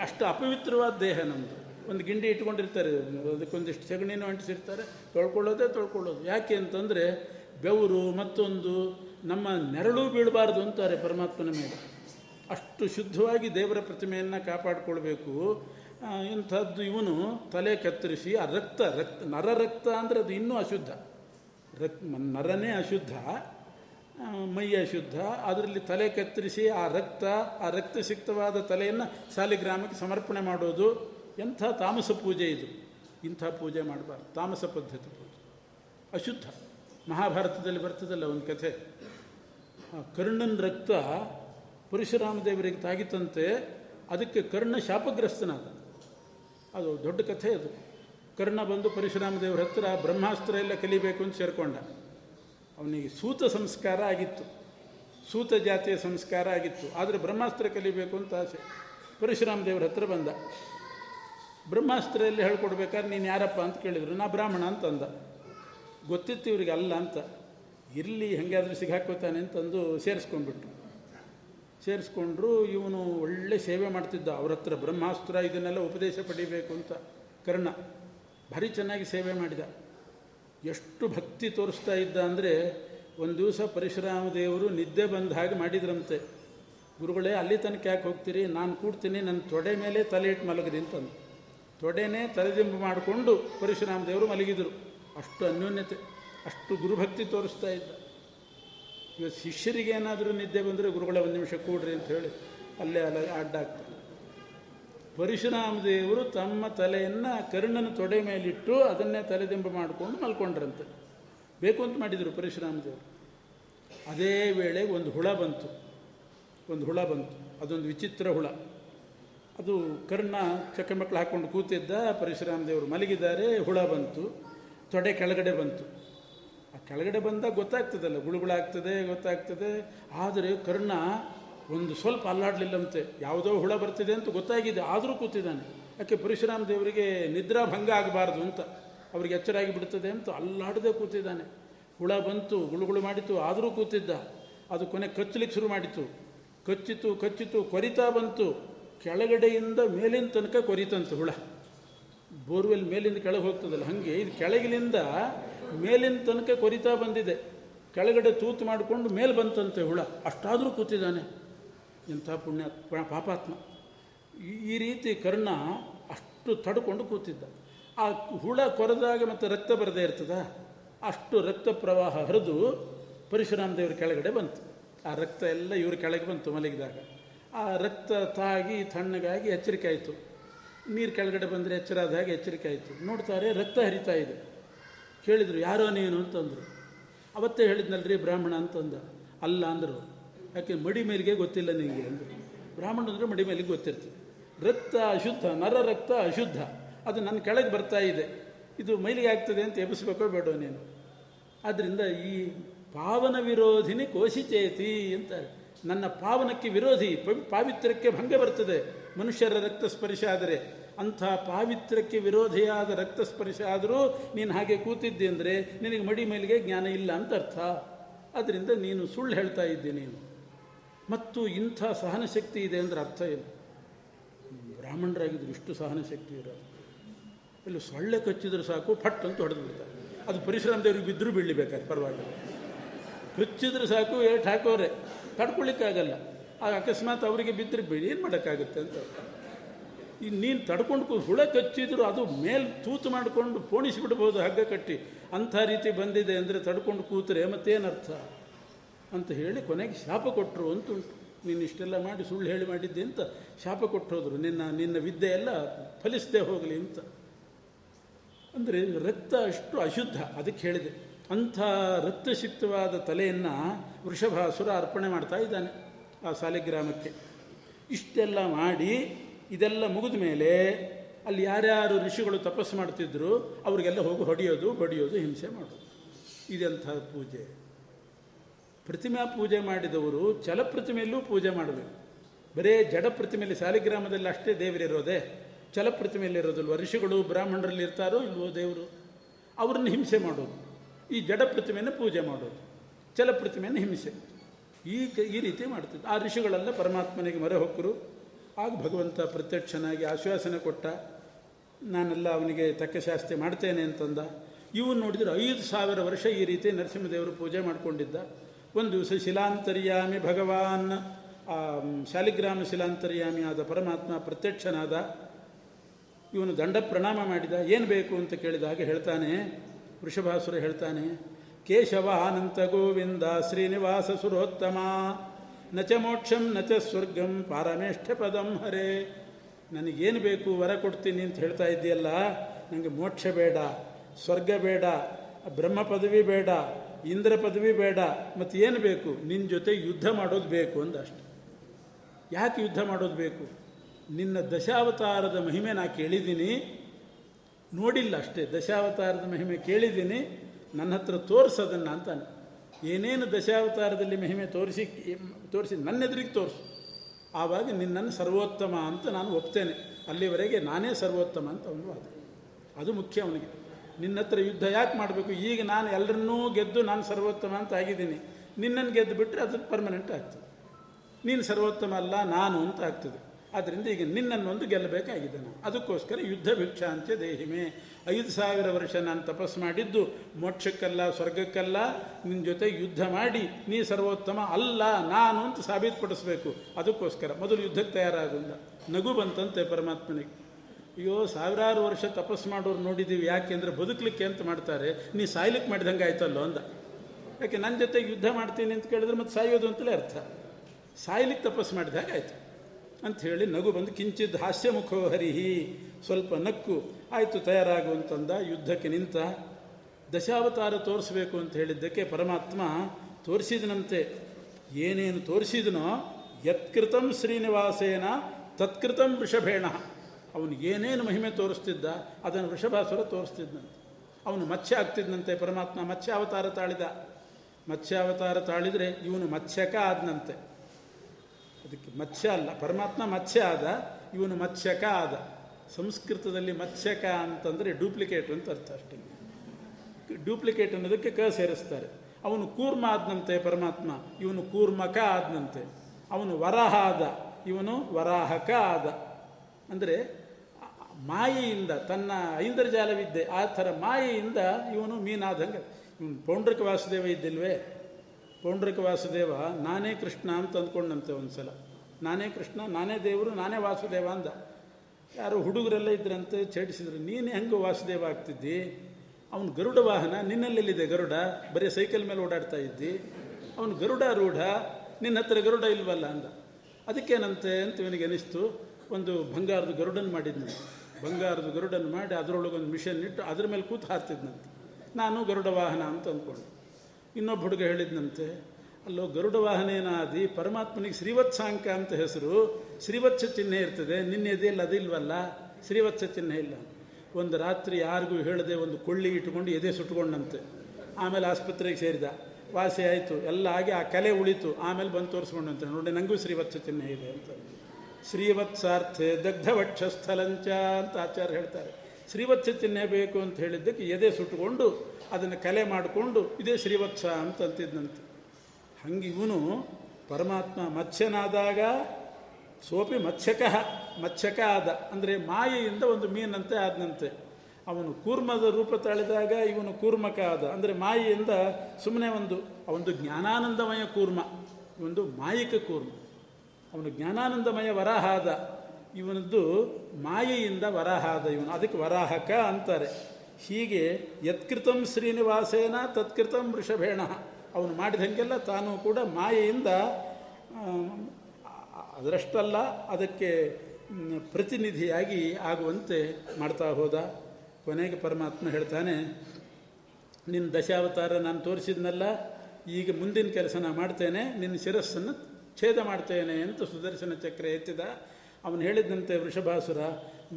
ಅಷ್ಟು ಅಪವಿತ್ರವಾದ ದೇಹ ನಮ್ಮದು ಒಂದು ಗಿಂಡಿ ಇಟ್ಕೊಂಡಿರ್ತಾರೆ. ಅದಕ್ಕೊಂದಿಷ್ಟು ಸೆಗಣಿನೂ ಅಂಟಿಸಿರ್ತಾರೆ. ತೊಳ್ಕೊಳ್ಳೋದೇ ತೊಳ್ಕೊಳ್ಳೋದು. ಯಾಕೆ ಅಂತಂದರೆ ಬೆವರು ಮತ್ತೊಂದು ನಮ್ಮ ನೆರಳು ಬೀಳಬಾರ್ದು ಅಂತಾರೆ ಪರಮಾತ್ಮನ ಮೇಲೆ. ಅಷ್ಟು ಶುದ್ಧವಾಗಿ ದೇವರ ಪ್ರತಿಮೆಯನ್ನು ಕಾಪಾಡಿಕೊಳ್ಬೇಕು. ಇಂಥದ್ದು ಇವನು ತಲೆ ಕತ್ತರಿಸಿ, ಆ ರಕ್ತ ರಕ್ತ, ನರ ರಕ್ತ ಅಂದರೆ ಅದು ಇನ್ನೂ ಅಶುದ್ಧ. ರಕ್, ನರನೇ ಅಶುದ್ಧ ಮೈ ಅಶುದ್ಧ. ಅದರಲ್ಲಿ ತಲೆ ಕತ್ತರಿಸಿ ಆ ರಕ್ತ ಆ ರಕ್ತ ಸಿಕ್ತವಾದ ತಲೆಯನ್ನು ಸಾಲಿಗ್ರಾಮಕ್ಕೆ ಸಮರ್ಪಣೆ ಮಾಡೋದು. ಎಂಥ ತಾಮಸ ಪೂಜೆ ಇದು? ಇಂಥ ಪೂಜೆ ಮಾಡಬಾರ್ದು. ತಾಮಸ ಪದ್ಧತಿ ಪೂಜೆ. ಅಶುದ್ಧ. ಮಹಾಭಾರತದಲ್ಲಿ ಬರ್ತದಲ್ಲ ಒಂದು ಕಥೆ. ಕರ್ಣನ ರಕ್ತ ಪರಶುರಾಮ ದೇವರಿಗೆ ತಾಗಿತಂತೆ ಅದಕ್ಕೆ ಕರ್ಣ ಶಾಪಗ್ರಸ್ತನಾದ. ಅದು ದೊಡ್ಡ ಕಥೆ ಅದು. ಕರ್ಣ ಬಂದು ಪರಶುರಾಮ ದೇವರ ಹತ್ರ ಬ್ರಹ್ಮಾಸ್ತ್ರ ಎಲ್ಲ ಕಲಿಬೇಕು ಅಂತ ಸೇರಿಕೊಂಡ. ಅವನಿಗೆ ಸೂತ ಸಂಸ್ಕಾರ ಆಗಿತ್ತು. ಸೂತ ಜಾತಿಯ ಸಂಸ್ಕಾರ ಆಗಿತ್ತು. ಆದರೆ ಬ್ರಹ್ಮಾಸ್ತ್ರ ಕಲಿಬೇಕು ಅಂತ ಆಸೆ. ಪರಶುರಾಮ ದೇವರ ಹತ್ರ ಬಂದ. ಬ್ರಹ್ಮಾಸ್ತ್ರೆಯಲ್ಲಿ ಹೇಳ್ಕೊಡ್ಬೇಕಾದ್ರೆ ನೀನು ಯಾರಪ್ಪ ಅಂತ ಕೇಳಿದರು, ನಾ ಬ್ರಾಹ್ಮಣ ಅಂತಂದ. ಗೊತ್ತಿತ್ತು ಇವ್ರಿಗೆ ಅಲ್ಲ ಅಂತ. ಇರಲಿ, ಹೆಂಗಾದರೂ ಸಿಗಾಕೋತಾನೆ ಅಂತಂದು ಸೇರಿಸ್ಕೊಂಡ್ಬಿಟ್ರು. ಸೇರಿಸ್ಕೊಂಡ್ರು, ಇವನು ಒಳ್ಳೆ ಸೇವೆ ಮಾಡ್ತಿದ್ದ. ಅವ್ರ ಹತ್ರ ಬ್ರಹ್ಮಾಸ್ತ್ರ ಇದನ್ನೆಲ್ಲ ಉಪದೇಶ ಪಡಿಬೇಕು ಅಂತ ಕರ್ಣ ಭಾರಿ ಚೆನ್ನಾಗಿ ಸೇವೆ ಮಾಡಿದ. ಎಷ್ಟು ಭಕ್ತಿ ತೋರಿಸ್ತಾ ಇದ್ದ ಅಂದರೆ ಒಂದು ದಿವಸ ಪರಶುರಾಮ ದೇವರು ನಿದ್ದೆ ಬಂದ ಹಾಗೆ ಮಾಡಿದ್ರಂತೆ. ಗುರುಗಳೇ, ಅಲ್ಲಿ ತನಕ ಯಾಕೆ ಹೋಗ್ತೀರಿ? ನಾನು ಕೂಡ್ತೀನಿ ನನ್ನ ತೊಡೆ ಮೇಲೆ ತಲೆ ಇಟ್ಟು ಮಲಗದಿ ಅಂತಂದು. ತೊಡೆನೇ ತಲೆದಿಂಬು ಮಾಡಿಕೊಂಡು ಪರಶುರಾಮ ದೇವರು ಮಲಗಿದರು. ಅಷ್ಟು ಅನ್ಯೋನ್ಯತೆ, ಅಷ್ಟು ಗುರುಭಕ್ತಿ ತೋರಿಸ್ತಾ ಇದ್ದ. ಇವತ್ತು ಶಿಷ್ಯರಿಗೆ ಏನಾದರೂ ನಿದ್ದೆ ಬಂದರೆ ಗುರುಗಳ ಒಂದು ನಿಮಿಷ ಕೂಡ್ರಿ ಅಂತ ಹೇಳಿ ಅಲ್ಲೇ ಅಲ್ಲ ಅಡ್ಡಾಗ್ತಾರೆ ಪರಶುರಾಮ ದೇವರು ತಮ್ಮ ತಲೆಯನ್ನು ಕರ್ಣನ ತೊಡೆ ಮೇಲಿಟ್ಟು ಅದನ್ನೇ ತಲೆದಿಂಬು ಮಾಡಿಕೊಂಡು ಮಲ್ಕೊಂಡ್ರಂತೆ. ಬೇಕು ಅಂತ ಮಾಡಿದರು ಪರಶುರಾಮ ದೇವರು. ಅದೇ ವೇಳೆ ಒಂದು ಹುಳ ಬಂತು. ಒಂದು ಹುಳ ಬಂತು. ಅದೊಂದು ವಿಚಿತ್ರ ಹುಳ. ಅದು ಕರ್ಣ ಚಕ್ಕಮಕ್ಕಳು ಹಾಕ್ಕೊಂಡು ಕೂತಿದ್ದ, ಪರಶುರಾಮ ದೇವರು ಮಲಗಿದ್ದಾರೆ, ಹುಳ ಬಂತು, ತೊಡೆ ಕೆಳಗಡೆ ಬಂತು. ಆ ಕೆಳಗಡೆ ಬಂದಾಗ ಗೊತ್ತಾಗ್ತದಲ್ಲ, ಗುಳುಗುಳಾಗ್ತದೆ, ಗೊತ್ತಾಗ್ತದೆ. ಆದರೆ ಕರ್ಣ ಒಂದು ಸ್ವಲ್ಪ ಅಲ್ಲಾಡಲಿಲ್ಲಂತೆ, ಯಾವುದೋ ಹುಳ ಬರ್ತಿದೆ ಅಂತ ಗೊತ್ತಾಗಿದೆ, ಆದರೂ ಕೂತಿದ್ದಾನೆ. ಯಾಕೆ ಪರಶುರಾಮ ದೇವರಿಗೆ ನಿದ್ರಾ ಭಂಗ ಆಗಬಾರ್ದು ಅಂತ, ಅವ್ರಿಗೆ ಎಚ್ಚರಾಗಿ ಬಿಡ್ತದೆ ಅಂತ ಅಲ್ಲಾಡದೆ ಕೂತಿದ್ದಾನೆ. ಹುಳ ಬಂತು, ಗುಳುಗುಳು ಮಾಡಿತು, ಆದರೂ ಕೂತಿದ್ದ. ಅದು ಕೊನೆ ಕಚ್ಚಲಿಕ್ಕೆ ಶುರು ಮಾಡಿತು. ಕಚ್ಚಿತು ಕಚ್ಚಿತು, ಕೊರಿತಾ ಬಂತು. ಕೆಳಗಡೆಯಿಂದ ಮೇಲಿನ ತನಕ ಕೊರಿತಂತೆ ಹುಳ. ಬೋರ್ವೆಲ್ ಮೇಲಿಂದ ಕೆಳಗೆ ಹೋಗ್ತದಲ್ಲ, ಹಾಗೆ ಇದು ಕೆಳಗಿನಿಂದ ಮೇಲಿನ ತನಕ ಕೊರಿತಾ ಬಂದಿದೆ. ಕೆಳಗಡೆ ತೂತು ಮಾಡಿಕೊಂಡು ಮೇಲೆ ಬಂತಂತೆ ಹುಳ. ಅಷ್ಟಾದರೂ ಕೂತಿದ್ದಾನೆ. ಇಂಥ ಪುಣ್ಯ, ಪಾಪಾತ್ಮ. ಈ ರೀತಿ ಕರ್ಣ ಅಷ್ಟು ತಡ್ಕೊಂಡು ಕೂತಿದ್ದ. ಆ ಹುಳ ಕೊರೆದಾಗ ಮತ್ತು ರಕ್ತ ಬರದೇ ಇರ್ತದ? ಅಷ್ಟು ರಕ್ತ ಪ್ರವಾಹ ಹರಿದು ಪರಶುರಾಮ ದೇವರ ಕೆಳಗಡೆ ಬಂತು. ಆ ರಕ್ತ ಎಲ್ಲ ಇವ್ರ ಕೆಳಗೆ ಬಂತು ಮಲಗಿದಾಗ. ಆ ರಕ್ತ ತಾಗಿ ತಣ್ಣಗಾಗಿ ಎಚ್ಚರಿಕೆ ಆಯಿತು. ನೀರು ಕೆಳಗಡೆ ಬಂದರೆ ಎಚ್ಚರ ಹಾಗೆ ಎಚ್ಚರಿಕೆ ಆಯಿತು. ನೋಡ್ತಾರೆ ರಕ್ತ ಹರಿತಾ ಇದೆ. ಕೇಳಿದರು, ಯಾರೋ ನೀನು? ಅಂತಂದರು. ಅವತ್ತೇ ಹೇಳಿದ್ನಲ್ರಿ ಬ್ರಾಹ್ಮಣ ಅಂತಂದ. ಅಲ್ಲ, ಅಂದರು. ಯಾಕೆ ಮಡಿ ಮೇಲಿಗೆ ಗೊತ್ತಿಲ್ಲ ನಿಮಗೆ ಅಂದರು. ಬ್ರಾಹ್ಮಣ ಅಂದರೆ ಮಡಿ ಮೇಲಿಗೆ ಗೊತ್ತಿರ್ತದೆ ರಕ್ತ ಅಶುದ್ಧ, ನರ ರಕ್ತ ಅಶುದ್ಧ. ಅದು ನನ್ನ ಕೆಳಗೆ ಬರ್ತಾ ಇದೆ. ಇದು ಮೈಲಿಗೆ ಆಗ್ತದೆ ಅಂತ ಎಬ್ಬಿಸ್ಬೇಕೋ ಬೇಡೋ ನೀನು? ಆದ್ದರಿಂದ ಈ ಪಾವನ ವಿರೋಧಿನಿ ಕೋಶಿಚೇತಿ ಅಂತಾರೆ. ನನ್ನ ಪಾವನಕ್ಕೆ ವಿರೋಧಿ ಪಾವಿತ್ರ್ಯಕ್ಕೆ ಭಂಗ ಬರ್ತದೆ ಮನುಷ್ಯರ ರಕ್ತ ಸ್ಪರ್ಶ ಆದರೆ, ಅಂಥ ಪಾವಿತ್ರ್ಯಕ್ಕೆ ವಿರೋಧಿಯಾದ ರಕ್ತ ಸ್ಪರ್ಶ ಆದರೂ ನೀನು ಹಾಗೆ ಕೂತಿದ್ದೆ ಅಂದರೆ ನಿನಗೆ ಮಡಿ ಮೇಲಿಗೆ ಜ್ಞಾನ ಇಲ್ಲ ಅಂತ ಅರ್ಥ. ಅದರಿಂದ ನೀನು ಸುಳ್ಳು ಹೇಳ್ತಾ ಇದ್ದೆ ನೀನು. ಮತ್ತು ಇಂಥ ಸಹನಶಕ್ತಿ ಇದೆ ಅಂದರೆ ಅರ್ಥ ಏನು? ಬ್ರಾಹ್ಮಣರಾಗಿದ್ದರು ಇಷ್ಟು ಸಹನಶಕ್ತಿ ಇರೋದು. ಇಲ್ಲಿ ಸೊಳ್ಳೆ ಕಚ್ಚಿದ್ರೆ ಸಾಕು, ಫಟ್ ಅಂತ ಹೊಡೆದು ಬಿಡ್ತಾರೆ ಅದು ಪರಿಶ್ರಮದವ್ರಿಗೆ ಬಿದ್ದರೂ ಬೀಳಬೇಕಾದ್ರೆ ಪರವಾಗಿಲ್ಲ. ಕಚ್ಚಿದ್ರೆ ಸಾಕು, ಏಟ್ ಹಾಕೋರೆ. ತಡ್ಕೊಳ್ಳಿಕ್ಕಾಗಲ್ಲ ಆಗ ಅಕಸ್ಮಾತ್ ಅವರಿಗೆ ಬಿದ್ದರೆ ಏನು ಮಾಡೋಕ್ಕಾಗುತ್ತೆ ಅಂತ. ಈಗ ನೀನು ತಡ್ಕೊಂಡು ಹುಳ ಕಚ್ಚಿದ್ರು ಅದು ಮೇಲೆ ತೂತು ಮಾಡಿಕೊಂಡು ಪೋಣಿಸಿಬಿಡ್ಬೋದು, ಹಗ್ಗ ಕಟ್ಟಿ. ಅಂಥ ರೀತಿ ಬಂದಿದೆ ಅಂದರೆ ತಡ್ಕೊಂಡು ಕೂತರೆ ಮತ್ತೇನರ್ಥ? ಅಂತ ಹೇಳಿ ಕೊನೆಗೆ ಶಾಪ ಕೊಟ್ಟರು ಅಂತುಂಟು ನೀನು ಇಷ್ಟೆಲ್ಲ ಮಾಡಿ ಸುಳ್ಳು ಹೇಳಿ ಮಾಡಿದ್ದೆ ಅಂತ ಶಾಪ ಕೊಟ್ಟು ಹೋದರು ನಿನ್ನ ನಿನ್ನ ವಿದ್ಯೆ ಎಲ್ಲ ಫಲಿಸದೆ ಹೋಗಲಿ ಅಂತ. ಅಂದರೆ ರಕ್ತ ಅಷ್ಟು ಅಶುದ್ಧ, ಅದಕ್ಕೆ ಹೇಳಿದೆ. ಅಂಥ ರಕ್ತಸಿಕ್ತವಾದ ತಲೆಯನ್ನು ವೃಷಭಾಸುರ ಅರ್ಪಣೆ ಮಾಡ್ತಾ ಇದ್ದಾನೆ ಆ ಸಾಲಿಗ್ರಾಮಕ್ಕೆ. ಇಷ್ಟೆಲ್ಲ ಮಾಡಿ ಇದೆಲ್ಲ ಮುಗಿದ ಮೇಲೆ ಅಲ್ಲಿ ಯಾರ್ಯಾರು ಋಷಿಗಳು ತಪಸ್ಸು ಮಾಡ್ತಿದ್ರು, ಅವರಿಗೆಲ್ಲ ಹೋಗಿ, ಹೊಡೆಯೋದು, ಬಡಿಯೋದು, ಹಿಂಸೆ ಮಾಡೋದು. ಇದೆಂಥ ಪೂಜೆ. ಪ್ರತಿಮಾ ಪೂಜೆ ಮಾಡಿದವರು ಚಲಪ್ರತಿಮೆಯಲ್ಲೂ ಪೂಜೆ ಮಾಡಬೇಕು. ಬರೇ ಜಡ ಪ್ರತಿಮೆಯಲ್ಲಿ ಸಾಲಿಗ್ರಾಮದಲ್ಲಿ ಅಷ್ಟೇ ದೇವರಿರೋದೆ. ಚಲಪ್ರತಿಮೆಯಲ್ಲಿರೋದಿಲ್ವ ಋಷಿಗಳು ಬ್ರಾಹ್ಮಣರಲ್ಲಿ ಇರ್ತಾರೋ ಇಲ್ವೋ ದೇವರು? ಅವ್ರನ್ನ ಹಿಂಸೆ ಮಾಡೋದು. ಈ ಜಡ ಪ್ರತಿಮೆಯನ್ನು ಪೂಜೆ ಮಾಡೋದು, ಚಲ ಪ್ರತಿಮೆಯನ್ನು ಹಿಂಸೆ. ಈ ಈ ರೀತಿ ಮಾಡ್ತಿದ್ದ ಆ ಋಷಿಗಳೆಲ್ಲ ಪರಮಾತ್ಮನಿಗೆ ಮೊರೆ ಹೊಕ್ಕರು. ಆಗ ಭಗವಂತ ಪ್ರತ್ಯಕ್ಷನಾಗಿ ಆಶ್ವಾಸನೆ ಕೊಟ್ಟ, ನಾನೆಲ್ಲ ಅವನಿಗೆ ತಕ್ಕ ಶಾಸ್ತಿ ಮಾಡ್ತೇನೆ ಅಂತಂದ. ಇವನು ನೋಡಿದರೆ ಐದು ಸಾವಿರ ವರ್ಷ ಈ ರೀತಿ ನರಸಿಂಹದೇವರು ಪೂಜೆ ಮಾಡಿಕೊಂಡಿದ್ದ. ಒಂದು ದಿವಸ ಶಿಲಾಂತರ್ಯಾಮಿ ಭಗವಾನ್ ಶಾಲಿಗ್ರಾಮ ಶಿಲಾಂತರ್ಯಾಮಿ ಆದ ಪರಮಾತ್ಮ ಪ್ರತ್ಯಕ್ಷನಾದ. ಇವನು ದಂಡ ಪ್ರಣಾಮ ಮಾಡಿದ. ಏನು ಬೇಕು ಅಂತ ಕೇಳಿದಾಗ ಹೇಳ್ತಾನೆ ವೃಷಭಾಸುರ ಹೇಳ್ತಾನೆ ಕೇಶವ ಅನಂತ ಗೋವಿಂದ ಶ್ರೀನಿವಾಸ ಸುರೋತ್ತಮ, ನಚ ಮೋಕ್ಷಂ ನಚ ಸ್ವರ್ಗಂ ಪಾರಮೇಷ್ಠ ಪದಂ ಹರೇ. ನನಗೇನು ಬೇಕು, ವರ ಕೊಡ್ತೀನಿ ಅಂತ ಹೇಳ್ತಾ ಇದ್ದೀಯಲ್ಲ ನನಗೆ ಮೋಕ್ಷ ಬೇಡ, ಸ್ವರ್ಗ ಬೇಡ, ಬ್ರಹ್ಮ ಪದವಿ ಬೇಡ, ಇಂದ್ರ ಪದವಿ ಬೇಡ, ಮತ್ತು ಏನು ಬೇಕು? ನಿನ್ನ ಜೊತೆ ಯುದ್ಧ ಮಾಡೋದು ಬೇಕು ಅಂದಷ್ಟು. ಯಾಕೆ ಯುದ್ಧ ಮಾಡೋದು ಬೇಕು? ನಿನ್ನ ದಶಾವತಾರದ ಮಹಿಮೆ ನಾ ಕೇಳಿದ್ದೀನಿ ನೋಡಿಲ್ಲ ಅಷ್ಟೇ. ದಶಾವತಾರದ ಮಹಿಮೆ ಕೇಳಿದ್ದೀನಿ. ನನ್ನ ಹತ್ರ ತೋರಿಸೋದನ್ನು ಅಂತಾನೆ. ಏನೇನು ದಶಾವತಾರದಲ್ಲಿ ಮಹಿಮೆ ತೋರಿಸಿ ತೋರಿಸಿ ನನ್ನ ಎದುರಿಗೆ ತೋರಿಸು. ಆವಾಗ ನಿನ್ನನ್ನು ಸರ್ವೋತ್ತಮ ಅಂತ ನಾನು ಒಪ್ತೇನೆ. ಅಲ್ಲಿವರೆಗೆ ನಾನೇ ಸರ್ವೋತ್ತಮ ಅಂತ ಅವನು ವಾದ. ಅದು ಮುಖ್ಯ ಅವನಿಗೆ. ನಿನ್ನ ಹತ್ರ ಯುದ್ಧ ಯಾಕೆ ಮಾಡಬೇಕು? ಈಗ ನಾನು ಎಲ್ಲರನ್ನೂ ಗೆದ್ದು ನಾನು ಸರ್ವೋತ್ತಮ ಅಂತ ಆಗಿದ್ದೀನಿ. ನಿನ್ನನ್ನು ಗೆದ್ದು ಬಿಟ್ಟರೆ ಅದು ಪರ್ಮನೆಂಟ್ ಆಗ್ತದೆ. ನೀನು ಸರ್ವೋತ್ತಮ ಅಲ್ಲ, ನಾನು ಅಂತ ಆಗ್ತದೆ. ಆದ್ದರಿಂದ ಈಗ ನಿನ್ನನ್ನೊಂದು ಗೆಲ್ಲಬೇಕಾಗಿದೆ ನಾನು ಅದಕ್ಕೋಸ್ಕರ ಯುದ್ಧ ಭಿಕ್ಷಾಂತ್ಯ ದೇಹಿಮೆ. ಐದು ಸಾವಿರ ವರ್ಷ ನಾನು ತಪಸ್ಸು ಮಾಡಿದ್ದು, ಮೋಕ್ಷಕ್ಕಲ್ಲ, ಸ್ವರ್ಗಕ್ಕಲ್ಲ ನಿನ್ನ ಜೊತೆ ಯುದ್ಧ ಮಾಡಿ, ನೀ ಸರ್ವೋತ್ತಮ ಅಲ್ಲ, ನಾನು ಅಂತ ಸಾಬೀತುಪಡಿಸ್ಬೇಕು. ಅದಕ್ಕೋಸ್ಕರ ಮೊದಲು ಯುದ್ಧಕ್ಕೆ ತಯಾರಾಗುಂದ. ನಗು ಬಂತಂತೆ ಪರಮಾತ್ಮನಿಗೆ. ಅಯ್ಯೋ, ಸಾವಿರಾರು ವರ್ಷ ತಪಸ್ಸು ಮಾಡೋರು ನೋಡಿದ್ದೀವಿ ಯಾಕೆಂದರೆ ಬದುಕಲಿಕ್ಕೆ ಅಂತ ಮಾಡ್ತಾರೆ? ನೀ ಸಾಯ್ಲಿಕ್ಕೆ ಮಾಡಿದಂಗೆ ಆಯ್ತಲ್ಲೋ ಅಂದ. ಯಾಕೆ ನನ್ನ ಜೊತೆ ಯುದ್ಧ ಮಾಡ್ತೀನಿ ಅಂತ ಕೇಳಿದ್ರೆ ಮತ್ತೆ ಸಾಯೋದು ಅಂತಲೇ ಅರ್ಥ. ಸಾಯ್ಲಿಕ್ಕೆ ತಪಸ್ಸು ಮಾಡಿದಾಗ ಆಯ್ತು ಅಂತ ಹೇಳಿ ನಗು ಬಂದು ಕಿಂಚಿದ್ ಹಾಸ್ಯಮುಖೋ ಹರಿಹಿ. ಸ್ವಲ್ಪ ನಕ್ಕು, ಆಯಿತು ತಯಾರಾಗು ಅಂತಂದ ಯುದ್ಧಕ್ಕೆ ನಿಂತ. ದಶಾವತಾರ ತೋರಿಸ್ಬೇಕು ಅಂತ ಹೇಳಿದ್ದಕ್ಕೆ ಪರಮಾತ್ಮ ತೋರಿಸಿದನಂತೆ. ಏನೇನು ತೋರಿಸಿದನೋ, ಯತ್ಕೃತಂ ಶ್ರೀನಿವಾಸೇನ ತತ್ಕೃತಂ ವೃಷಭೇಣ. ಅವನು ಏನೇನು ಮಹಿಮೆ ತೋರಿಸ್ತಿದ್ದ, ಅದನ್ನು ವೃಷಭಾಸುರ ತೋರಿಸ್ತಿದ್ದಂತೆ. ಅವನು ಮತ್ಸ್ಯ ಆಗ್ತಿದ್ದಂತೆ, ಪರಮಾತ್ಮ ಮತ್ಸ್ಯಾವತಾರ ತಾಳಿದ. ಮತ್ಸ್ಯಾವತಾರ ತಾಳಿದರೆ ಇವನು ಮತ್ಸ್ಯಕ ಆದನಂತೆ. ಅದಕ್ಕೆ ಮತ್ಸ್ಯ ಅಲ್ಲ, ಪರಮಾತ್ಮ ಮತ್ಸ್ಯ ಆದ, ಇವನು ಮತ್ಸ್ಯಕ ಆದ. ಸಂಸ್ಕೃತದಲ್ಲಿ ಮತ್ಸ್ಯಕ ಅಂತಂದರೆ ಡೂಪ್ಲಿಕೇಟ್ ಅಂತ ಅರ್ಥ ಅಷ್ಟೇ. ಡೂಪ್ಲಿಕೇಟ್ ಅನ್ನೋದಕ್ಕೆ ಕ ಸೇರಿಸ್ತಾರೆ. ಅವನು ಕೂರ್ಮ ಆದನಂತೆ ಪರಮಾತ್ಮ, ಇವನು ಕೂರ್ಮಕ ಆದನಂತೆ. ಅವನು ವರಾಹ ಆದ, ಇವನು ವರಾಹಕ ಆದ. ಅಂದರೆ ಮಾಯೆಯಿಂದ, ತನ್ನ ಐಂದ್ರಜಾಲವಿದ್ದೆ ಆ ಥರ ಮಾಯೆಯಿಂದ ಇವನು ಮೀನಾದಂಗೆ. ಇವನು ಪೌಂಡ್ರಿಕ ವಾಸುದೇವ ಇದ್ದಿಲ್ವೇ? ಪೌಂಡ್ರಕ ವಾಸುದೇವ, ನಾನೇ ಕೃಷ್ಣ ಅಂತ ಅಂದ್ಕೊಂಡಂತೆ ಒಂದು ಸಲ ನಾನೇ ಕೃಷ್ಣ, ನಾನೇ ದೇವರು, ನಾನೇ ವಾಸುದೇವ ಅಂದ. ಯಾರು ಹುಡುಗರೆಲ್ಲ ಇದ್ರಂತೆ ಛೇಡಿಸಿದ್ರು, ನೀನು ಹೆಂಗೆ ವಾಸುದೇವ ಆಗ್ತಿದ್ದಿ? ಅವನು ಗರುಡ ವಾಹನ, ನಿನ್ನಲ್ಲೆಲ್ಲಿದೆ ಗರುಡ? ಬರೀ ಸೈಕಲ್ ಮೇಲೆ ಓಡಾಡ್ತಾ ಇದ್ದಿ. ಅವನು ಗರುಡ ರೂಢ, ನಿನ್ನ ಹತ್ರ ಗರುಡ ಇಲ್ವಲ್ಲ ಅಂದ. ಅದಕ್ಕೇನಂತೆ ಅಂತ ಇವನಿಗೆ ಅನಿಸ್ತು. ಒಂದು ಬಂಗಾರದ ಗರುಡನ್ ಮಾಡಿದ್ನು. ಬಂಗಾರದ ಗರುಡನ್ ಮಾಡಿ ಅದರೊಳಗೊಂದು ಮಿಷನ್ ಇಟ್ಟು ಅದ್ರ ಮೇಲೆ ಕೂತು ಹಾರ್ತಿದ್ನಂತೆ. ನಾನು ಗರುಡ ವಾಹನ ಅಂತ ಅಂದ್ಕೊಂಡು. ಇನ್ನೊಬ್ಬ ಹುಡುಗ ಹೇಳಿದ್ನಂತೆ, ಅಲ್ಲೋ ಗರುಡ ವಾಹನೇನಾದಿ ಪರಮಾತ್ಮನಿಗೆ ಶ್ರೀವತ್ಸಾಂಕ ಅಂತ ಹೆಸರು. ಶ್ರೀವತ್ಸ ಚಿಹ್ನೆ ಇರ್ತದೆ, ನಿನ್ನ ಎದೆಯಲ್ಲಿ ಅದಿಲ್ವಲ್ಲ ಶ್ರೀವತ್ಸ ಚಿಹ್ನೆ ಇಲ್ಲ. ಒಂದು ರಾತ್ರಿ ಯಾರಿಗೂ ಹೇಳದೆ ಒಂದು ಕೊಳ್ಳಿ ಇಟ್ಕೊಂಡು ಎದೆ ಸುಟ್ಕೊಂಡಂತೆ ಆಮೇಲೆ ಆಸ್ಪತ್ರೆಗೆ ಸೇರಿದ. ವಾಸಿ ಆಯಿತು, ಎಲ್ಲ ಆಗಿ ಆ ಕಲೆ ಉಳಿತು. ಆಮೇಲೆ ಬಂದು ತೋರಿಸ್ಕೊಂಡಂತೆ ನೋಡಿ ನನಗೂ ಶ್ರೀವತ್ಸ ಚಿಹ್ನೆ ಇದೆ ಅಂತ. ಶ್ರೀವತ್ಸಾರ್ಥೆ ದಗ್ಧವಕ್ಷಸ್ಥಲಂಚ ಅಂತ ಆಚಾರ್ಯ ಹೇಳ್ತಾರೆ. ಶ್ರೀವತ್ಸ ಚಿಹ್ನೆ ಬೇಕು ಅಂತ ಹೇಳಿದ್ದಕ್ಕೆ ಎದೆ ಸುಟ್ಟುಕೊಂಡು ಅದನ್ನು ಕಲೆ ಮಾಡಿಕೊಂಡು ಇದೇ ಶ್ರೀವತ್ಸ ಅಂತ ಅಂತಿದ್ದಂತೆ ಹಂಗೆ ಇವನು ಪರಮಾತ್ಮ ಮತ್ಸ್ಯನಾದಾಗ ಸೋಪಿ ಮತ್ಸ್ಯಕ ಮತ್ಸ್ಯಕ ಆದ. ಅಂದರೆ ಮಾಯೆಯಿಂದ ಒಂದು ಮೀನಂತೆ ಆದನಂತೆ. ಅವನು ಕೂರ್ಮದ ರೂಪ ತಾಳಿದಾಗ ಇವನು ಕೂರ್ಮಕ ಆದ. ಅಂದರೆ ಮಾಯೆಯಿಂದ ಸುಮ್ಮನೆ ಒಂದು ಒಂದು ಜ್ಞಾನಾನಂದಮಯ ಕೂರ್ಮ, ಒಂದು ಮಾಯಿಕ ಕೂರ್ಮ. ಅವನು ಜ್ಞಾನಾನಂದಮಯ ವರಾಹ ಆದ ಇವನದ್ದು ಮಾಯೆಯಿಂದ ವರಾಹ ಆದ ಇವನು. ಅದಕ್ಕೆ ವರಾಹಕ ಅಂತಾರೆ. ಹೀಗೆ ಯತ್ಕೃತಂ ಶ್ರೀನಿವಾಸೇನ ತತ್ಕೃತಂ ವೃಷಭೇಣ ಅವನು ಮಾಡಿದಂಗೆಲ್ಲ ತಾನು ಕೂಡ ಮಾಯೆಯಿಂದ ಅದರಷ್ಟಲ್ಲ, ಅದಕ್ಕೆ ಪ್ರತಿನಿಧಿಯಾಗಿ ಆಗುವಂತೆ ಮಾಡ್ತಾ ಹೋದ. ಕೊನೆಗೆ ಪರಮಾತ್ಮ ಹೇಳ್ತಾನೆ ನಿನ್ನ ದಶಾವತಾರ ನಾನು ತೋರಿಸಿದ್ನಲ್ಲ, ಈಗ ಮುಂದಿನ ಕೆಲಸ ನಾನು ಮಾಡ್ತೇನೆ, ನಿನ್ನ ಶಿರಸ್ಸನ್ನು ಛೇದ ಮಾಡ್ತೇನೆ ಅಂತ ಸುದರ್ಶನ ಚಕ್ರ ಎತ್ತಿದ. ಅವನು ಹೇಳಿದಂತೆ ವೃಷಭಾಸುರ,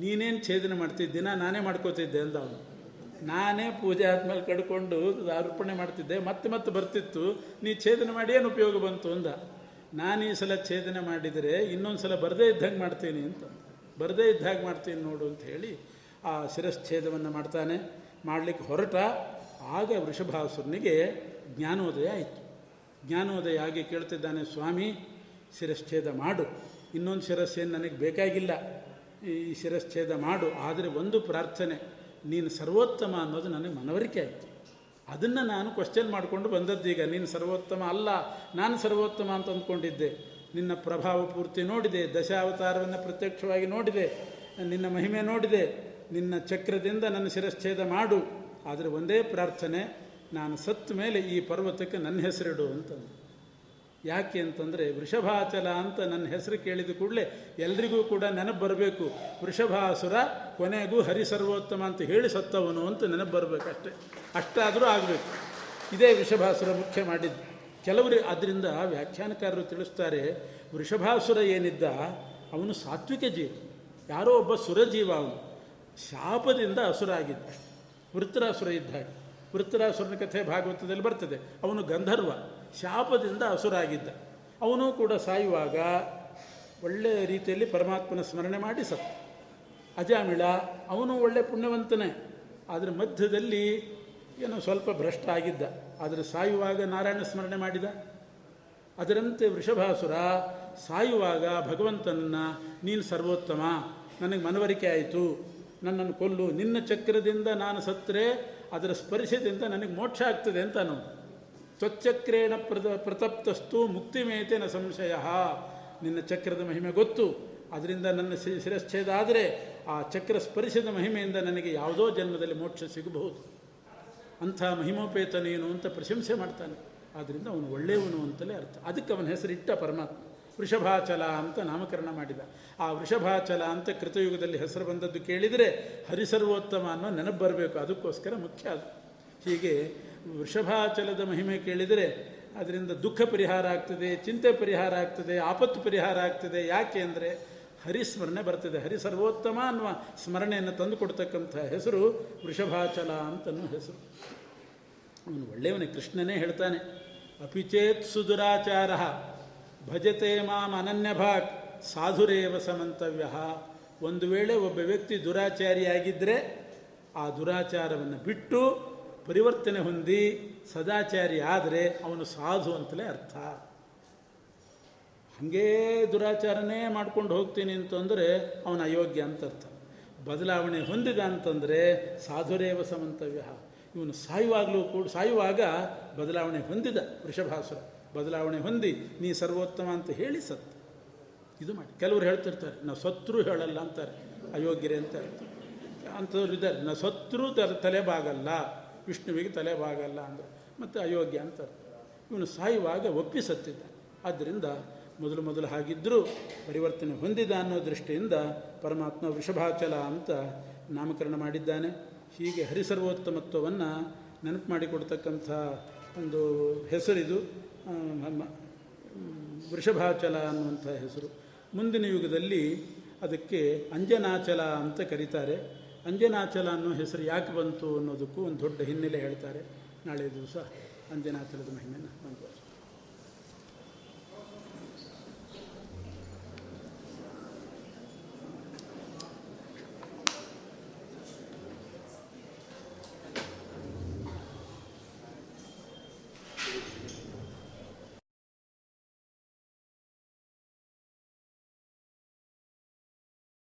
ನೀನೇನು ಛೇದನೆ ಮಾಡ್ತಿದ್ದೀನ, ನಾನೇ ಮಾಡ್ಕೋತಿದ್ದೆ ಅಂದ ಅವನು. ನಾನೇ ಪೂಜೆ ಆದ್ಮೇಲೆ ಕಡ್ಕೊಂಡು ಅರ್ಪಣೆ ಮಾಡ್ತಿದ್ದೆ, ಮತ್ತೆ ಮತ್ತೆ ಬರ್ತಿತ್ತು. ನೀ ಛೇದನ ಮಾಡಿ ಏನು ಉಪಯೋಗ ಬಂತು ಅಂದ. ನಾನು ಈ ಸಲ ಛೇದನ ಮಾಡಿದರೆ ಇನ್ನೊಂದು ಸಲ ಬರದೇ ಇದ್ದಂಗೆ ಮಾಡ್ತೀನಿ ಅಂತ. ಬರದೇ ಇದ್ದಾಗ ಮಾಡ್ತೀನಿ ನೋಡು ಅಂತ ಹೇಳಿ ಆ ಶಿರಶ್ಛೇದವನ್ನು ಮಾಡ್ತಾನೆ. ಮಾಡಲಿಕ್ಕೆ ಹೊರಟ ಆಗ ವೃಷಭಾಸುರನಿಗೆ ಜ್ಞಾನೋದಯ ಆಯಿತು. ಜ್ಞಾನೋದಯ ಆಗಿ ಕೇಳ್ತಿದ್ದಾನೆ, ಸ್ವಾಮಿ, ಶಿರಶ್ಛೇದ ಮಾಡು. ಇನ್ನೊಂದು ಶಿರಸ್ಸೇನು ನನಗೆ ಬೇಕಾಗಿಲ್ಲ. ಈ ಶಿರಶ್ಛೇದ ಮಾಡು. ಆದರೆ ಒಂದು ಪ್ರಾರ್ಥನೆ. ನೀನು ಸರ್ವೋತ್ತಮ ಅನ್ನೋದು ನನಗೆ ಮನವರಿಕೆ ಆಯಿತು. ಅದನ್ನು ನಾನು ಕ್ವಶನ್ ಮಾಡಿಕೊಂಡು ಬಂದದ್ದೀಗ ನೀನು ಸರ್ವೋತ್ತಮ ಅಲ್ಲ, ನಾನು ಸರ್ವೋತ್ತಮ ಅಂತ ಅಂದ್ಕೊಂಡಿದ್ದೆ. ನಿನ್ನ ಪ್ರಭಾವ ಪೂರ್ತಿ ನೋಡಿದೆ, ದಶಾವತಾರವನ್ನು ಪ್ರತ್ಯಕ್ಷವಾಗಿ ನೋಡಿದೆ, ನಿನ್ನ ಮಹಿಮೆ ನೋಡಿದೆ, ನಿನ್ನ ಚಕ್ರದಿಂದ ನನ್ನ ಶಿರಶ್ಛೇದ ಮಾಡು. ಆದರೆ ಒಂದೇ ಪ್ರಾರ್ಥನೆ, ನಾನು ಸತ್ತ ಮೇಲೆ ಈ ಪರ್ವತಕ್ಕೆ ನನ್ನ ಹೆಸರಿಡು ಅಂತಂದು ಯಾಕೆ ಅಂತಂದರೆ ವೃಷಭಾಚಲ ಅಂತ ನನ್ನ ಹೆಸರು ಕೇಳಿದ ಕೂಡಲೇ ಎಲ್ರಿಗೂ ಕೂಡ ನೆನಪು ಬರಬೇಕು. ವೃಷಭಾಸುರ ಕೊನೆಗೂ ಹರಿಸರ್ವೋತ್ತಮ ಅಂತ ಹೇಳಿ ಸತ್ತವನು ಅಂತ ನೆನಪು ಬರಬೇಕು ಅಷ್ಟೇ. ಅಷ್ಟಾದರೂ ಆಗಬೇಕು. ಇದೇ ವೃಷಭಾಸುರ ಮುಖ್ಯ ಮಾಡಿದ್ದು. ಕೆಲವರು ಅದರಿಂದ ವ್ಯಾಖ್ಯಾನಕಾರರು ತಿಳಿಸ್ತಾರೆ, ವೃಷಭಾಸುರ ಏನಿದ್ದ? ಅವನು ಸಾತ್ವಿಕ ಜೀವ. ಯಾರೋ ಒಬ್ಬ ಸುರಜೀವ ಅವನು. ಶಾಪದಿಂದ ಅಸುರ ಆಗಿದ್ದ ವೃತ್ತರಾಸುರ ಇದ್ದಾಗ ವೃತ್ತರಾಸುರನ ಕಥೆ ಭಾಗವತದಲ್ಲಿ ಬರ್ತದೆ. ಅವನು ಗಂಧರ್ವ. ಶಾಪದಿಂದ ಅಸುರಾಗಿದ್ದ. ಅವನು ಕೂಡ ಸಾಯುವಾಗ ಒಳ್ಳೆಯ ರೀತಿಯಲ್ಲಿ ಪರಮಾತ್ಮನ ಸ್ಮರಣೆ ಮಾಡಿ ಸತ್ತ. ಅಜಾಮಿಳ, ಅವನು ಒಳ್ಳೆ ಪುಣ್ಯವಂತನೇ. ಆದರೆ ಮಧ್ಯದಲ್ಲಿ ಏನೋ ಸ್ವಲ್ಪ ಭ್ರಷ್ಟ ಆಗಿದ್ದ. ಆದರೆ ಸಾಯುವಾಗ ನಾರಾಯಣ ಸ್ಮರಣೆ ಮಾಡಿದ. ಅದರಂತೆ ವೃಷಭಾಸುರ ಸಾಯುವಾಗ ಭಗವಂತನನ್ನ, ನೀನು ಸರ್ವೋತ್ತಮ, ನನಗೆ ಮನವರಿಕೆ ಆಯಿತು. ನನ್ನನ್ನು ಕೊಲ್ಲು. ನಿನ್ನ ಚಕ್ರದಿಂದ ನಾನು ಸತ್ತರೆ, ಅದರ ಸ್ಪರ್ಶದಿಂದ ನನಗೆ ಮೋಕ್ಷ ಆಗ್ತದೆ ಅಂತ ತ್ವಚ್ಚಕ್ರೇಣ ಪ್ರತ ಪ್ರತಪ್ತಸ್ತು ಮುಕ್ತಿಮೇತೇನ ಸಂಶಯ. ನಿನ್ನ ಚಕ್ರದ ಮಹಿಮೆ ಗೊತ್ತು. ಅದರಿಂದ ನನ್ನ ಶಿರಶ್ಛೇದ ಆದರೆ ಆ ಚಕ್ರ ಸ್ಪರ್ಶದ ಮಹಿಮೆಯಿಂದ ನನಗೆ ಯಾವುದೋ ಜನ್ಮದಲ್ಲಿ ಮೋಕ್ಷ ಸಿಗಬಹುದು. ಅಂಥ ಮಹಿಮೋಪೇತ ನೀನು ಅಂತ ಪ್ರಶಂಸೆ ಮಾಡ್ತಾನೆ. ಆದ್ದರಿಂದ ಅವನು ಒಳ್ಳೆಯವನು ಅಂತಲೇ ಅರ್ಥ. ಅದಕ್ಕೆ ಅವನ ಹೆಸರಿಟ್ಟ ಪರಮಾತ್ಮ. ವೃಷಭಾಚಲ ಅಂತ ನಾಮಕರಣ ಮಾಡಿದ. ಆ ವೃಷಭಾಚಲ ಅಂತ ಕೃತಯುಗದಲ್ಲಿ ಹೆಸರು ಬಂದದ್ದು ಕೇಳಿದರೆ ಹರಿಸರ್ವೋತ್ತಮ ಅನ್ನೋ ನೆನಪು ಬರಬೇಕು. ಅದಕ್ಕೋಸ್ಕರ ಮುಖ್ಯ ಅದು. ಹೀಗೆ ವೃಷಭಾಚಲದ ಮಹಿಮೆ ಕೇಳಿದರೆ ಅದರಿಂದ ದುಃಖ ಪರಿಹಾರ ಆಗ್ತದೆ, ಚಿಂತೆ ಪರಿಹಾರ ಆಗ್ತದೆ, ಆಪತ್ತು ಪರಿಹಾರ ಆಗ್ತದೆ. ಯಾಕೆ ಅಂದರೆ ಹರಿಸ್ಮರಣೆ ಬರ್ತದೆ. ಹರಿ ಸರ್ವೋತ್ತಮ ಅನ್ನುವ ಸ್ಮರಣೆಯನ್ನು ತಂದು ಕೊಡ್ತಕ್ಕಂಥ ಹೆಸರು ವೃಷಭಾಚಲ ಅಂತನೋ ಹೆಸರು. ಅವನು ಒಳ್ಳೆಯವನೇ, ಕೃಷ್ಣನೇ ಹೇಳ್ತಾನೆ, ಅಪಿಚೇತ್ ಸುದುರಾಚಾರ, ಭಜತೆ ಮಾಂ ಅನನ್ಯ ಭಾಕ್ ಸಾಧುರೇವ ಸಮಂತವ್ಯ. ಒಂದು ವೇಳೆ ಒಬ್ಬ ವ್ಯಕ್ತಿ ದುರಾಚಾರಿಯಾಗಿದ್ದರೆ ಆ ದುರಾಚಾರವನ್ನು ಬಿಟ್ಟು ಪರಿವರ್ತನೆ ಹೊಂದಿ ಸದಾಚಾರಿ ಆದರೆ ಅವನು ಸಾಧು ಅಂತಲೇ ಅರ್ಥ. ಹಾಗೇ ದುರಾಚಾರನೇ ಮಾಡ್ಕೊಂಡು ಹೋಗ್ತೀನಿ ಅಂತಂದರೆ ಅವನ ಅಯೋಗ್ಯ ಅಂತ ಅರ್ಥ. ಬದಲಾವಣೆ ಹೊಂದಿದ ಅಂತಂದರೆ ಸಾಧುರೇವ ಸಮಂತವ್ಯ ಇವನು ಸಾಯುವಾಗಲೂ ಕೂಡ ಸಾಯುವಾಗ ಬದಲಾವಣೆ ಹೊಂದಿದ ವೃಷಭಾಸುರ. ಬದಲಾವಣೆ ಹೊಂದಿ ನೀ ಸರ್ವೋತ್ತಮ ಅಂತ ಹೇಳಿ ಸತ್ತು. ಇದು ಮಾಡಿ. ಕೆಲವರು ಹೇಳ್ತಿರ್ತಾರೆ ನಾವು ಸತ್ರು ಹೇಳಲ್ಲ ಅಂತಾರೆ. ಅಯೋಗ್ಯರೇ ಅಂತ ಅಂಥವ್ರು ಇದ್ದಾರೆ. ನಾವು ಸತ್ರು ತಲೆ ಬಾಗಲ್ಲ ವಿಷ್ಣುವಿಗೆ ತಲೆ ಬಾಗಲ್ಲ ಅಂದರು ಮತ್ತು ಅಯೋಗ್ಯ ಅಂತ ಇವನು ಸಾಯುವಾಗ ಒಪ್ಪಿ ಸತ್ತಿದ್ದ ಆದ್ದರಿಂದ ಮೊದಲು ಮೊದಲು ಹಾಗಿದ್ದರೂ ಪರಿವರ್ತನೆ ಹೊಂದಿದ ಅನ್ನೋ ದೃಷ್ಟಿಯಿಂದ ಪರಮಾತ್ಮ ವೃಷಭಾಚಲ ಅಂತ ನಾಮಕರಣ ಮಾಡಿದ್ದಾನೆ. ಹೀಗೆ ಹರಿಸರ್ವೋತ್ತಮತ್ವವನ್ನು ನೆನಪು ಮಾಡಿಕೊಡ್ತಕ್ಕಂಥ ಒಂದು ಹೆಸರಿದು ವೃಷಭಾಚಲ ಅನ್ನುವಂಥ ಹೆಸರು. ಮುಂದಿನ ಯುಗದಲ್ಲಿ ಅದಕ್ಕೆ ಅಂಜನಾಚಲ ಅಂತ ಕರೀತಾರೆ. ಅಂಜನಾಚಲ ಅನ್ನೋ ಹೆಸರು ಯಾಕೆ ಬಂತು ಅನ್ನೋದಕ್ಕೂ ಒಂದು ದೊಡ್ಡ ಹಿನ್ನೆಲೆ ಹೇಳ್ತಾರೆ. ನಾಳೆ ದಿವಸ ಅಂಜನಾಚಲದ ಮಹಿಮೆಯನ್ನು